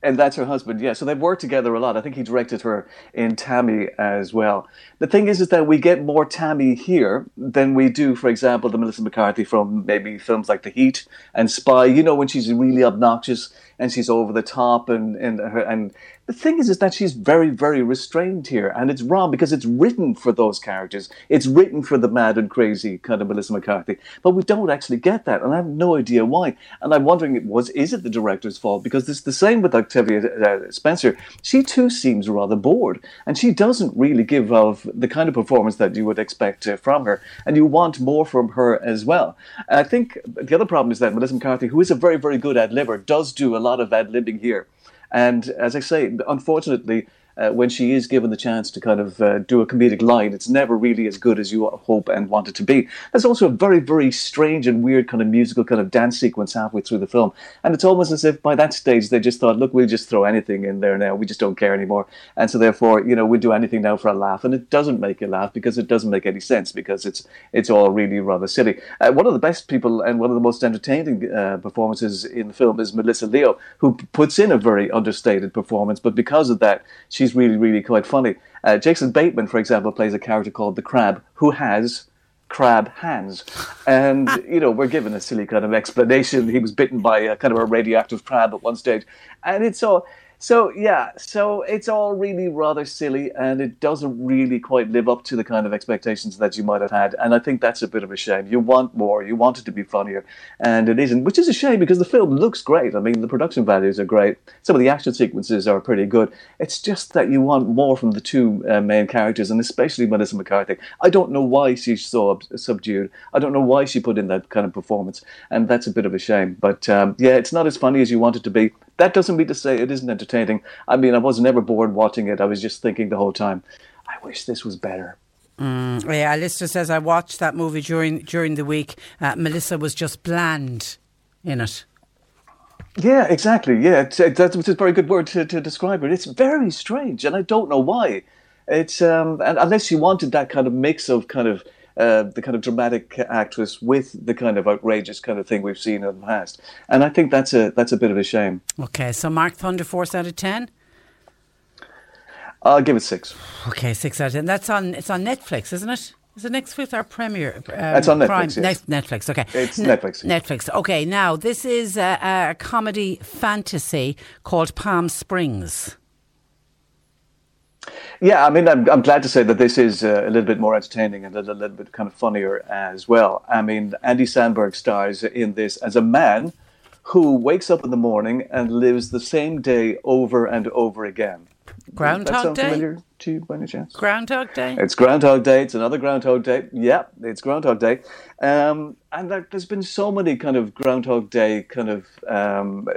and that's her husband, yeah. So they've worked together a lot. I think he directed her in Tammy as well. The thing is, is that we get more Tammy here than we do, for example, the Melissa McCarthy from maybe films like The Heat and Spy. You know, when she's really obnoxious and she's over the top and and her and the thing is, is that she's very, very restrained here, and it's wrong because it's written for those characters. It's written for the mad and crazy kind of Melissa McCarthy, but we don't actually get that, and I have no idea why. And I'm wondering, was is it the director's fault? Because it's the same with Octavia uh, Spencer. She too seems rather bored, and she doesn't really give off the kind of performance that you would expect uh, from her, and you want more from her as well. I think the other problem is that Melissa McCarthy, who is a very, very good ad libber, does do a lot of ad libbing here. And as I say, unfortunately, uh, when she is given the chance to kind of uh, do a comedic line, it's never really as good as you hope and want it to be. There's also a very, very strange and weird kind of musical kind of dance sequence halfway through the film. And it's almost as if by that stage they just thought, look, we'll just throw anything in there now. We just don't care anymore. And so therefore, you know, we'll do anything now for a laugh. And it doesn't make you laugh because it doesn't make any sense because it's it's all really rather silly. Uh, one of the best people and one of the most entertaining uh, performances in the film is Melissa Leo, who puts in a very understated performance. But because of that, she's really, really quite funny. Uh, Jason Bateman, for example, plays a character called the Crab, who has crab hands. And, <laughs> you know, we're given a silly kind of explanation. He was bitten by a kind of a radioactive crab at one stage. And it's all. So yeah, so it's all really rather silly, and it doesn't really quite live up to the kind of expectations that you might have had. And I think that's a bit of a shame. You want more, you want it to be funnier, and it isn't, which is a shame because the film looks great. I mean, the production values are great. Some of the action sequences are pretty good. It's just that you want more from the two uh, main characters, and especially Melissa McCarthy. I don't know why she's so subdued. I don't know why she put in that kind of performance, and that's a bit of a shame. But um, yeah, it's not as funny as you want it to be. That doesn't mean to say it isn't entertaining. I mean, I was never bored watching it. I was just thinking the whole time, I wish this was better. Mm, yeah, Alistair says I watched that movie during during the week. Uh, Melissa was just bland in it. Yeah, exactly. Yeah, it's, that's a very good word to, to describe it. It's very strange, and I don't know why. It's um, and unless you wanted that kind of mix of kind of uh, the kind of dramatic actress with the kind of outrageous kind of thing we've seen in the past. And I think that's a that's a bit of a shame. Okay, so Mark Thunder Force out of ten. I'll give it six. Okay, six out of ten. That's on. It's on Netflix, isn't it? Is it Netflix or Premiere? Um, it's on Netflix. Yes. Netflix. Okay, it's Netflix. Netflix. Okay, now this is a, a comedy fantasy called Palm Springs. Yeah, I mean, I'm, I'm glad to say that this is uh, a little bit more entertaining and a little, little bit kind of funnier as well. I mean, Andy Samberg stars in this as a man who wakes up in the morning and lives the same day over and over again. Groundhog Day? familiar to you by any chance? Groundhog Day? It's Groundhog Day. It's another Groundhog Day. Yeah, it's Groundhog Day. Um, and there, has been so many kind of Groundhog Day kind of um,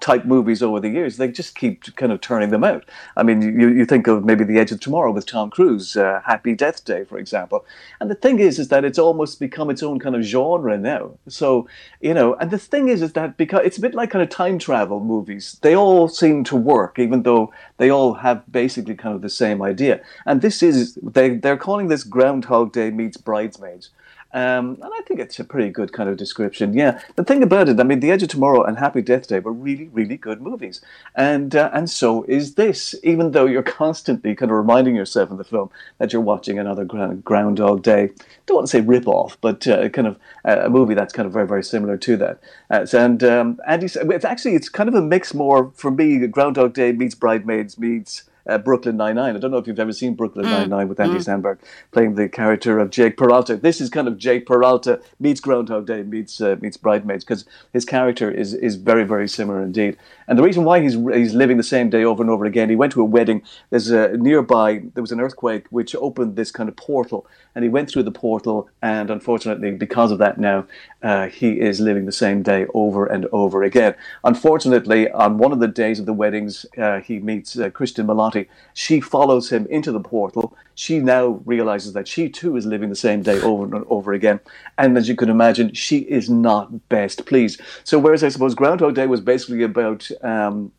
type movies over the years. They just keep kind of turning them out. I mean, you, you think of maybe The Edge of Tomorrow with Tom Cruise, uh, Happy Death Day, for example. And the thing is, is that it's almost become its own kind of genre now. So, you know, and the thing is, is that because it's a bit like kind of time travel movies, they all seem to work, even though they all have basically kind of the same idea. And this is, they, they're calling this Groundhog Day meets Bridesmaids. Um, and I think it's a pretty good kind of description. Yeah, the thing about it, I mean, The Edge of Tomorrow and Happy Death Day were really, really good movies, and uh, and so is this. Even though you're <laughs> constantly kind of reminding yourself in the film that you're watching another ground, Groundhog Day, don't want to say rip off, but uh, kind of uh, a movie that's kind of very, very similar to that. Uh, and um, Andy, it's actually it's kind of a mix more for me. Groundhog Day meets Bridesmaids meets uh, Brooklyn Nine Nine. I don't know if you've ever seen Brooklyn mm. Nine Nine with Andy mm. Samberg playing the character of Jake Peralta. This is kind of Jake Peralta meets Groundhog Day meets uh, meets Bridesmaids because his character is is very very similar indeed. And the reason why he's he's living the same day over and over again, he went to a wedding. There's a nearby there was an earthquake which opened this kind of portal, and he went through the portal. And unfortunately, because of that, now uh, he is living the same day over and over again. Unfortunately, on one of the days of the weddings, uh, he meets uh, Cristin Milioti. She follows him into the portal. She now realizes that she too is living the same day over and over again. And as you can imagine, she is not best pleased. So, whereas I suppose Groundhog Day was basically about um,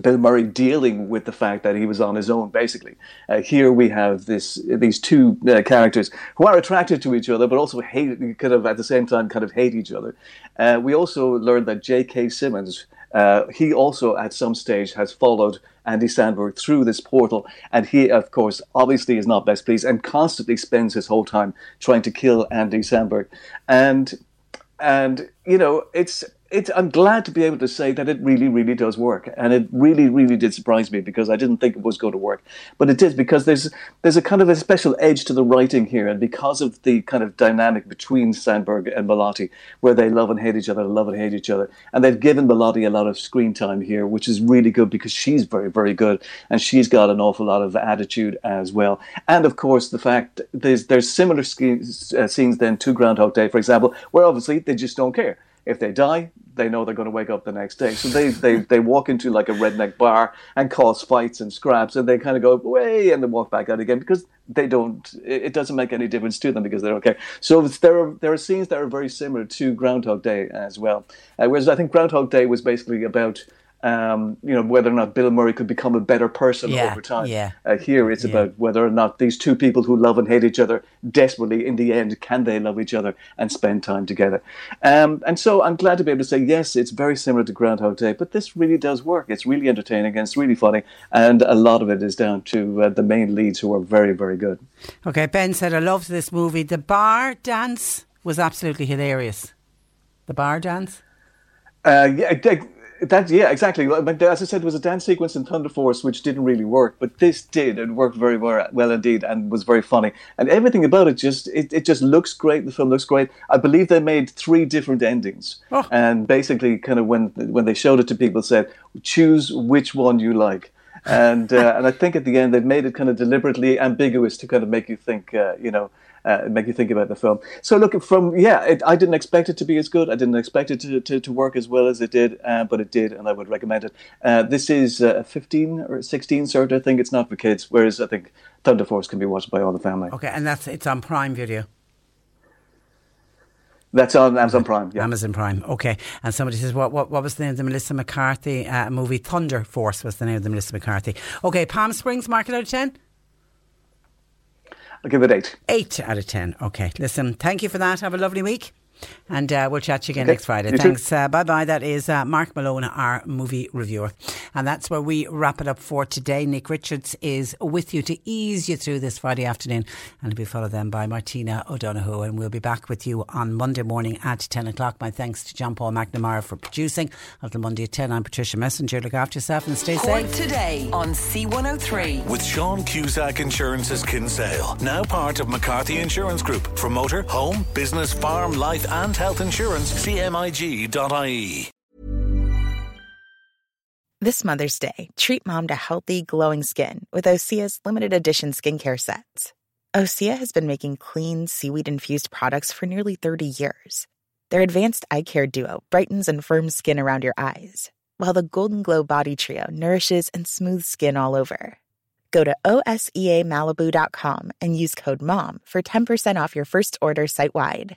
Bill Murray dealing with the fact that he was on his own, basically. Uh, here we have this these two uh, characters who are attracted to each other, but also hate, kind of at the same time, kind of hate each other. Uh, we also learned that J.K. Simmons, uh, he also at some stage has followed Andy Samberg through this portal, and he, of course, obviously is not best pleased and constantly spends his whole time trying to kill Andy Samberg. and and you know it's I'm glad to be able to say that it really, really does work, and it really, really did surprise me because I didn't think it was going to work, but it did because there's there's a kind of a special edge to the writing here, and because of the kind of dynamic between Samberg and Milioti, where they love and hate each other, love and hate each other, and they've given Milioti a lot of screen time here, which is really good because she's very, very good, and she's got an awful lot of attitude as well, and of course the fact there's there's similar scenes, uh, scenes then to Groundhog Day, for example, where obviously they just don't care if they die, they know they're going to wake up the next day. So they, they, they walk into like a redneck bar and cause fights and scraps, and they kind of go away and then walk back out again because they don't. It doesn't make any difference to them because they're okay. So there are there are scenes that are very similar to Groundhog Day as well. Uh, whereas I think Groundhog Day was basically about um, you know, whether or not Bill Murray could become a better person yeah, over time. Yeah. Uh, here it's yeah. about whether or not these two people who love and hate each other desperately, in the end, can they love each other and spend time together? Um, and so I'm glad to be able to say, yes, it's very similar to Groundhog Day, but this really does work. It's really entertaining and it's really funny. And a lot of it is down to uh, the main leads who are very, very good. Okay, Ben said, I loved this movie. The bar dance was absolutely hilarious. The bar dance? Uh, yeah, that yeah, exactly. As I said, there was a dance sequence in Thunder Force which didn't really work, but this did. It worked very well, well indeed, and was very funny. And everything about it just it, it just looks great. The film looks great. I believe they made three different endings, oh. and basically, kind of when when they showed it to people, said choose which one you like. And uh, and I think at the end they've made it kind of deliberately ambiguous to kind of make you think, uh, you know, uh, make you think about the film. So look, from yeah, it, I didn't expect it to be as good. I didn't expect it to, to, to work as well as it did, uh, but it did, and I would recommend it. Uh, this is a 15 or 16 sort of thing. It's not for kids, whereas I think Thunder Force can be watched by all the family. Okay, and that's it's on Prime Video. That's on Amazon Prime. Yeah. Amazon Prime. Okay. And somebody says, what what, what was the name of the Melissa McCarthy uh, movie? Thunder Force was the name of the Melissa McCarthy. Okay. Palm Springs, market out of ten. I'll give it eight. Eight out of ten. Okay. Listen, thank you for that. Have a lovely week. And uh, we'll chat to you again Okay. next Friday. You. Thanks. Uh, bye bye. That is uh, Mark Malone, our movie reviewer. And that's where we wrap it up for today. Nick Richards is with you to ease you through this Friday afternoon. And to be followed then by Martina O'Donoghue. And we'll be back with you on Monday morning at 10 o'clock. My thanks to John Paul McNamara for producing. Until Monday at 10, I'm Patricia Messenger. Look after yourself and stay Cork safe. today on C103. With Sean Cusack Insurance's Kinsale, now part of McCarthy Insurance Group. For motor, home, business, farm, life, and health insurance, cmig.ie. This Mother's Day, treat mom to healthy, glowing skin with Osea's limited edition skincare sets. Osea has been making clean, seaweed infused products for nearly 30 years. Their advanced eye care duo brightens and firms skin around your eyes, while the Golden Glow Body Trio nourishes and smooths skin all over. Go to OSEAMalibu.com and use code MOM for 10% off your first order site wide.